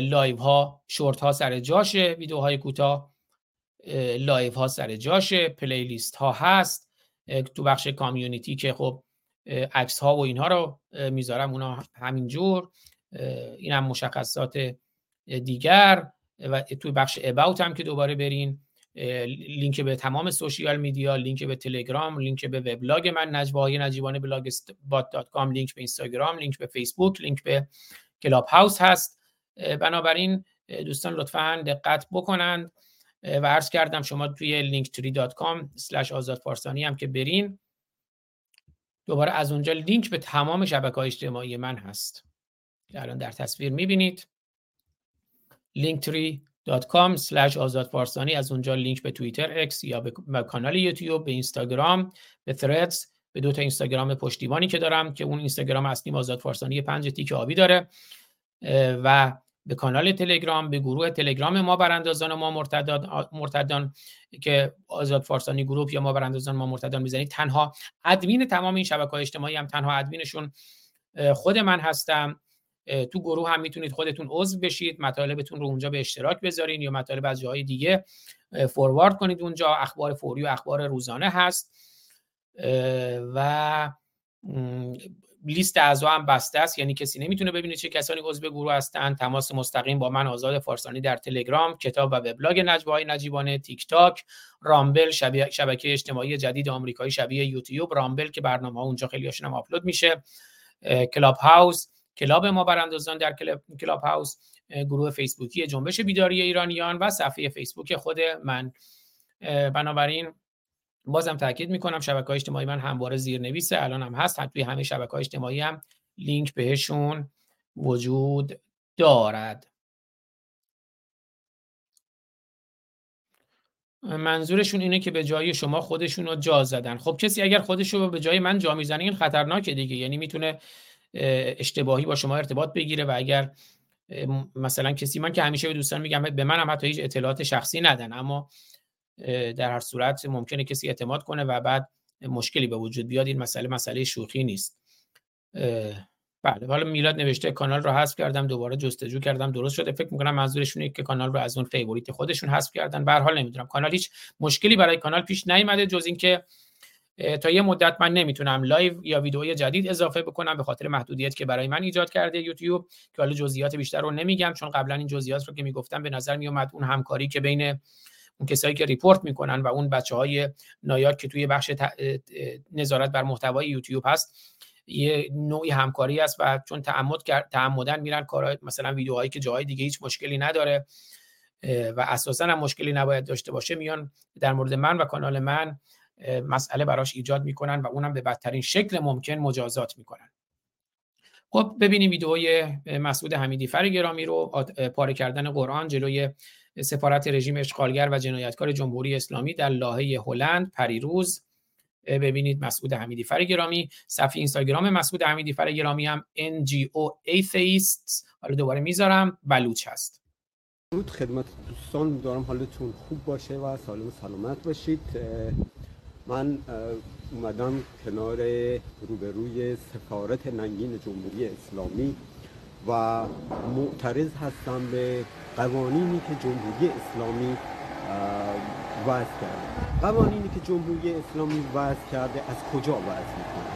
live ها shorts ها سر جاشه. ویدیوهای کوتاه. live ها سر جاشه playlist ها هست. تو بخش community که خب عکس ها و اینها رو می‌ذارم اونا همینجور این هم مشخصات دیگر. و تو بخش about هم که دوباره برین لینک به تمام social media لینک به تلگرام لینک به وبلاگ من نجواهای نجیبانه بلاگ dot com لینک به اینستاگرام لینک به فیسبوک لینک به کلاب هاوس هست. بنابراین دوستان لطفا دقت بکنند. و عرض کردم شما توی linktree.com آزاد فارسانی هم که برین دوباره از اونجا لینک به تمام شبکه های اجتماعی من هست. که الان در تصویر می‌بینید. linktree.com آزاد فارسانی از اونجا لینک به توییتر اکس یا به کانال یوتیوب به اینستاگرام به threads به دو تا اینستاگرام پشتیبانی که دارم که اون اینستاگرام اصلی آزاد فارسانی پنج تیک آبی داره. و به کانال تلگرام به گروه تلگرام ما براندازان ما مرتدان, مرتدان که آزاد فارسانی گروه یا ما براندازان ما مرتدان می‌زنید تنها ادمین تمام این شبکه های اجتماعی هم تنها ادمینشون خود من هستم. تو گروه هم می‌تونید خودتون عضو بشید مطالبتون رو اونجا به اشتراک بذارین یا مطالب از جاهای دیگه forward کنید اونجا. اخبار فوری و اخبار روزانه هست. و لیست اعضا هم بسته است. یعنی کسی نمی‌تونه ببینه چه کسانی عضو گروه هستند. تماس مستقیم با من آزاد فارسانی در تلگرام کتاب و وبلاگ نجوا های نجیبانه تیک تاک رامبل شبکه اجتماعی جدید آمریکایی شبیه یوتیوب رامبل که برنامه ها اونجا خیلی هم آپلود میشه. کلاب هاوس کلاب ما براندازان در کلاب هاوس گروه فیسبوکی جنبش بیداری ایرانیان و صفحه فیسبوک خود من. بنابراین بازم تاکید می‌کنم شبکه های اجتماعی من همواره زیرنویسه الان هم هست. توی همه شبکه های اجتماعی هم لینک بهشون وجود دارد. منظورشون اینه که به جای شما خودشون رو جا زدن. خب کسی اگر خودش رو به جای من جا می‌زنه این خطرناکه دیگه. یعنی می‌تونه اشتباهی با شما ارتباط بگیره و اگر مثلا کسی من که همیشه به دوستان میگم به من هم حتی هیچ اطلاعات شخصی ندن. اما در هر صورت ممکنه کسی اعتماد کنه و بعد مشکلی به وجود بیاد این مسئله مسئله شوخی نیست. بله حالا میلاد نوشته کانال رو حذف کردم دوباره جستجو کردم درست شده. فکر می‌کنم منظورشونه که کانال رو از اون favorite خودشون حذف کردن. به حال نمی‌دونم. کانال هیچ مشکلی برای کانال پیش نیومده جز اینکه تا یه مدت من نمی‌تونم live یا ویدئوی جدید اضافه بکنم به خاطر محدودیت که برای من ایجاد کرده یوتیوب که حالا جزئیات بیشتر رو نمیگم چون قبلا این جزئیات رو که می‌گفتم به نظر میومد اون همکاری که بین اون کسایی که report می‌کنن و اون بچه های که توی بخش نظارت بر محتوای یوتیوب هست یه نوعی همکاری است و چون تعمد تعمدن میرن کارهای مثلا ویدیوهایی که جاهای دیگه هیچ مشکلی نداره و اساسا هم مشکلی نباید داشته باشه میان در مورد من و کانال من مسئله براش ایجاد می‌کنن و اونم به بدترین شکل ممکن مجازات می‌کنن. خب ببینیم ویدئوی مسعود حمیدی فر گرامی رو پاره کردن قرآن جلوی سفارت رژیم اشغالگر و جنایتکار جمهوری اسلامی در لاهه هلند پریروز. ببینید مسعود حمیدی فر گرامی صفحه اینستاگرام مسعود حمیدی فر گرامی هم NGO Atheists حالا دوباره می‌ذارم. بلوچ هست.
درود خدمت دوستان. دارم حالتون خوب باشه و سالم و سلامت باشید. من اومدم کنار روبروی سفارت ننگین جمهوری اسلامی. و معترض هستم به قوانینی که جمهوری اسلامی وضع کرده. قوانینی که جمهوری اسلامی وضع کرده از کجا وضع می‌کنه؟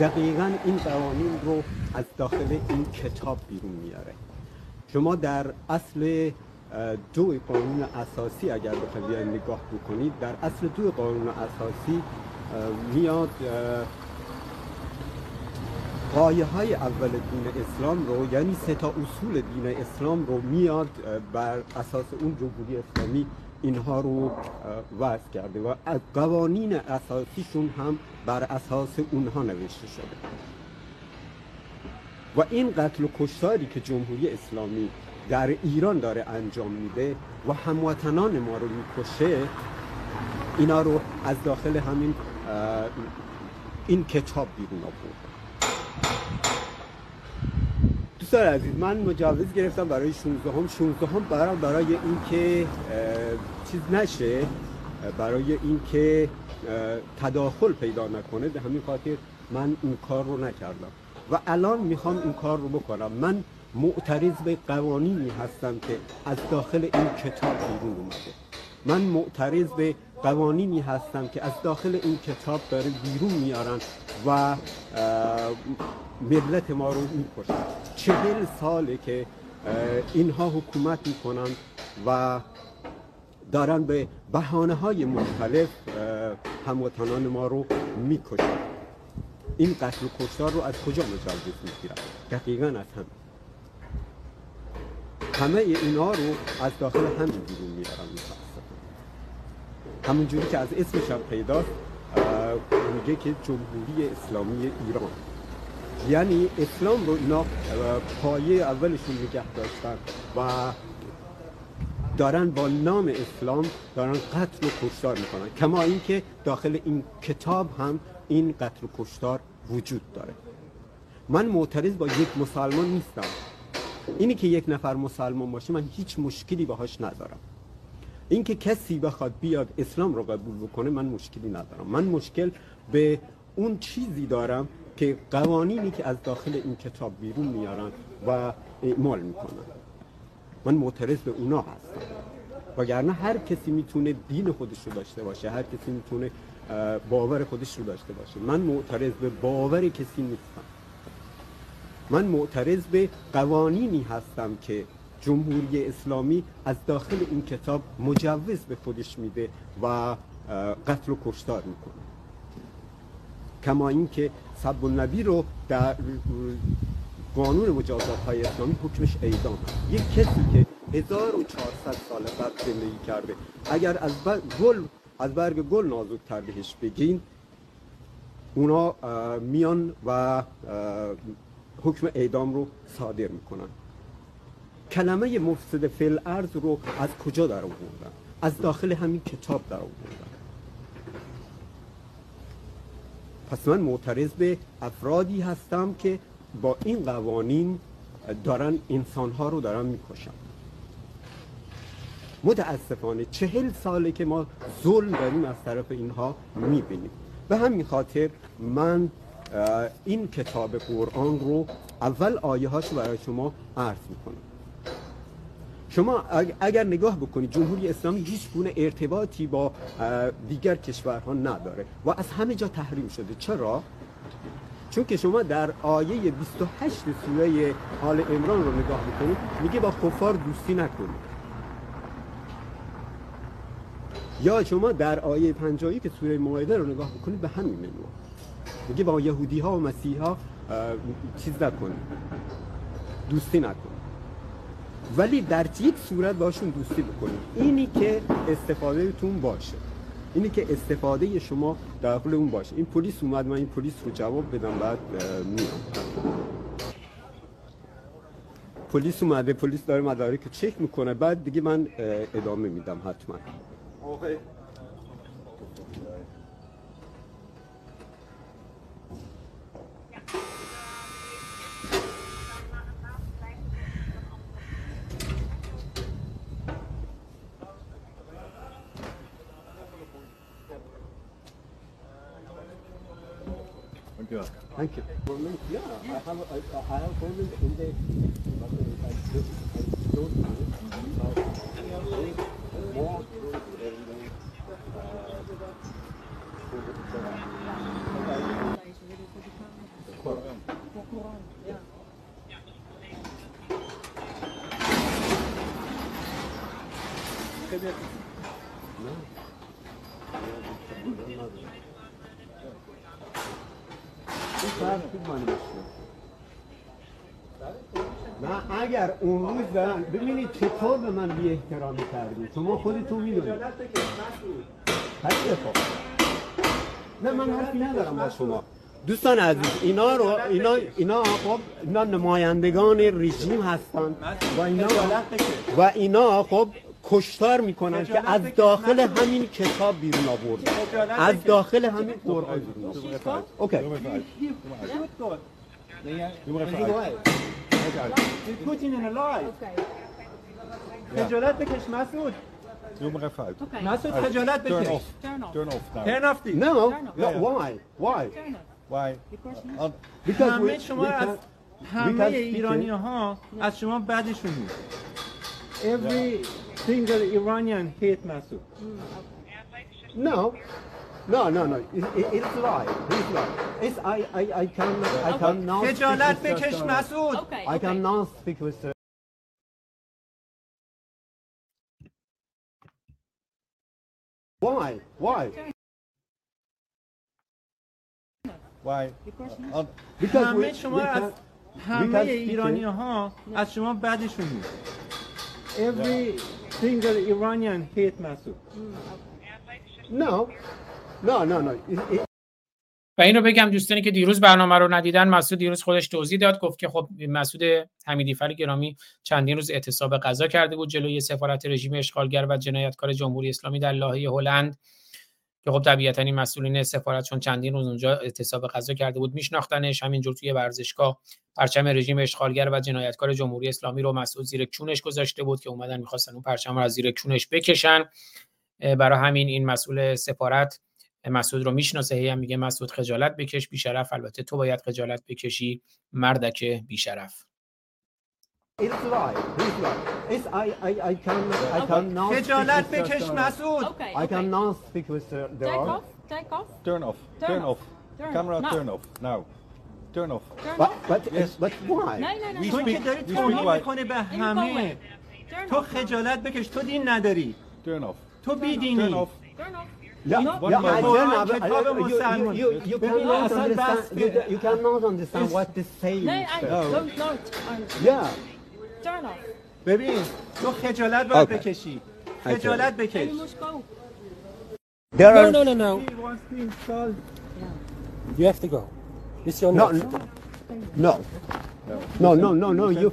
دقیقا این قوانین رو از داخل این کتاب بیرون میاره شما در اصل دو قانون اساسی اگر بخواید نگاه بکنید در اصل دو قانون اساسی میاد قایه های اول دین اسلام رو یعنی سه تا اصول دین اسلام رو میاد بر اساس اون جمهوری اسلامی اینها رو وضع کرده و قوانین اساسیشون هم بر اساس اونها نوشته شده. و این قتل و کشتاری که جمهوری اسلامی در ایران داره انجام میده و هموطنان ما رو می‌کشه اینا رو از داخل همین این کتاب بیرون آورد. دوستان عزیز من مجوز گرفتم برای 16 هم 16 هم برای برای اینکه چیز نشه برای اینکه تداخل پیدا نکنه به همین خاطر من این کار رو نکردم. و الان می‌خوام این کار رو بکنم. من معترض به قوانینی هستم که از داخل این کتاب بیرون اومده. من معترض به قوانینی هستم که از داخل این کتاب داره بیرون میارن و ملت ما رو می‌کشن. چهل ساله که اینها حکومت می‌کنن و دارن به بحانه های مختلف هموطنان ما رو می‌کشن. این قتل و کشتار رو از کجا مجوز می‌گیرن؟ دقیقا از هم همه اینا رو از داخل همین بیرون میارن. همون جوری که از اسمش هم پیداست میگه که جمهوری اسلامی ایران. یعنی اسلام رو اینا پایه اولشون نگه داشتن و دارن با نام اسلام دارن قتل و کشتار می‌کنن. کما اینکه داخل این کتاب هم این قتل و کشتار وجود داره. من معترض با یک مسلمان نیستم. اینی که یک نفر مسلمان باشه من هیچ مشکلی باهاش ندارم. اینکه کسی بخواد بیاد اسلام رو قبول بکنه من مشکلی ندارم. من مشکل به اون چیزی دارم که قوانینی که از داخل این کتاب بیرون میارن و اعمال می‌کنن. من معترض به اونا هستم. وگرنه هر کسی می‌تونه دین خودش رو داشته باشه هر کسی می‌تونه باور خودش رو داشته باشه. من معترض به باور کسی نیستم. من معترض به قوانینی هستم که جمهوری اسلامی از داخل این کتاب مجوز به خودش میده و قتل و کشتار می‌کنه. کما اینکه سب النبی رو در قانون مجازات های اسلامی حکمش اعدام. یک کسی که 1400 سال قبل زندگی کرده اگر از گل از برگ گل نازکتر بهش بگین اونا میان و حکم اعدام رو صادر می‌کنن. کلمه مفسد فی ارز رو از کجا در آوردن؟ از داخل همین کتاب در آوردن. پس من معترض به افرادی هستم که با این قوانین دارن انسانها رو دارن می‌کشن. متاسفانه چهل ساله که ما ظلم داریم از طرف اینها می‌بینیم. به همین خاطر من این کتاب قرآن رو اول آیه هاش برای شما عرض می‌کنم. شما اگ- اگر نگاه بکنید جمهوری اسلامی هیچ گونه ارتباطی با دیگر کشورها نداره و از همه جا تحریم شده. چرا؟ چون که شما در آیه 28 سوره آل عمران رو نگاه بکنید میگه با کفار دوستی نکنید. یا شما در آیه پنجایی که سوره مائده رو نگاه بکنید به همین منوع میگه با یهودی ها و مسیح چیز نکنید. دوستی نکنید. ولی در یک صورت باشون دوستی بکنید اینی که استفادهتون باشه. اینی که استفاده شما داخل اون باشه. این پلیس اومد من این پلیس رو جواب بدم بعد میام. پلیس اومده پلیس داره مدارک چک می‌کنه بعد دیگه من ادامه میدم حتما.
Thank you.
Thank you. Government, yeah, I have, I, I have government in the, but I don't, I don't know. So, I think more, معنی. نه اگر اون روز دارن ببینید چطور به من بی احترامی کردی شما خودتون می‌دونید. نه من حرفی ندارم با شما. دوستان عزیز اینا رو اینا اینا خب اینا نمایندگان رژیم هستن. و اینا و اینا خب کشتار می‌کنن که از داخل همین کتاب بیرون آورد از داخل همین قرآن بیرون آورد اوکی
Putin in a lie. خجالت بکش مسعود
maar even uit.
مسعود. خجالت
Turn
بکش
off. Turn off now.
Turn off.
No,
Yeah.
why? Why?
Why? Uh,
Because we,
همه شما
we
از
can, we
همه ایرانی. ها از شما بدشون میاد Every single Iranian hate مسعود
No, no, no, no. It, it, it's lie. It's lie. It's I, I, I can, I cannot. speak
خجالت
with
بکش
such-
مسعود
I cannot speak with. uh, Why? Why?
Why? Uh,
Because
همه
we,
شما
we
از
can, we
همه
can speak
ایرانی
it.
ها از شما بدشون میاد Every single Iranian hate مسعود
No, no, no, no. It, it,
و اینو بگم دوستانی که دیروز برنامه رو ندیدن مسعود دیروز خودش توضیح داد گفت که خب مسعود حمیدی فر گرامی چندین روز اعتصاب غذا کرده بود جلوی سفارت رژیم اشغالگر و جنایتکار جمهوری اسلامی در لاهه هلند. که خب طبیعتا این مسئولین سفارت چون چندین روز اونجا اعتصاب غذا کرده بود میشناختنش همینجور توی ورزشگاه پرچم رژیم اشغالگر و جنایتکار جمهوری اسلامی رو مسعود زیر چونش گذاشته بود که اومدن می‌خواستن اون پرچم رو از زیر چونش بکشن برای همین این مسئول سفارت مسعود رو می‌شناسه هی هم میگه مسعود خجالت بکش بیشرف البته تو باید خجالت بکشی مردک بیشرف.
It's lie. It's lie. It's I, I, I can, I cannot. speak
خجالت
with such
بکش
a-
مسعود
I cannot speak with the, the
Take
wrong.
off.
Take off.
Turn off.
Turn
Turn
off.
off.
Turn
Camera,
off. Now.
turn off. Now. Turn off.
Turn
But,
off.
but,
Yes.
but why?
نه نه
We
نه
تو
speak-
که داری
we speak
توهین
white.
می‌کنه به
این
همه
Turn
تو
off.
خجالت بکش تو دین نداری
Turn off.
تو
Turn
بیدینی
off.
Turn off.
Yeah,
اینا
yeah, I
قرآن
don't know,
کتاب
you- you-
مسلمان.
you- you
ببین
cannot
اصلا بس
understand- you
به-
you cannot understand what they say.
نه I
No.
don't know. I'm-
Yeah.
Turn off.
ببین تو خجالت باید
Okay.
بکشی
I
خجالت بکش
You must go.
There are
No, no, no, no. You have to go. It's your
No,
note.
no. No, no, no, no, you.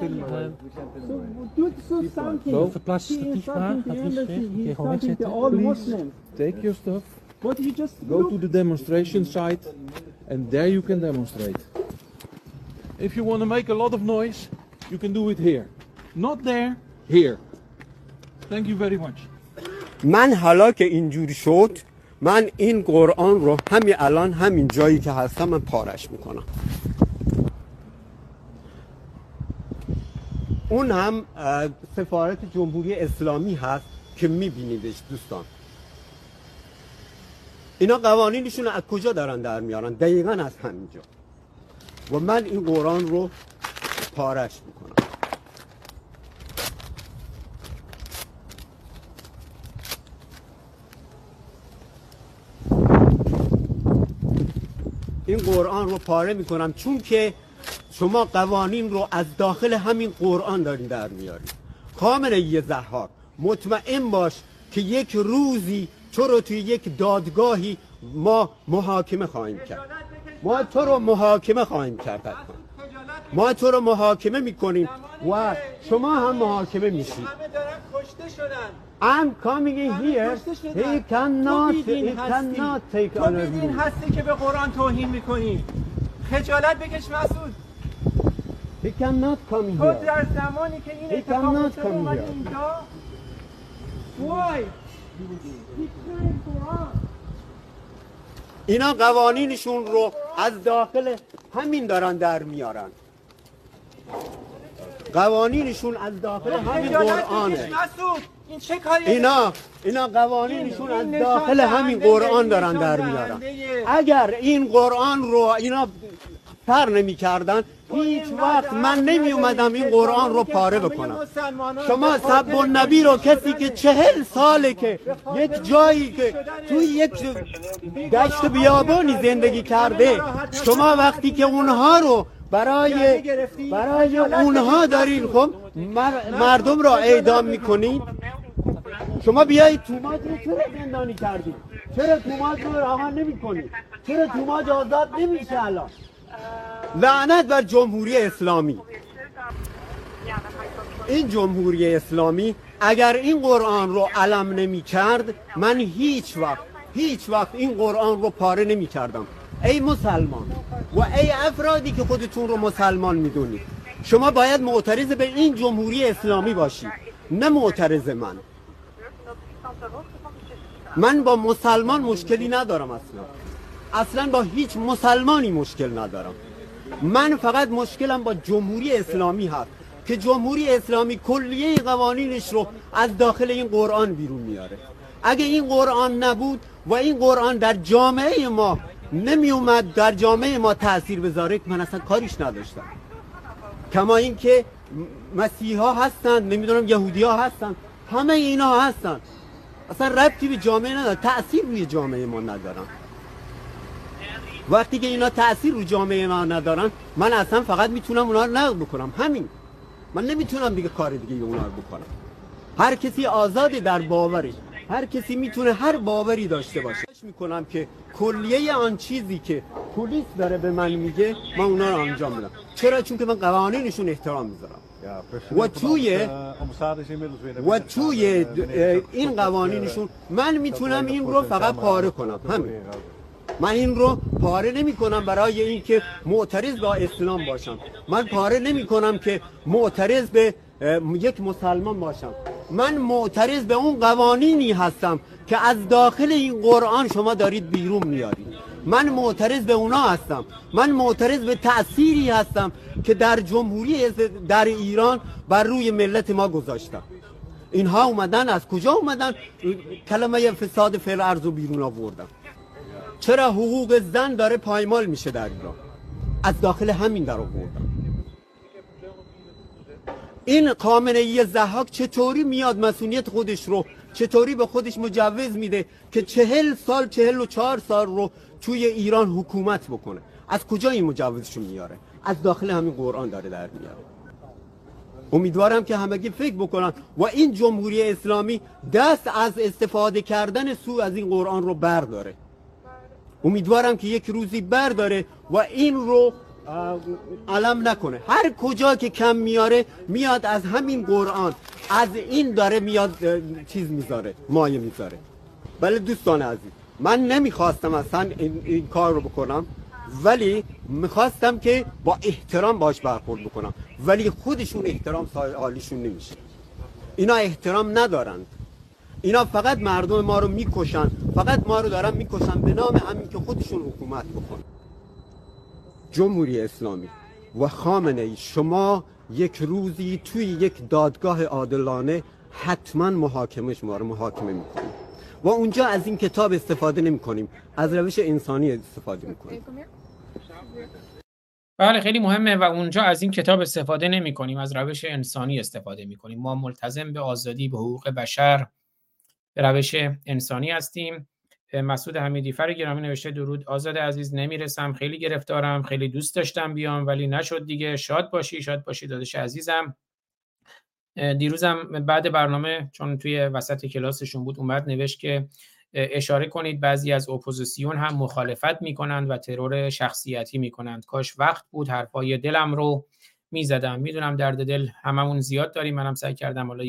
Boven plastic vraag, advies kreeg, kun je gewoon wegzetten.
Take your stuff. Go to the demonstration site and there you can demonstrate. If you want to make a lot of noise, you can do it here. Not there, here. Thank you very much.
من حالا که اینجوری شد من این قرآن رو همین الان همین جایی که هستم من پارش می‌کنم. اون هم سفارت جمهوری اسلامی هست که میبینیدش دوستان. اینا قوانینشون از کجا دارن در میارن؟ دقیقا از همینجا. و من این قرآن رو پارش می‌کنم این قرآن رو پاره می‌کنم چون که شما قوانین رو از داخل همین قرآن دارین در میارین. کامل یه زهار. مطمئن باش که یک روزی تو رو توی یک دادگاهی ما محاکمه خواهیم کرد. ما تو رو محاکمه خواهیم کرد. ما تو رو محاکمه می‌کنیم و شما هم محاکمه میشید.
همه دارن کشته شدن.
I'm coming in here.
کشته
he cannot
تو
he cannot take
تو بیدین هستی که به قرآن توهین می‌کنی. خجالت بکش مسعود.
He cannot come
تو
here.
در زمانی که این
He
اتفاق
cannot
افتاده
come
اومدی
here.
اینجا. وای.
اینا قوانینشون رو از داخل همین دارن در میارن. قوانینشون از داخل همین قرآنه.
این چه کاری؟
اینا اینا قوانینشون از داخل همین قرآن دارن در میارن. اگر این قرآن رو اینا پر نمی کردن هیچ وقت من نمی اومدم این قرآن رو پاره بکنم. شما سب نبی رو کسی که چهل ساله که یک جایی که توی یک دشت بیابانی زندگی کرده. شما وقتی که اونها رو برای برای اونها دارین خب مر- مردم را اعدام می‌کنید شما بیایید توماج رو چرا زندانی کردید چرا توماج رو رها کنید چرا توماج آزاد نمیشه الان؟ لعنت بر جمهوری اسلامی. این جمهوری اسلامی اگر این قرآن رو علم نمی کرد من هیچ وقت هیچ وقت این قرآن رو پاره نمی کردم ای مسلمان و ای افرادی که خودتون رو مسلمان می‌دونید شما باید معترض به این جمهوری اسلامی باشید نه معترض من. من با مسلمان مشکلی ندارم اصلا. اصلا با هیچ مسلمانی مشکل ندارم. من فقط مشکلم با جمهوری اسلامی هست که جمهوری اسلامی کلیه قوانینش رو از داخل این قرآن بیرون میاره. اگه این قرآن نبود و این قرآن در جامعه ما نمی اومد در جامعه ما تاثیر بذاره من اصلا کاریش نداشتم. کما اینکه مسیحا هستن نمی‌دونم یهودی ها هستن همه اینا هستن. اصلا ربطی به جامعه نداره. تأثیر روی جامعه ما ندارن. وقتی که اینا تأثیر رو جامعه ما ندارن من اصلا فقط می‌تونم اونا رو نقد بکنم. همین. من نمی‌تونم دیگه کار دیگه اونا رو بکنم. هر کسی آزاده در باورش هر کسی می‌تونه هر باوری داشته باشه. می‌کنم که کلیه آن چیزی که پلیس داره به من میگه من اونا رو انجام بدم چرا؟ چون که من قوانینشون احترام می‌ذارم. و توی و توی این قوانینشون من می‌تونم این رو فقط پاره کنم همین من این رو پاره نمی کنم برای اینکه معترض با اسلام باشم من پاره نمی کنم که معترض به یک مسلمان باشم من معترض به اون قوانینی هستم که از داخل این قرآن شما دارید بیرون میارید من معترض به اونا هستم. من معترض به تأثیری هستم که در جمهوری در ایران بر روی ملت ما گذاشتم. اینها اومدن از کجا اومدن؟ کلمه فساد فعل ارز بیرون آوردن چرا حقوق زن داره پایمال میشه در ایران؟ از داخل همین در آوردن این خامنه ای زحاک چطوری میاد مسئولیت خودش رو؟ چطوری به خودش مجوز میده که چهل سال چهل و چهار سال رو توی ایران حکومت بکنه. از کجا این مجوزشو میاره؟ از داخل همین قرآن داره در میاره. امیدوارم که همگی فکر بکنن و این جمهوری اسلامی دست از استفاده کردن سو از این قرآن رو برداره. امیدوارم که یک روزی برداره و این رو علم نکنه. هر کجا که کم میاره میاد از همین قرآن از این داره میاد چیز می‌ذاره مایه می‌ذاره. بله دوستان عزیز من نمی‌خواستم اصلا این, این کار رو بکنم ولی می‌خواستم که با احترام باش برخورد بکنم. ولی خودشون احترام حالیشون نمیشه. اینا احترام ندارند. اینا فقط مردم ما رو می‌کشن. فقط ما رو دارن می‌کشن به نام همین که خودشون حکومت بکنن. جمهوری اسلامی و خامنه ای شما یک روزی توی یک دادگاه عادلانه حتما محاکمش ما رو محاکمه می‌کنیم و اونجا از این کتاب استفاده نمی کنیم از روش انسانی استفاده می‌کنیم.
بله خیلی مهمه و اونجا از این کتاب استفاده نمی کنیم از روش انسانی استفاده می کنیم ما ملتزم به آزادی به حقوق بشر به روش انسانی هستیم. مسعود حمیدی فر گرامی نوشته درود. آزاد عزیز نمی‌رسم. خیلی گرفتارم. خیلی دوست داشتم بیام ولی نشد دیگه. شاد باشی. شاد باشی دادش عزیزم. دیروزم بعد برنامه چون توی وسط کلاسشون بود اومد نوشت که اشاره کنید بعضی از اپوزیسیون هم مخالفت می‌کنند و ترور شخصیتی می‌کنند. کاش وقت بود حرفای دلم رو می‌زدم. می‌دونم درد دل هممون زیاد داریم. منم سعی کردم حالا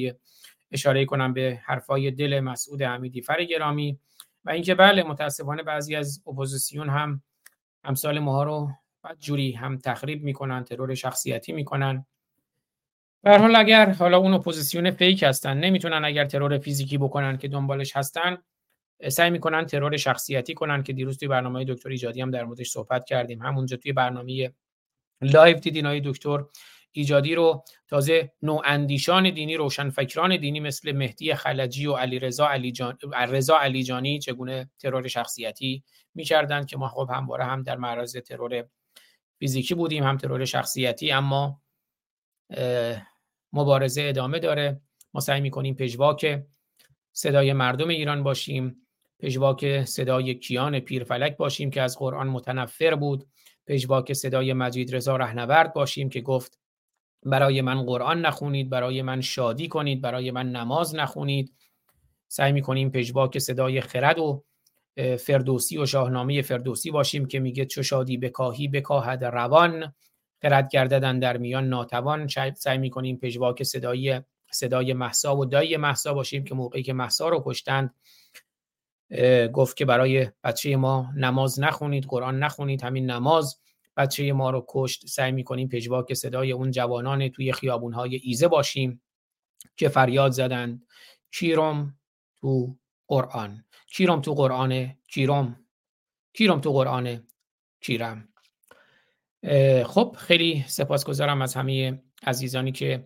اشاره کنم به حرفای دل مسعود حمیدی فر گرامی و اینکه بله متاسفانه بعضی از اپوزیسیون هم امثال ماها رو جوری هم تخریب می‌کنن ترور شخصیتی می‌کنن. به حال اگر حالا اون اپوزیسیون fake هستن نمی‌تونن اگر ترور فیزیکی بکنن که دنبالش هستن سعی می‌کنن ترور شخصیتی کنن که دیروز توی برنامه دکتر ایجادی هم در موردش صحبت کردیم. همونجا توی برنامه live دیدین های دکتر ایجادی رو. تازه نواندیشان دینی روشنفکران دینی مثل مهدی خلجی و علیجان رضا علیجانی چگونه ترور شخصیتی می‌کردند که ما خب همواره هم در معرض ترور فیزیکی بودیم هم ترور شخصیتی اما مبارزه ادامه داره. ما سعی می‌کنیم پژواک صدای مردم ایران باشیم پژواک صدای کیان پیرفلک باشیم که از قرآن متنفر بود پژواک صدای مجید رضا رهنورد باشیم که گفت برای من قرآن نخونید برای من شادی کنید برای من نماز نخونید. سعی می‌کنیم پژواک صدای خرد و فردوسی و شاهنامه فردوسی باشیم که میگه چو شادی بکاهی بکاهد روان. خرد گرددن در میان ناتوان. سعی می‌کنیم پژواک صدای صدای محسا و دایی محسا باشیم که موقعی که محسا رو کشتند گفت که برای بچه ما نماز نخونید قرآن نخونید همین نماز بچه ما رو کشت. سعی می‌کنیم پژواک صدای اون جوانان توی خیابونهای ایزه باشیم که فریاد زدند کیرم تو قرآن؟ کیرم تو قرآن کیرم؟ کیرم تو قرآن کیرم؟ خب خیلی سپاسگزارم از همه عزیزانی که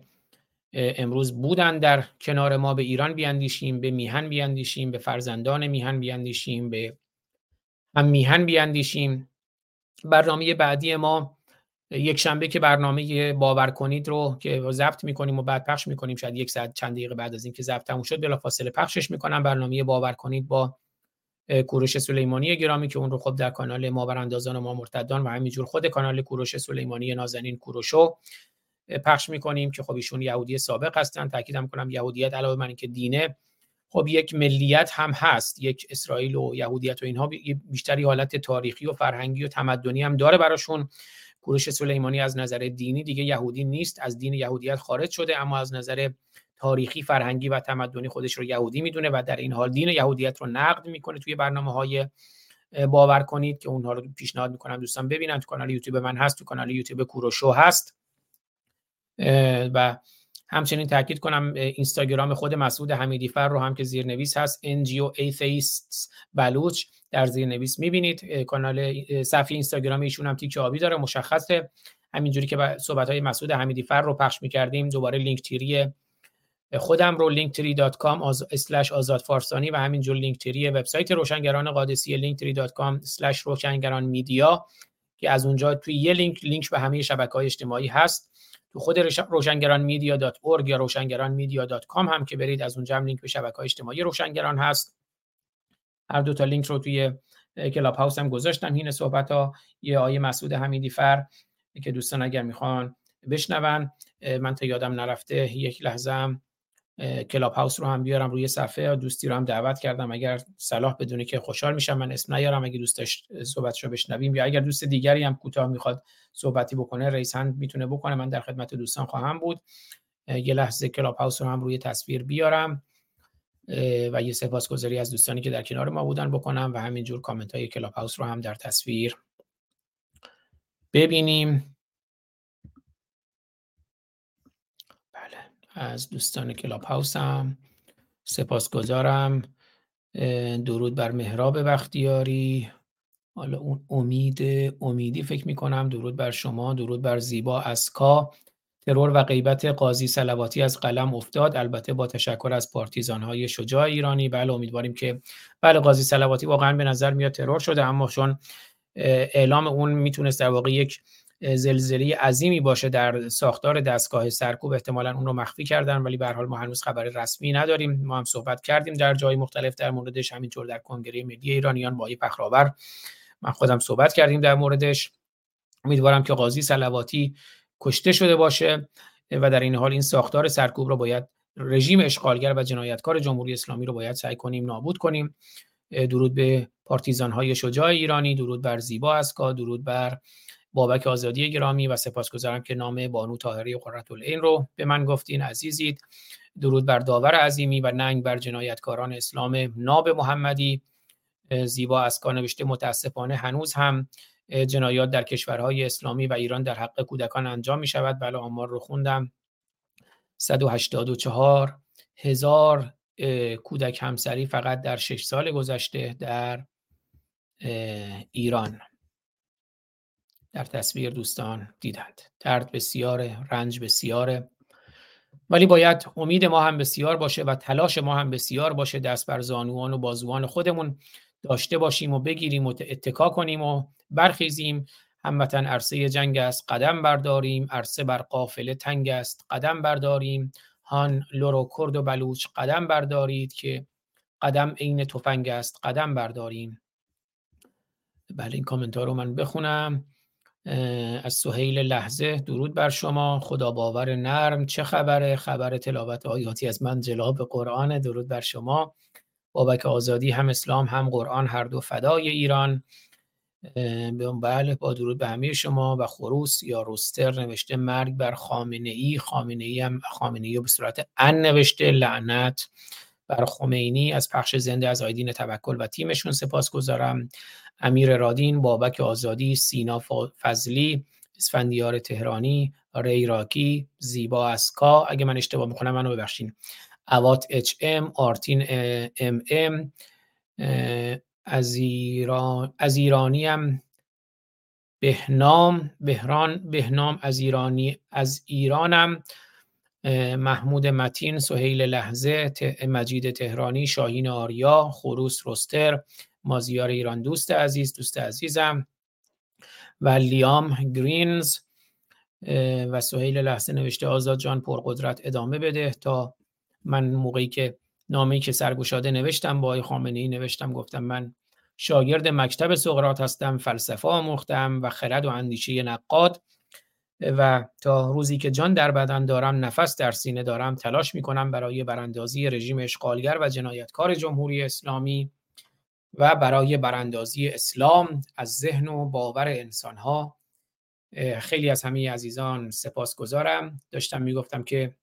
امروز بودن در کنار ما به ایران بیاندیشیم به میهن بیاندیشیم به فرزندان میهن بیاندیشیم به هم میهن بیاندیشیم برنامه بعدی ما یک شنبه که برنامه باور کنید رو که ضبط می‌کنیم و بعد پخش می‌کنیم شاید یک ساعت چند دقیقه بعد از اینکه ضبط تموم شد بلافاصله پخشش می‌کنم. برنامه باور کنید با کوروش سلیمانی گرامی که اون رو خب در کانال ما براندازان و ما مرتدان و همینجور خود کانال کوروش سلیمانی نازنین کوروشو پخش می‌کنیم که خب ایشون یهودی سابق هستن. تاکیدم کنم یهودیت علاوه بر اینکه دینه خب یک ملیت هم هست. یک اسرائیل و یهودیت و اینها بیشتری حالت تاریخی و فرهنگی و تمدنی هم داره براشون. کوروش سلیمانی از نظر دینی دیگه یهودی نیست. از دین یهودیت خارج شده اما از نظر تاریخی فرهنگی و تمدنی خودش رو یهودی می‌دونه و در این حال دین یهودیت رو نقد می‌کنه توی برنامه های باور کنید که اونها رو پیشنهاد می‌کنم دوستان ببینن تو کانال یوتیوب من هست تو کانال یوتیوب کوروشو هست. و همچنین تاکید کنم اینستاگرام خود مسعود حمیدی فر رو هم که زیرنویس هست NGO Atheists بلوچ در زیرنویس می‌بینید. کانال صفحه اینستاگرام ایشون هم تیک آبی داره مشخصه. همینجوری که صحبت های مسعود حمیدی فر رو پخش می‌کردیم دوباره Linktree ی خودم رو linktree.com آز... slash آزاد فارسانی و همینجور Linktree وبسایت روشنگران قادسی linktree.com slash روشنگران media که از اونجا توی یه لینک لینک به همه شبکه های اجتماعی هست. تو خود روشنگران media یا روشنگران media هم که برید از اونجا هم لینک به شبکه های اجتماعی روشنگران هست. هر دو تا لینک رو توی کلاب هاوس هم گذاشتم. این صحبت ها یه آیه مسعود حمیدی فر که دوستان اگر می‌خوان بشنون من تا یادم نرفته یک لحظه هم کلاب هاوس رو هم بیارم روی صفحه دوستی رو هم دعوت کردم. اگر صلاح بدونه که خوشحال میشم من اسم نیارم. اگه دوست داشت صحبتش رو بشنویم یا اگر دوست دیگری هم کوتاه می‌خواد صحبتی بکنه raise hand می‌تونه بکنه. من در خدمت دوستان خواهم بود. یه لحظه کلاب هاوس رو هم روی تصویر بیارم و یه سپاسگزاری از دوستانی که در کنار ما بودن بکنم و همینجور کامنت های کلاب هاوس رو هم در تصویر ببینیم. از دوستان کلاب هاوسم سپاسگزارم درود بر مهراب بختیاری. حالا اون امید امیدی فکر می کنم درود بر شما درود بر زیبا اسکا. ترور و غیبت قاضی سلواتی از قلم افتاد. البته با تشکر از پارتیزان های شجاع ایرانی. بله امیدواریم که بله قاضی سلواتی واقعا به نظر میاد ترور شده اما چون اعلام اون می‌تونست در واقع یک زلزله عظیمی باشه در ساختار دستگاه سرکوب احتمالا اون رو مخفی کردن ولی به حال ما هنوز خبر رسمی نداریم. ما هم صحبت کردیم در جای مختلف در موردش همینطور در کنگره ملی ایرانیان با پخراور من خودم صحبت کردیم در موردش. امیدوارم که قاضی سلواتی کشته شده باشه و در این حال این ساختار سرکوب رو باید رژیم اشغالگر و جنایتکار جمهوری اسلامی رو باید سعی کنیم نابود کنیم. درود به پارتیزان های شجاع ایرانی درود بر زیبا اسکا درود بر بابک آزادی گرامی و سپاسگزارم که نام بانو طاهری قرتالعین رو به من گفتین عزیزید. درود بر داور عظیمی و ننگ بر جنایتکاران اسلام ناب محمدی. زیبا اسکا نوشته متاسفانه هنوز هم جنایات در کشورهای اسلامی و ایران در حق کودکان انجام می شود بله آمار رو خوندم. 184 هزار کودک همسری فقط در 6 سال گذشته در ایران. در تصویر دوستان دیدند. درد بسیاره رنج بسیاره ولی باید امید ما هم بسیار باشه و تلاش ما هم بسیار باشه دست بر زانوان و بازوان خودمون داشته باشیم و بگیریم و اتکا کنیم و برخیزیم. هموطن عرصه جنگ است قدم برداریم. عرصه بر قافله تنگ است قدم برداریم. هان لورو کرد و بلوچ قدم بردارید که قدم عین تفنگ است قدم برداریم. بله این کامنتار رو من بخونم. از سهیل لحظه. درود بر شما. خدا باور نرم. چه خبره؟ خبر تلاوت آیاتی از من جلاب قرآن درود بر شما. بابک آزادی هم اسلام هم قرآن هر دو فدای ایران. بله با درود به همه شما. و خروس یا روستر نوشته مرگ بر خامنه ای خامنه ای هم خامنه ای به صورت ان نوشته. لعنت بر خمینی. از پخش زنده از آیدین توکل و تیمشون سپاس گذارم امیر رادین بابک آزادی سینا فضلی اسفندیار تهرانی ری راکی زیبا اسکا. اگه من اشتباه می‌کنم منو ببخشین. اوات اچ ام آرتین ام ام از از ایرانی هم بهنام بهران بهنام از ایرانی از ایرانم محمود متین سهیل لحظه مجید تهرانی شاهین آریا خروس رستر مازیار ایران. دوست عزیز دوست عزیزم. و لیام گرینز و سهیل لحظه نوشته آزاد جان پرقدرت ادامه بده تا من موقعی که نامه‌ای که سرگشاده نوشتم با ای نوشتم. گفتم من شاگرد مکتب سقراط هستم فلسفه آموختم و خرد و اندیشه نقاد. و تا روزی که جان در بدن دارم نفس در سینه دارم تلاش می‌کنم برای براندازی رژیم اشغالگر و جنایتکار جمهوری اسلامی و برای براندازی اسلام از ذهن و باور انسانها. خیلی از همه عزیزان سپاسگزارم. داشتم می‌گفتم که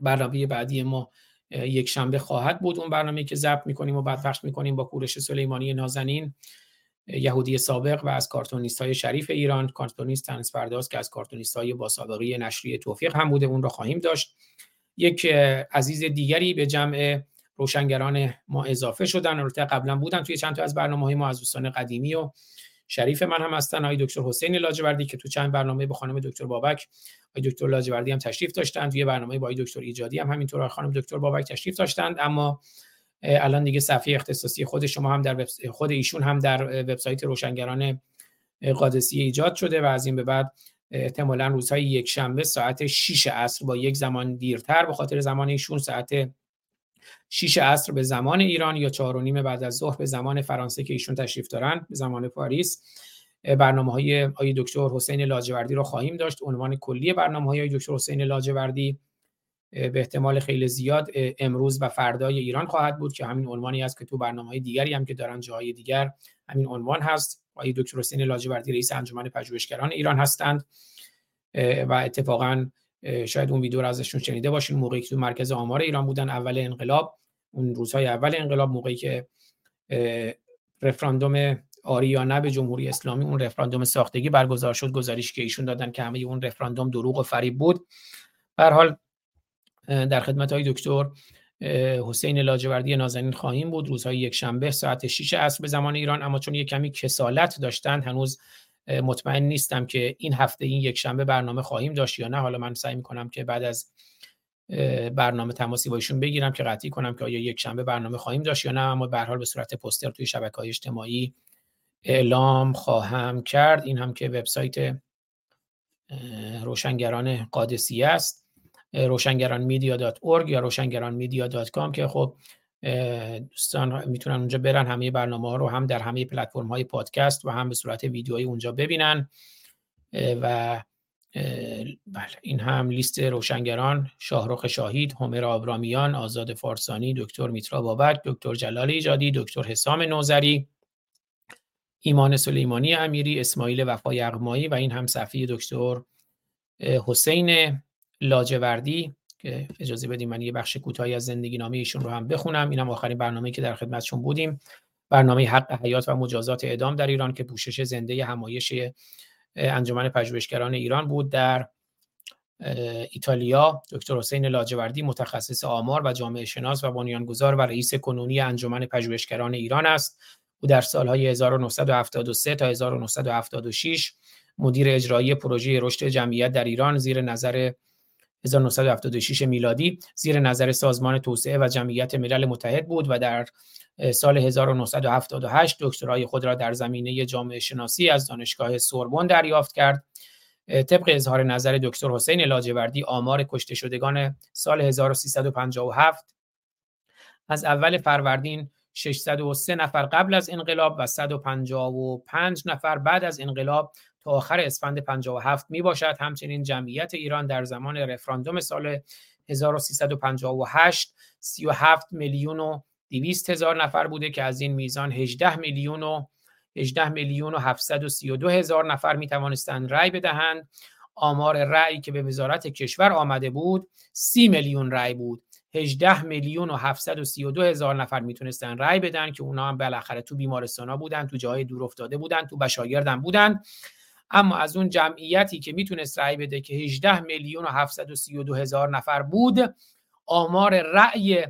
برنامه بعدی ما یک شنبه خواهد بود. اون برنامه که ضبط می‌کنیم و بعد پخش می‌کنیم با کورش سلیمانی نازنین یهودی سابق و از کارتونیست های شریف ایران. کارتونیست تنس پرداز که از کارتونیست های با سابقه نشریه توفیق هم بوده اون رو خواهیم داشت. یک عزیز دیگری به جمع روشنگران ما اضافه شدن. البته قبلا بودن توی چند تا از برنامه های ما از دوستان قدیمی و شریف من هم هستن. آقای دکتر حسین لاجوردی که تو چند برنامه با خانم دکتر بابک آقای دکتر لاجوردی هم تشریف داشتند توی برنامه با آقای دکتر ایجادی هم همینطور خانم دکتر بابک تشریف داشتند. اما الان دیگه صفحه اختصاصی خود شما هم در خود ایشون هم در وبسایت روشنگران قادسیه ایجاد شده و از این به بعد احتمالا روزهای یک شنبه ساعت 6 عصر با یک زمان دیرتر به خاطر زمان ایشون ساعت 6 عصر به زمان ایران یا 4 و نیم بعد از ظهر به زمان فرانسه که ایشون تشریف دارن به زمان پاریس برنامه های آی دکتر حسین لاجوردی رو خواهیم داشت. عنوان کلی برنامه های دکتر حسین لاجوردی به احتمال خیلی زیاد امروز و فردای ایران خواهد بود که همین عنوانی است که تو برنامه های دیگری هم که دارن جاهای دیگر همین عنوان هست. آقای دکتر حسین لاجوردی رئیس انجمن پژوهشگران ایران هستند و اتفاقا شاید اون ویدیو رو ازشون شنیده باشین. موقعی که تو مرکز آمار ایران بودن اول انقلاب اون روزهای اول انقلاب موقعی که رفراندوم آری یا نه به جمهوری اسلامی اون رفراندوم ساختگی برگزار شد. گزارش که ایشون دادن که همه اون رفراندوم دروغ و فریب بود. به حال در خدمت های دکتر حسین لاجوردی نازنین خواهیم بود. روزهای یک شنبه ساعت 6 عصر به زمان ایران. اما چون یک کمی کسالت داشتند هنوز مطمئن نیستم که این هفته این یک شنبه برنامه خواهیم داشت یا نه. حالا من سعی می‌کنم که بعد از برنامه تماسی با بگیرم که قطعی کنم که آیا یک شنبه برنامه خواهیم داشت یا نه. اما به حال به صورت پوستر توی شبکه اجتماعی اعلام خواهم کرد. این هم که وبسایت روشنگران قادسیه است. روشنگران یا روشنگران که خب دوستان می‌تونن اونجا برن همه برنامه ها رو هم در همه پلتفرم های پادکست و هم به صورت ویدیویی اونجا ببینن. و بله این هم لیست روشنگران شاهرخ شاهید همر آبرامیان آزاد فارسانی دکتر میترا بابک دکتر جلال ایجادی دکتر حسام نوزری ایمان سلیمانی امیری اسماعیل وفای اقمایی و این هم صفحه دکتر حسین لاجوردی. که اجازه بدیم من یه بخش کوتاهی از زندگی نامه ایشون رو هم بخونم. اینم آخرین برنامه که در خدمتشون بودیم. برنامه حق حیات و مجازات اعدام در ایران که پوشش زنده همایش انجمن پژوهشگران ایران بود در ایتالیا. دکتر حسین لاجوردی متخصص آمار و جامعه شناس و بنیانگذار و رئیس کنونی انجمن پژوهشگران ایران است. او در سالهای 1973 تا 1976 مدیر اجرایی پروژه رشد جمعیت در ایران زیر نظر 1976 میلادی زیر نظر سازمان توسعه و جمعیت ملل متحد بود و در سال 1978 دکترای خود را در زمینه جامعه شناسی از دانشگاه سوربن دریافت کرد. طبق اظهار نظر دکتر حسین لاجوردی آمار کشته شدگان سال 1357 از اول فروردین 603 نفر قبل از انقلاب و 155 نفر بعد از انقلاب آخر اسفند 57 می باشد همچنین جمعیت ایران در زمان رفراندوم سال 1358 37 میلیون و 200 هزار نفر بوده که از این میزان 18 میلیون و 18 میلیون و 732 هزار نفر می توانستند رأی بدهند. آمار رأی که به وزارت کشور آمده بود 30 میلیون رأی بود. 18 میلیون و 732 هزار نفر می‌تونستن رأی بدن که اونا هم بالاخره تو بیمارستانا بودن تو جای دور افتاده بودن تو بشاگردم بودن. اما از اون جمعیتی که می‌تونست رأی بده که 18 میلیون و 732 هزار نفر بود آمار رأی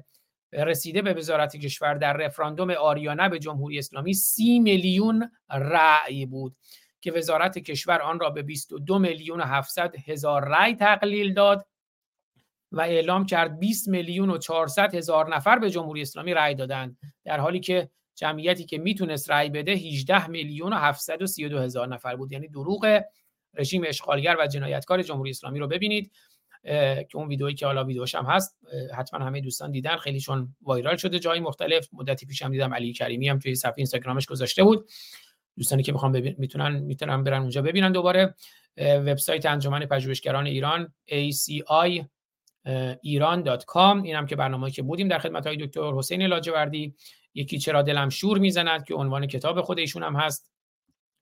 رسیده به وزارت کشور در رفراندوم آریانه به جمهوری اسلامی 30 میلیون رأی بود که وزارت کشور آن را به 22 میلیون و 700 هزار رأی تقلیل داد و اعلام کرد 20 میلیون و 400 هزار نفر به جمهوری اسلامی رأی دادند در حالی که جمعیتی که می‌تونست رأی بده 18 میلیون و 732 هزار نفر بود. یعنی دروغ رژیم اشغالگر و جنایتکار جمهوری اسلامی رو ببینید که اون ویدئویی که حالا ویدیوش هم هست حتما همه دوستان دیدن خیلی چون وایرال شده جای مختلف. مدتی پیش هم دیدم علی کریمی هم توی صفحه اینستاگرامش گذاشته بود. دوستانی که می‌خوان ببین می‌تونن می‌تونن برن اونجا ببینن دوباره. وبسایت انجمن پژوهشگران ایران ACI ایران.com این که برنامه‌ای که بودیم در خدمت های دکتر حسین لاجوردی. یکی چرا دلم شور می‌زند که عنوان کتاب خود ایشون هم هست.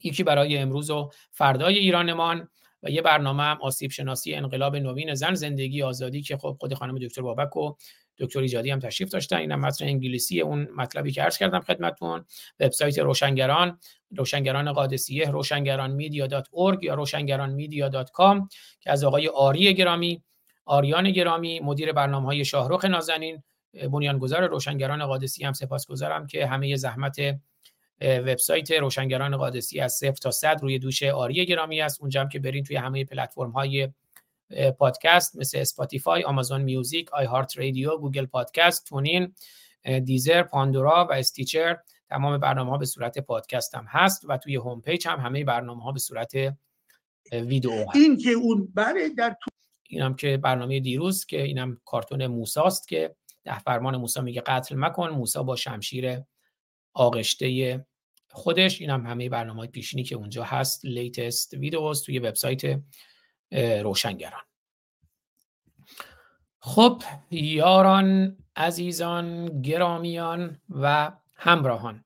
یکی برای امروز و فردای ایرانمان و یه برنامه هم آسیب شناسی انقلاب نوین زن زندگی آزادی که خب خود خانم دکتر بابک و دکتر ایجادی هم تشریف داشتن. اینم متن انگلیسی اون مطلبی که عرض کردم خدمتتون. وبسایت روشنگران روشنگران قادسیه روشنگران media یا روشنگران media که از آقای آری گرامی آریان گرامی مدیر برنامه های شاهرخ نازنین بنیانگذار روشنگران قادسی هم سپاسگزارم که همه زحمت وبسایت روشنگران قادسی از صفر تا صد روی دوش آری گرامی است. اونجا هم که برین توی همه پلتفرم های پادکست مثل Spotify، Amazon Music، iHeartRadio، Google Podcast، TuneIn، Deezer، Pandora و Stitcher تمام برنامه ها به صورت پادکست هم هست و توی home page هم همه برنامه ها به صورت ویدیو هست.
این که اون بله در تو...
اینم که برنامه دیروز که اینم کارتون موساست که ده فرمان موسی میگه قتل مکن موسی با شمشیر آغشته خودش. اینم همه برنامه های پیشینی که اونجا هست. latest videos توی وبسایت روشنگران. خب یاران عزیزان گرامیان و همراهان.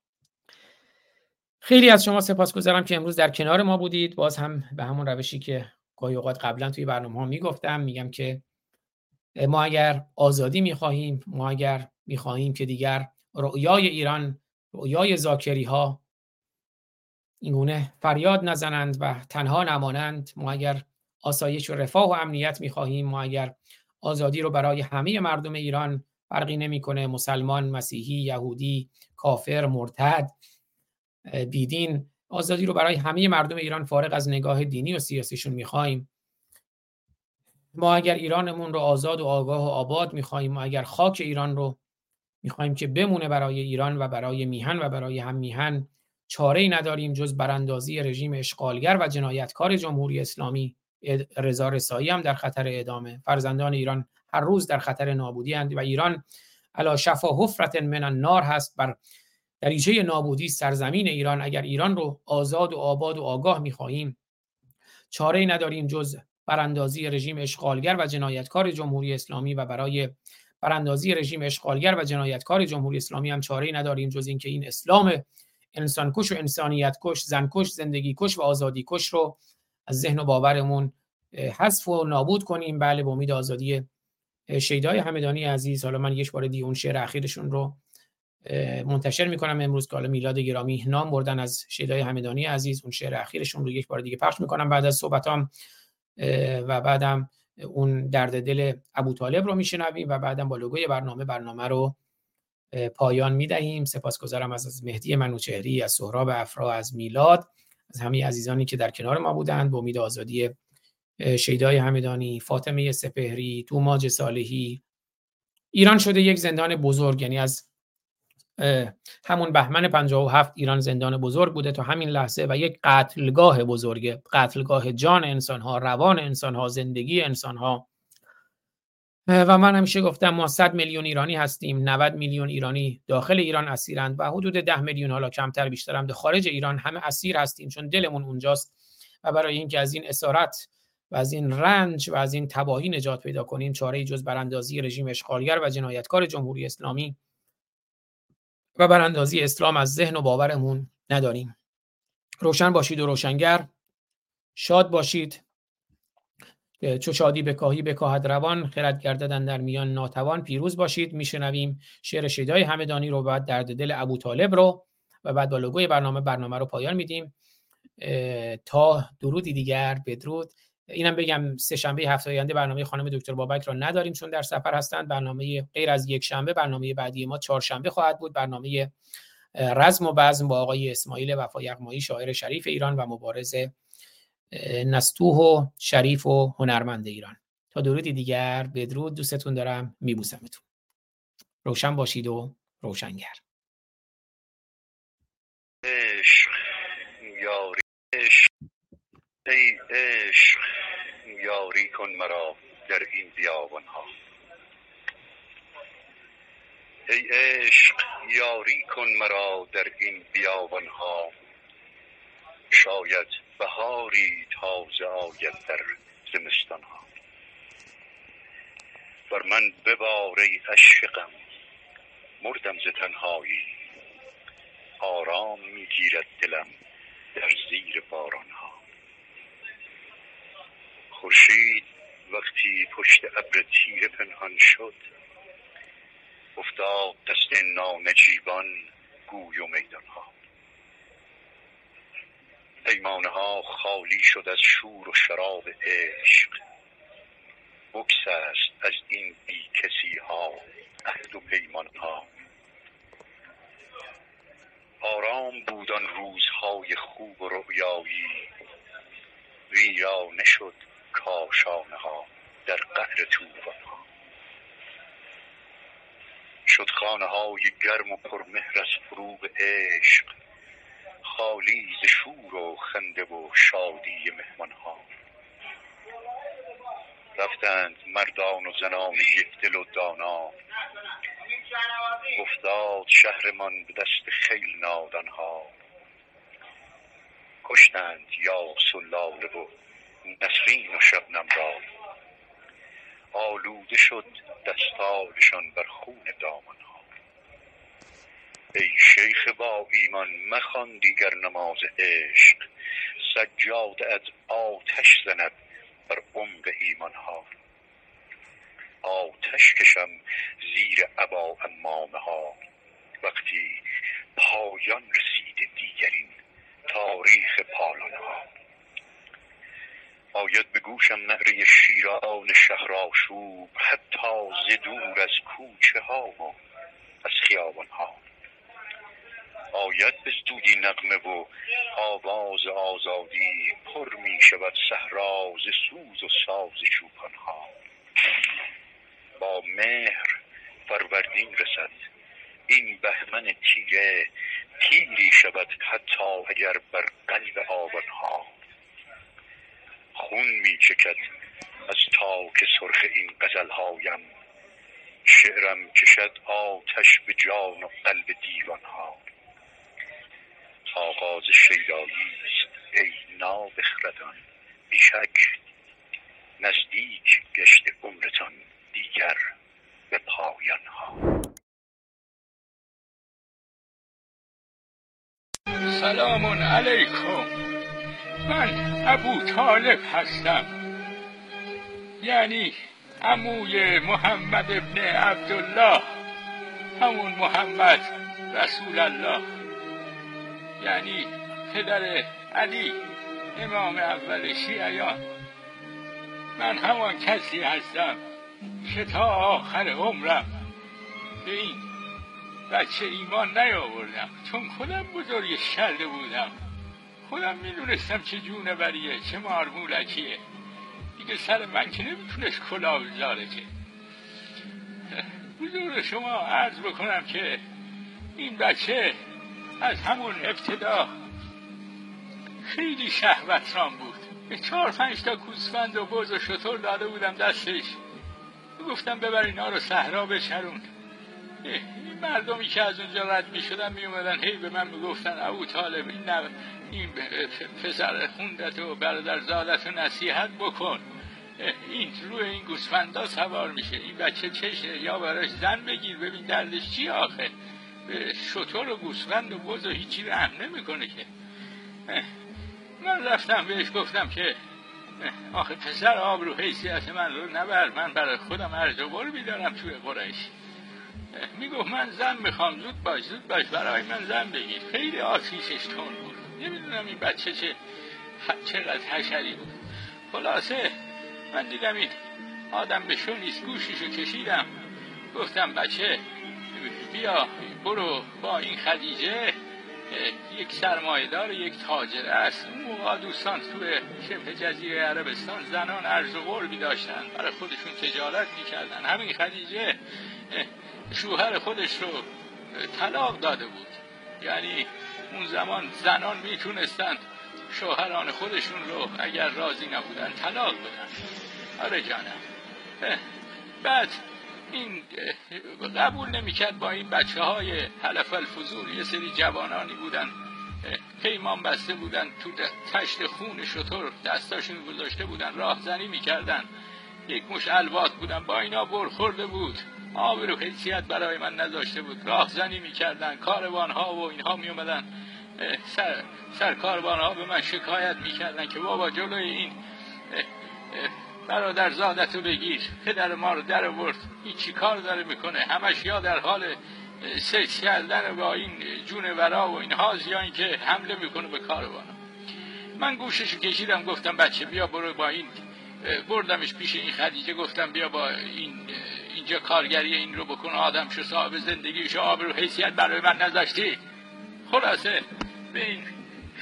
خیلی از شما سپاسگزارم که امروز در کنار ما بودید. باز هم به همون روشی که گاهی اوقات قبلا توی برنامه ها می‌گفتم میگم که ما اگر آزادی می‌خواهیم ما اگر می‌خواهیم که دیگر رؤیای ایران رؤیای زاکری ها اینگونه فریاد نزنند و تنها نمانند ما اگر آسایش و رفاه و امنیت می‌خواهیم ما اگر آزادی رو برای همه مردم ایران فرقی نمی‌کنه مسلمان مسیحی یهودی کافر مرتد بیدین آزادی رو برای همه مردم ایران فارغ از نگاه دینی و سیاسیشون می‌خواهیم. ما اگر ایرانمون رو آزاد و آگاه و آباد می‌خواهیم ما اگر خاک ایران رو می‌خواهیم که بمونه برای ایران و برای میهن و برای هم میهن چاره ای نداریم جز براندازی رژیم اشغالگر و جنایتکار جمهوری اسلامی. رضا رسایی هم در خطر ادامه. فرزندان ایران هر روز در خطر نابودی هستند و ایران علا شفا حفرت من النار هست. بر دریچه نابودی سرزمین ایران اگر ایران رو آزاد و آباد و آگاه می‌خواهیم چاره ای نداریم جز براندازی رژیم اشغالگر و جنایتکار جمهوری اسلامی و برای براندازی رژیم اشغالگر و جنایتکار جمهوری اسلامی هم چاره نداریم جز اینکه این اسلام انسان کش و انسانیت کش زن کش زندگی کش و آزادی کش رو از ذهن و باورمون حذف و نابود کنیم. بله به امید آزادی شیدای همدانی عزیز. حالا من یک بار دیگه اون شعر اخیرشون رو منتشر می‌کنم. امروز که حالا میلاد گرامی نام بردن از شیدای همدانی عزیز. اون شعر اخیرشون رو یک بار دیگه پخش می‌کنم. بعد از صحبتام و بعدم اون درد دل ابو طالب رو میشنویم و بعدم با لوگوی برنامه برنامه رو پایان می‌دهیم. سپاسگزارم از مهدی منوچهری از سهراب افرا از میلاد از همه عزیزانی که در کنار ما بودند. به امید آزادی شیدای همدانی فاطمه سپهری توماج صالحی. ایران شده یک زندان بزرگ یعنی از همون بهمن 57 ایران زندان بزرگ بوده تا همین لحظه و یک قتلگاه بزرگه قتلگاه جان انسان ها روان انسان ها زندگی انسان ها و من همیشه گفتم ما 100 میلیون ایرانی هستیم 90 میلیون ایرانی داخل ایران اسیرند و حدود 10 میلیون حالا کمتر بیشتر هم خارج ایران همه اسیر هستیم چون دلمون اونجاست. و برای اینکه از این اسارت و از این رنج و از این تباهی نجات پیدا کنیم چاره جز براندازی رژیم اشغالگر و جنایتکار جمهوری اسلامی. و براندازی اسلام از ذهن و باورمون نداریم. روشن باشید و روشنگر. شاد باشید. چو شادی بکاهی بکاهد روان خرد گرددن در میان ناتوان. پیروز باشید میشنویم شعر شیدای همدانی رو بعد درد دل ابو طالب رو و بعد با لوگوی برنامه برنامه رو پایان میدیم. تا درودی دیگر بدرود. اینم بگم سه شنبه هفته آینده برنامه خانم دکتر بابک را نداریم چون در سفر هستند. برنامه غیر از یک شنبه برنامه بعدی ما چهارشنبه خواهد بود. برنامه رزم و بزم با آقای اسماعیل وفا یغمایی شاعر شریف ایران و مبارز نستوه و شریف و هنرمند ایران. تا درودی دیگر بدرود. دوستتون دارم. میبوسمتون. روشن باشید و روشنگر.
عشق یاری ای عشق یاری کن مرا در این بیابان ها ای عشق یاری کن مرا در این بیابان ها شاید بهاری تازه آید در زمستان ها بر من ببار ای عشقم مردم ز تنهایی. آرام می‌گیرد دلم در زیر باران ها خورشید وقتی پشت ابر تیره پنهان شد افتاد دست نانجیبان گوی و میدان ها پیمانه ها خالی شد از شور و شراب عشق. بکس است از این بی کسی ها عهد و پیمان ها آرام بود آن روزهای خوب و رؤیایی. ویرانه شد کاشانه ها در قعر طوفان ها. شد خانه های گرم و پرمهر از فروغ عشق خالی ز شور و خنده و شادی مهمان ها. رفتند مردان و زنان یکدل و دانا. افتاد شهرمان به دست خیل نادان ها. کشتند یاس و لاله و نسرین و شبنم را. آلوده شد دستارشان بر خون دامن ها ای شیخ با ایمان مخوان دیگر نماز عشق. سجاده از آتش زند بر عمق ایمان ها آتش کشم زیر عبا امامه ها وقتی پایان رسید دیگرین تاریخ پالانه ها آید به گوشم نعره شیران شهرآشوب حتی ز دور از کوچه ها و از خیابان ها. آید به زودی نغمه و آواز آزادی پر می شود صحرا ز سوز و ساز چوپان ها. با مهر فروردین رسد. این بهمن تیره تیری شود حتی اگر بر قلب آبان ها. خون می چکد. از تاک سرخ این غزل هایم شعرم کشد آتش به جان و قلب دیوان ها آغاز شیدایی است ای نابخردان. بیشک نزدیک گشت عمرتان دیگر به پایان ها
سلام علیکم. من ابو طالب هستم. یعنی عموی محمد ابن عبدالله. همون محمد رسول الله. یعنی پدر علی امام اول شیعیان. من همان کسی هستم که تا آخر عمرم به این بچه ایمان نیاوردم. چون خودم بزرگش کرده بودم. خودم می‌دونستم چه بریه چه مارمولکیه دیگه سر من که نمی‌تونست کلا بذاره که. حضور شما عرض بکنم که این بچه از همون ابتدا خیلی شهوتران بود. به چهار پنج تا گوسفند و بز و شطور داده بودم دستش. گفتم ببر اینا رو صحرا بچرون این مردمی که از اونجا رد می شدن می اومدن هی به من می‌گفتن ابو طالب این, این پسر خوندت و برادر زادت و نصیحت بکن. این روی این گوسفندا سوار میشه. این بچه چشه؟ یا براش زن بگیر. ببین دردش چی آخه؟ شطور و گوسفند و بز و هیچی رحم نمی‌کنه که. من رفتم بهش گفتم که آخه پسر آب رو حیثیت من رو نبر. من برای خودم ارز و میدارم توی قریش. می‌گفت من زن می‌خوام. زود باش زود باش. برای من زن بگیر. خیلی آتیشش تون بود. نمی‌دونم این بچه چه چقدر حشری بود. خلاصه من دیدم این آدم به شو نیست گوشیشو کشیدم. گفتم بچه بیا برو با این خدیجه یک سرمایدار یک تاجر است. اون موقع دوستان توی شبه جزیره عربستان زنان ارز و قربی داشتن. برای خودشون تجارت می‌کردن. همین خدیجه شوهر خودش رو طلاق داده بود. یعنی اون زمان زنان می‌تونستند شوهران خودشون رو اگر راضی نبودن طلاق بدن. آره جانم. بعد این قبول نمی‌کرد با این بچه های حلف الفضول. یه سری جوانانی بودن پیمان بسته بودن تو تشت خون شطور دستاشون گذاشته بودن راهزنی می‌کردن. یک مش الوات بودن با اینا برخورده بود. آب رو حیثیت برای من نذاشته بود. راهزنی می‌کردن کاروان ها و اینها میومدن سر, سر کاروان ها به من شکایت می‌کردن که بابا جلوی این برادر زادتو بگیر. پدر ما رو در ورد این چی کار داره می‌کنه؟ همش یا در حال سکس کردن با این جونورا و این هاز یا اینکه حمله می‌کنه به کاروان. من گوششو کشیدم گفتم بچه بیا برو با این بردمش پیش این خدیجه گفتم بیا با این اینجا کارگری این رو بکن آدم شو صاحب زندگی شو آب رو حیثیت برای من نذاشتی. خلاصه به این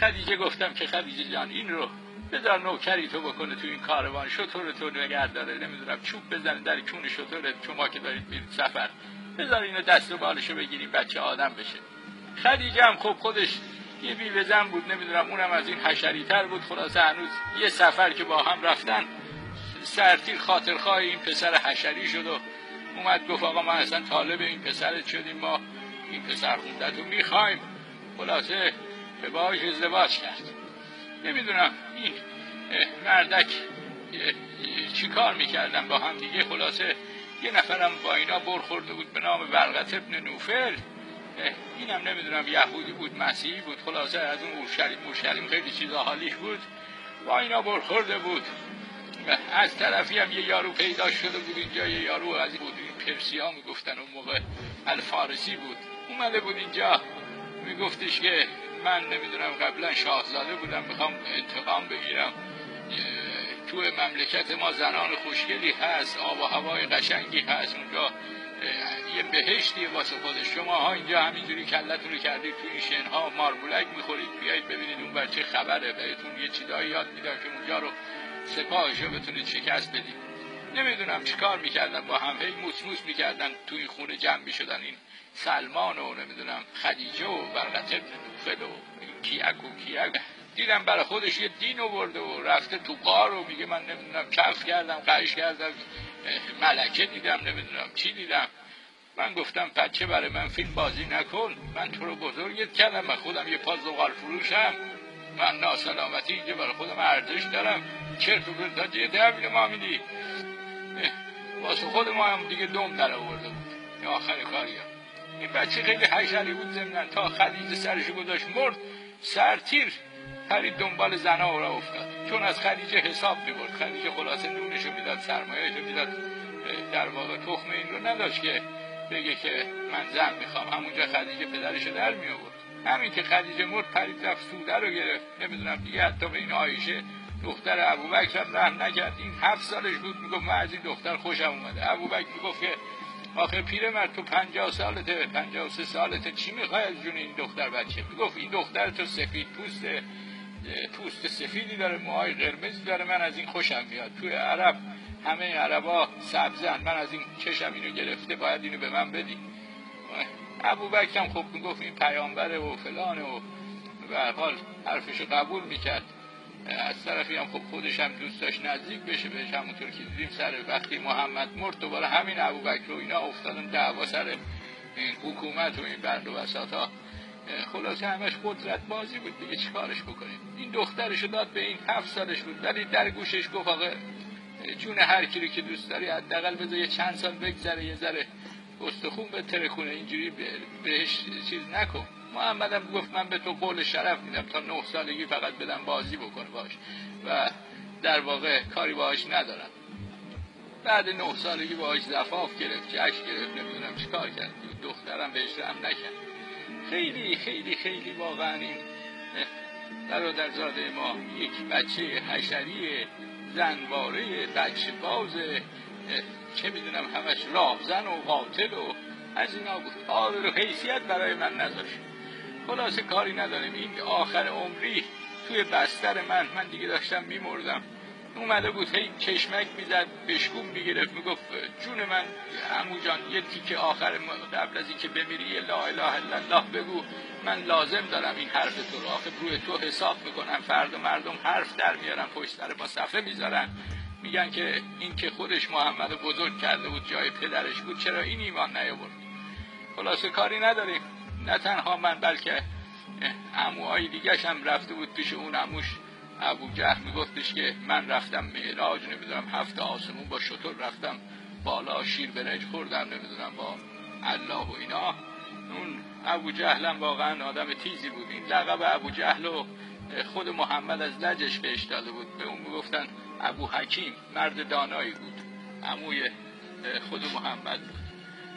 خدیجه گفتم که خدیجه جان این رو بذار نوکری تو بکنه تو این کاروان. شطور تو نگه داره نمی‌دونم چوب بزنه در کون شطور شما که دارید میرید سفر. بذار اینو دست و بالشو بگیریم بچه آدم بشه. خدیجه هم خب خودش یه بیوه زن بود نمی‌دونم اونم از این حشری تر بود. خلاصه هنوز یه سفر که با هم رفتن سرتیر خاطرخواه این پسر حشری شد و اومد گفت آقا ما اصلا طالب این پسرت شدیم ما این پسر خوندت رو می‌خوایم. خلاصه به باهاش ازدواج کرد. نمی‌دونم این مردک چی کار می‌کردن با هم دیگه؟ خلاصه یه نفرم با اینا برخورده بود به نام ورقت ابن نوفل. اینم نمی‌دونم یهودی بود مسیحی بود خلاصه از اون اورشلیم اورشلیم خیلی چیزا حالیش بود. با اینا برخورده بود. از طرفی هم یه یارو پیدا شده بود اینجا یه یارو از بود. این پرسی ها می‌گفتن اون موقع الفارسی بود. اومده بود اینجا میگفتش که من نمی‌دونم قبلا شاهزاده بودم می‌خوام انتقام بگیرم. تو مملکت ما زنان خوشگلی هست آب و هوای قشنگی هست اونجا یه بهشتی واسه خود شما ها اینجا همینجوری کلتون رو کردید تو این شنها مارمولک می‌خورید. بیایید ببینید اون بچه خبره. بهتون یه چیزایی یاد میدن که اونجا رو سپاهشو بتونید شکست بدید. نمی‌دونم چیکار می‌کردن با هم. هی موس موس می‌کردن تو این خونه جمع می‌شدن. این سلمان و نمی‌دونم خدیجه و برقت ابن و کیک و کیک دیدم برای خودش یه دین آورده و رفته تو قار و میگه من نمی‌دونم کف کردم قش کردم ملکه دیدم نمی‌دونم چی دیدم. من گفتم بچه برای من فیلم بازی نکن. من تو رو بزرگت کردم من خودم یه پاز زغال فروشم. من ناسلامتی اینجا برای خودم ارزش دارم. چرت و پرتا یه تحویل ما میدی واسه خود ما هم دیگه دوم در آورده بود. این آخر کاری هم. این بچه خیلی حشری بود زمنان تا خدیجه سرشو گذاشت مرد سرتیر پرید دنبال زنا را افتاد. چون از خدیجه حساب می‌برد. خدیجه خلاصه نونشو می‌داد سرمایهشو می‌داد. در واقع تخم این رو نداشت که بگه که من زن می‌خوام. همونجا خدیجه پدرشو در می آورد همین که خدیجه مرد پرید رفت سوده رو گرفت. نمی‌دونم دیگه حتی به این آیشه دختر ابوبکر هم رحم نکرد. این هفت سالش بود می‌گفت من از این دختر خوشم اومده. ابوبکر می‌گفت که آخه پیرمرد تو پنجاه سالته پنجاه سه سالته. چی می‌خوای از جون این دختر بچه؟ می‌گفت این دختر تو سفید پوسته پوست سفیدی داره موهای قرمزی داره. من از این خوشم میاد. توی عرب همه عربا سبزن. من از این چشم اینو گرفته باید اینو به من بدی. ابو هم خب می‌گفت این پیامبره و فلانه و به حال حرفشو قبول می‌کرد. از طرفی هم خب خودش هم دوست داشت نزدیک بشه بهش همونطور که دیدیم سر وقتی محمد مرد دوباره همین ابو بکر و اینا افتادن دعوا سر این حکومت و این بند و وسط ها. خلاصه همش قدرت بازی بود دیگه چیکارش بکنیم؟ این دخترشو داد به این هفت سالش بود ولی در گوشش گفت آقا جون هر کی که دوست داری حداقل بذار یه چند سال بگذره یه ذره استخون به ترکونه اینجوری بهش چیز نکن. محمد هم گفت من به تو قول شرف میدم تا نه سالگی فقط بدم بازی بکنه باش. و در واقع کاری باهاش ندارم. بعد نه سالگی باهاش زفاف گرفت جشن گرفت نمی‌دونم چیکار کرد. دخترم بهش رحم نکرد. خیلی خیلی خیلی واقعا این برادرزاده ما یک بچه حشری زنواره بچه باز چه می‌دونم همش راهزن و قاتل و از اینا بود. قابل و حیثیت برای من نذاشت. خلاصه کاری نداریم این آخر عمری توی بستر من من دیگه داشتم میمردم. اومده بود هی چشمک می‌زد بشکوم می‌گرفت. می‌گفت جون من عمو جان یه تیکه آخر قبل از اینکه بمیری لا اله الا الله بگو. من لازم دارم این حرف تو رو. آخه روی تو حساب می‌کنم. فرد و مردم حرف در میارن پشت سر ما صفحه می‌ذارن. میگن که این که خودش محمد بزرگ کرده بود جای پدرش بود چرا این ایمان نیاورد؟ خلاصه کاری نداریم. نه تنها من بلکه عموهای دیگه هم رفته بود پیش اون عموش. ابو جهل میگفتش که من رفتم معراج نمی‌دونم هفت آسمون با شطور رفتم بالا شیر برنج خوردم نمی‌دونم با الله و اینا. اون ابو جهل هم واقعا آدم تیزی بود. این لقب ابو جهل و خود محمد از لجش بهش داده بود. به اون می‌گفتن ابو حکیم مرد دانایی بود. عموی خود محمد بود.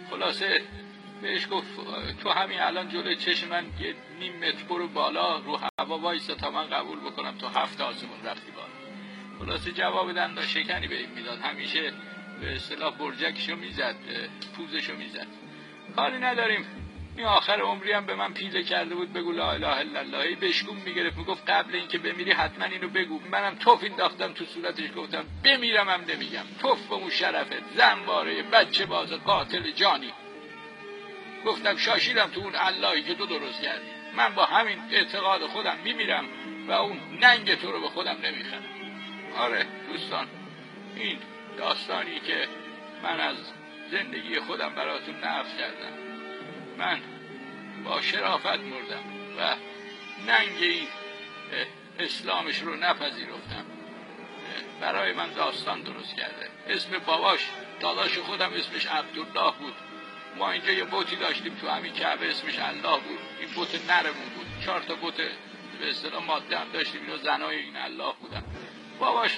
خلاصه بهش گفت تو همین الان جلوی چشم من یه نیم متر برو بالا رو هوا وایسا تا من قبول بکنم تو هفت آسمون رفتی بالا. خلاصه جواب دندا شکنی به این می‌داد. همیشه به اصطلاح برجکشو می‌زد پوزشو می‌زد. کاری نداریم. این آخر عمری هم به من پیله کرده بود بگو لا اله الا الله. بشگون می‌گرفت می‌گفت قبل اینکه بمیری حتما اینو بگو. منم توف انداختم تو صورتش گفتم بمیرم هم نمیگم. توف به اون شرفت زنباره بچه باز قاتل جانی. گفتم شاشیدم تو اون اللهی که تو درست کردی. من با همین اعتقاد خودم میمیرم و اون ننگ تو رو به خودم نمی‌خرم. آره دوستان این داستانی که من از زندگی خودم براتون نقل کردم. من با شرافت مردم و ننگ این اسلامش رو نپذیرفتم. برای من داستان درست کرده. اسم باباش داداش خودم اسمش عبدالله بود. ما اینجا یه بوتی داشتیم تو همین کعبه اسمش الله بود. این بوت نرمون بود. چهار تا بوت به اصطلاح ماده هم داشتیم. اینو زنای این الله بودن. باباش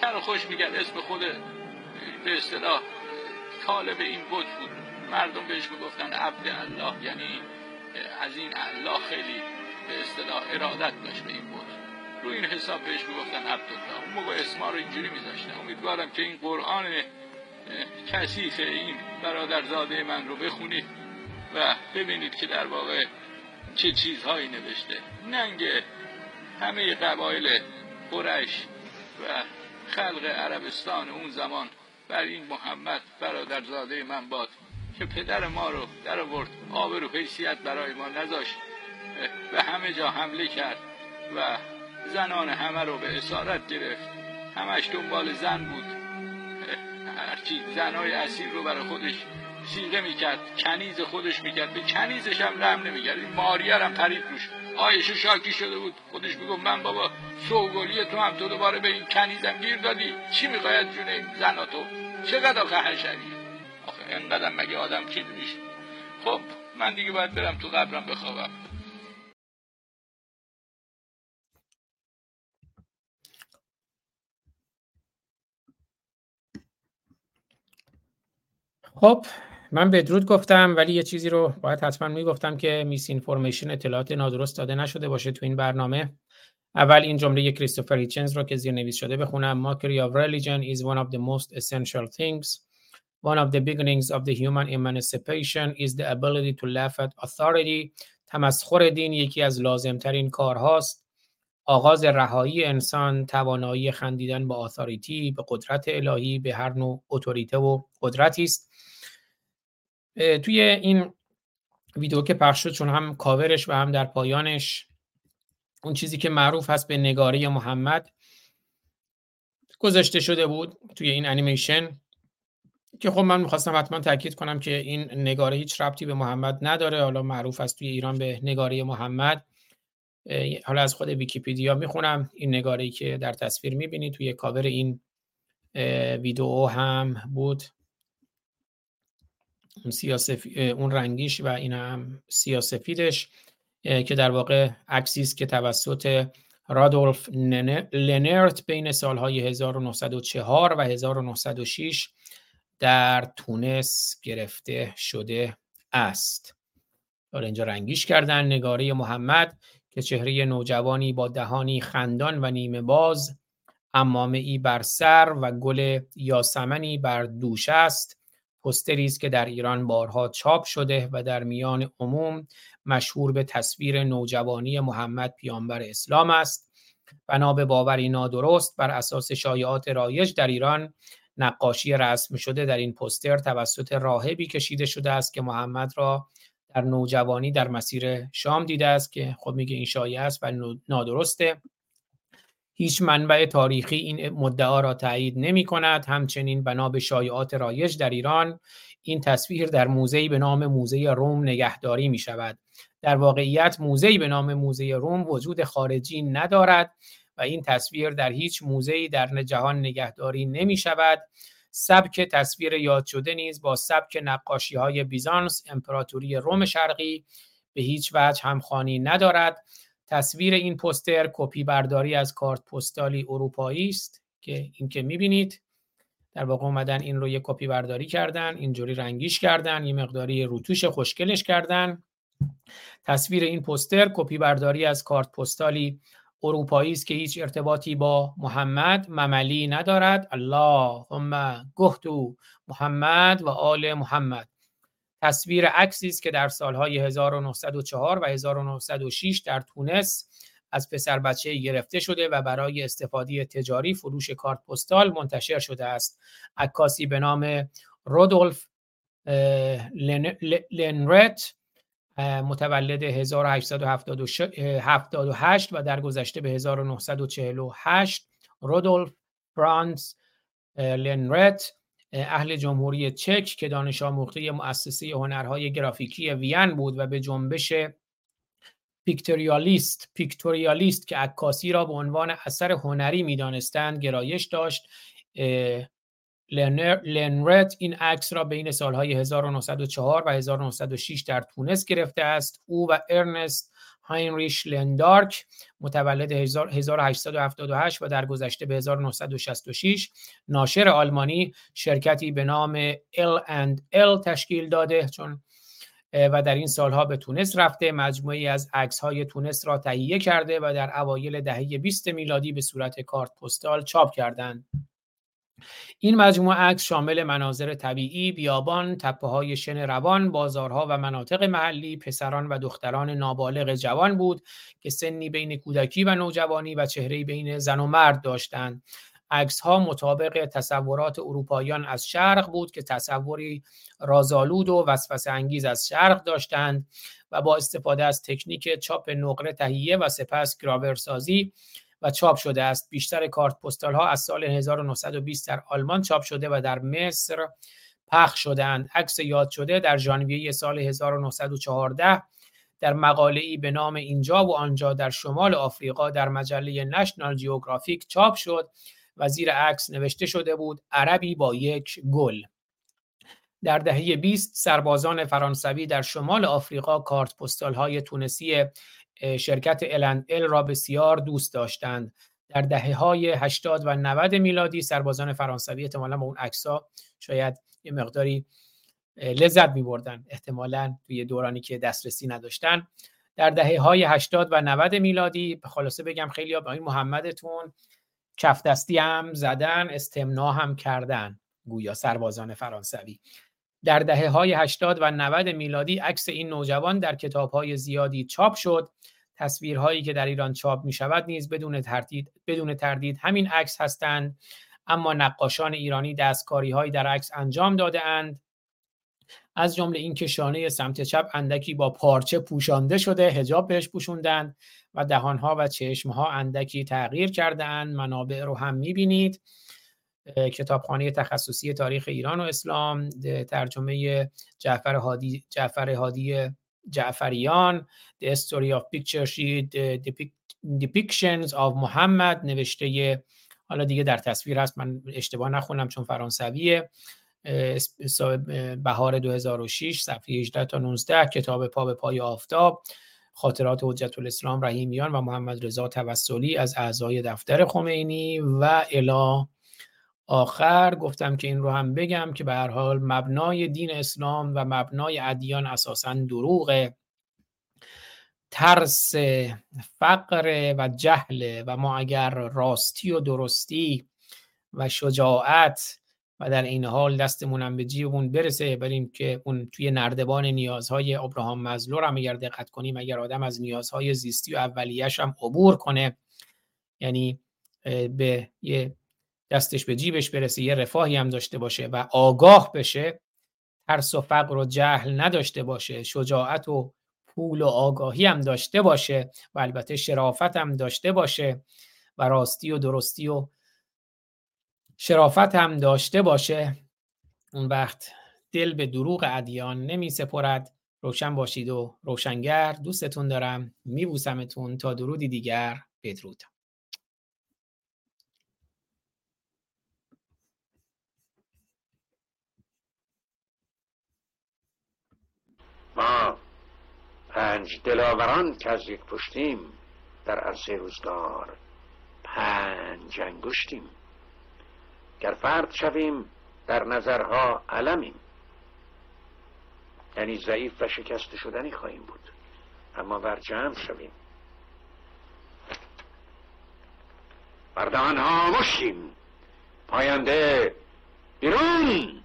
تر خوش میگرد. اسم خود به اصطلاح طالب این بوت بود. مردم بهش می‌گفتن عبد الله. یعنی از این الله خیلی به اصطلاح ارادت داشت به این بوت. رو این حساب بهش می‌گفتن عبدالله. اون موقع اسما رو اینجوری میذاشتن. امیدوارم که این قرآن کثیف این برادرزاده من رو بخونید و ببینید که در واقع چه چیزهایی نوشته. ننگ همه قبایل قریش و خلق عربستان اون زمان بر این محمد برادرزاده من باد که پدر ما رو در آورد. آبر و حیثیت برای ما نذاشت. به همه جا حمله کرد و زنان همه رو به اسارت گرفت. همش دنبال زن بود. هرچی زنای اصیل رو برای خودش سیغه می‌کرد کنیز خودش می‌کرد. به کنیزش هم رحم نمی‌کرد. این ماریر هم پرید روش. آیشه شاکی شده بود. خودش می‌گفت من بابا سوگلی تو هم تو دوباره به این کنیزم گیر دادی. چی می‌خواید جون این زنا تو؟ چقدر آخه حشری؟ آخه اینقدر مگه آدم چی میشه؟ خب من دیگه باید برم تو قبرم بخوابم.
خب من بدرود گفتم ولی یه چیزی رو باید حتما می‌گفتم که میس اینفورمیشن اطلاعات نادرست داده نشده باشه تو این برنامه. اول این جمله کریستوفر هیچنز رو که زیر نویس شده بخونم. Mockery of religion is one of the most essential things. One of the beginnings of the human emancipation is the ability to laugh at authority. تمسخر دین یکی از لازمترین کارهاست. آغاز رهایی انسان توانایی خندیدن با آثاریتی به قدرت الهی به هر نوع اتوریته و قدرتی است. توی این ویدیو که پخش شد چون هم کاورش و هم در پایانش اون چیزی که معروف هست به نگاره محمد گذاشته شده بود توی این انیمیشن که خب من می‌خواستم حتما تاکید کنم که این نگاره هیچ ربطی به محمد نداره. حالا معروف است توی ایران به نگاره محمد. حالا از خود ویکیپیدیا می‌خونم. این نگاره که در تصویر می‌بینید توی کاور این ویدیو هم بود. اون, سیاسف... اون رنگیش و این هم سیاسفیدش که در واقع عکسی است که توسط رادولف لنرت بین سالهای 1904 و 1906 در تونس گرفته شده است. اینجا رنگیش کردن نگاره محمد که چهره نوجوانی با دهانی خندان و نیمه باز امامه ای بر سر و گل یاسمنی بر دوش است پستری است که در ایران بارها چاپ شده و در میان عموم مشهور به تصویر نوجوانی محمد پیامبر اسلام است. بنا به باوری نادرست بر اساس شایعات رایج در ایران نقاشی رسم شده در این پستر توسط راهبی کشیده شده است که محمد را در نوجوانی در مسیر شام دیده است که خب میگه این شایعه است و نادرسته. هیچ منبع تاریخی این مدعا را تایید نمی کند. همچنین بنا به شایعات رایج در ایران این تصویر در موزه‌ای به نام موزه روم نگهداری می شود. در واقعیت موزه‌ای به نام موزه روم وجود خارجی ندارد و این تصویر در هیچ موزه‌ای در جهان نگهداری نمی شود. سبک تصویر یاد شده نیز با سبک نقاشی های بیزانس امپراتوری روم شرقی به هیچ وجه همخوانی ندارد. تصویر این پوستر کپی برداری از کارت پستالی اروپایی است که این که می‌بینید. در واقع اومدن این رو یه کپی برداری کردن اینجوری رنگیش کردن یه مقداری روتوش خوشگلش کردن. تصویر این پوستر کپی برداری از کارت پستالی اروپایی است که هیچ ارتباطی با محمد مملی ندارد. اللهم گهتو محمد و آل محمد. تصویر عکسی است که در سالهای 1904 و 1906 در تونس از پسر بچه گرفته شده و برای استفاده تجاری فروش کارت پستال منتشر شده است. عکاسی به نام رودولف لنرت متولد 1878 و در گذشته به 1948 رودولف فرانس لنرت اهل جمهوری چک که دانش آموخته مؤسسه هنرهای گرافیکی وین بود و به جنبش پیکتوریالیست پیکتوریالیست که عکاسی را به عنوان اثر هنری می‌دانستند گرایش داشت لنرت این عکس را بین سالهای 1904 و 1906 در تونس گرفته است. او و ارنست هاینریش لندارک متولد 1878 و در گذشته به 1966 ناشر آلمانی شرکتی به نام L&L تشکیل داده چون و در این سالها به تونس رفته. مجموعی از عکس های تونس را تهیه کرده و در اوایل دهه 20 میلادی به صورت کارت پستال چاپ کردند. این مجموعه عکس شامل مناظر طبیعی، بیابان، تپه های شن روان، بازارها و مناطق محلی، پسران و دختران نابالغ جوان بود که سنی بین کودکی و نوجوانی و چهره بین زن و مرد داشتند. عکس ها مطابق تصورات اروپاییان از شرق بود که تصوری رازآلود و وسوسه انگیز از شرق داشتند و با استفاده از تکنیک چاپ نقره تهیه و سپس گراورسازی و چاپ شده است. بیشتر کارت پستال ها از سال 1920 در آلمان چاپ شده و در مصر پخش شدهاند. عکس یاد شده در ژانویه سال 1914 در مقاله ای به نام اینجا و آنجا در شمال آفریقا در مجله نشنال جیوگرافیک چاپ شد و زیر عکس نوشته شده بود عربی با یک گل. در دهه 20 سربازان فرانسوی در شمال آفریقا کارت پستال های تونسی شرکت ال را بسیار دوست داشتند. در دهه های 80 و 90 میلادی سربازان فرانسوی احتمالا با اون عکس‌ها شاید یه مقداری لذت می بردن احتمالا توی دورانی که دسترسی نداشتن. در دهه های 80 و 90 میلادی خلاصه بگم خیلی ها به این محمدتون کف دستی هم زدن استمنا هم کردن گویا سربازان فرانسوی. در دهه های 80 و 90 میلادی عکس این نوجوان در کتاب های زیادی چاپ شد. تصویرهایی که در ایران چاپ می شود نیز بدون تردید بدون تردید همین عکس هستند. اما نقاشان ایرانی دستکاری هایی در عکس انجام داده اند. از جمله این که شانه سمت چپ اندکی با پارچه پوشانده شده هجاب بهش پوشوندند و دهانها و چشمها اندکی تغییر کردهاند. منابع رو هم می‌بینید. کتابخانه تخصصی تاریخ ایران و اسلام ترجمه جعفر هادی جعفر هادی جعفریان The Story of Picture Depictions of Muhammad نوشته حالا دیگه در تصویر هست من اشتباه نخونم چون فرانسویه. بهار 2006 صفحه 18 تا 19 کتاب پا به پای آفتاب خاطرات حجت الاسلام رحیمیان و محمد رضا توسلی از اعضای دفتر خمینی و الا آخر گفتم که این رو هم بگم که به هر حال مبنای دین اسلام و مبنای ادیان اساسا دروغه. ترس فقر و جهل و ما اگر راستی و درستی و شجاعت و در این حال دستمونم به جیبمون برسه بریم که اون توی نردبان نیازهای ابراهام مزلو هم اگر دقت کنیم اگر آدم از نیازهای زیستی و اولیش هم عبور کنه یعنی به یه دستش به جیبش برسه یه رفاهی هم داشته باشه و آگاه بشه ترس و فقر و جهل نداشته باشه شجاعت و پول و آگاهی هم داشته باشه و البته شرافت هم داشته باشه و راستی و درستی و شرافت هم داشته باشه. اون وقت دل به دروغ ادیان نمی سپرد. روشن باشید و روشنگر دوستتون دارم. میبوسمتون تا درودی دیگر. بدرود.
ما پنج دلاوران که از یک پشتیم در عرصه روزگار پنج انگشتیم. گر فرد شویم در نظرها علمیم. یعنی ضعیف و شکست شدنی خواهیم بود. اما بر جمع شویم. بردان مشیم. پاینده بیرون.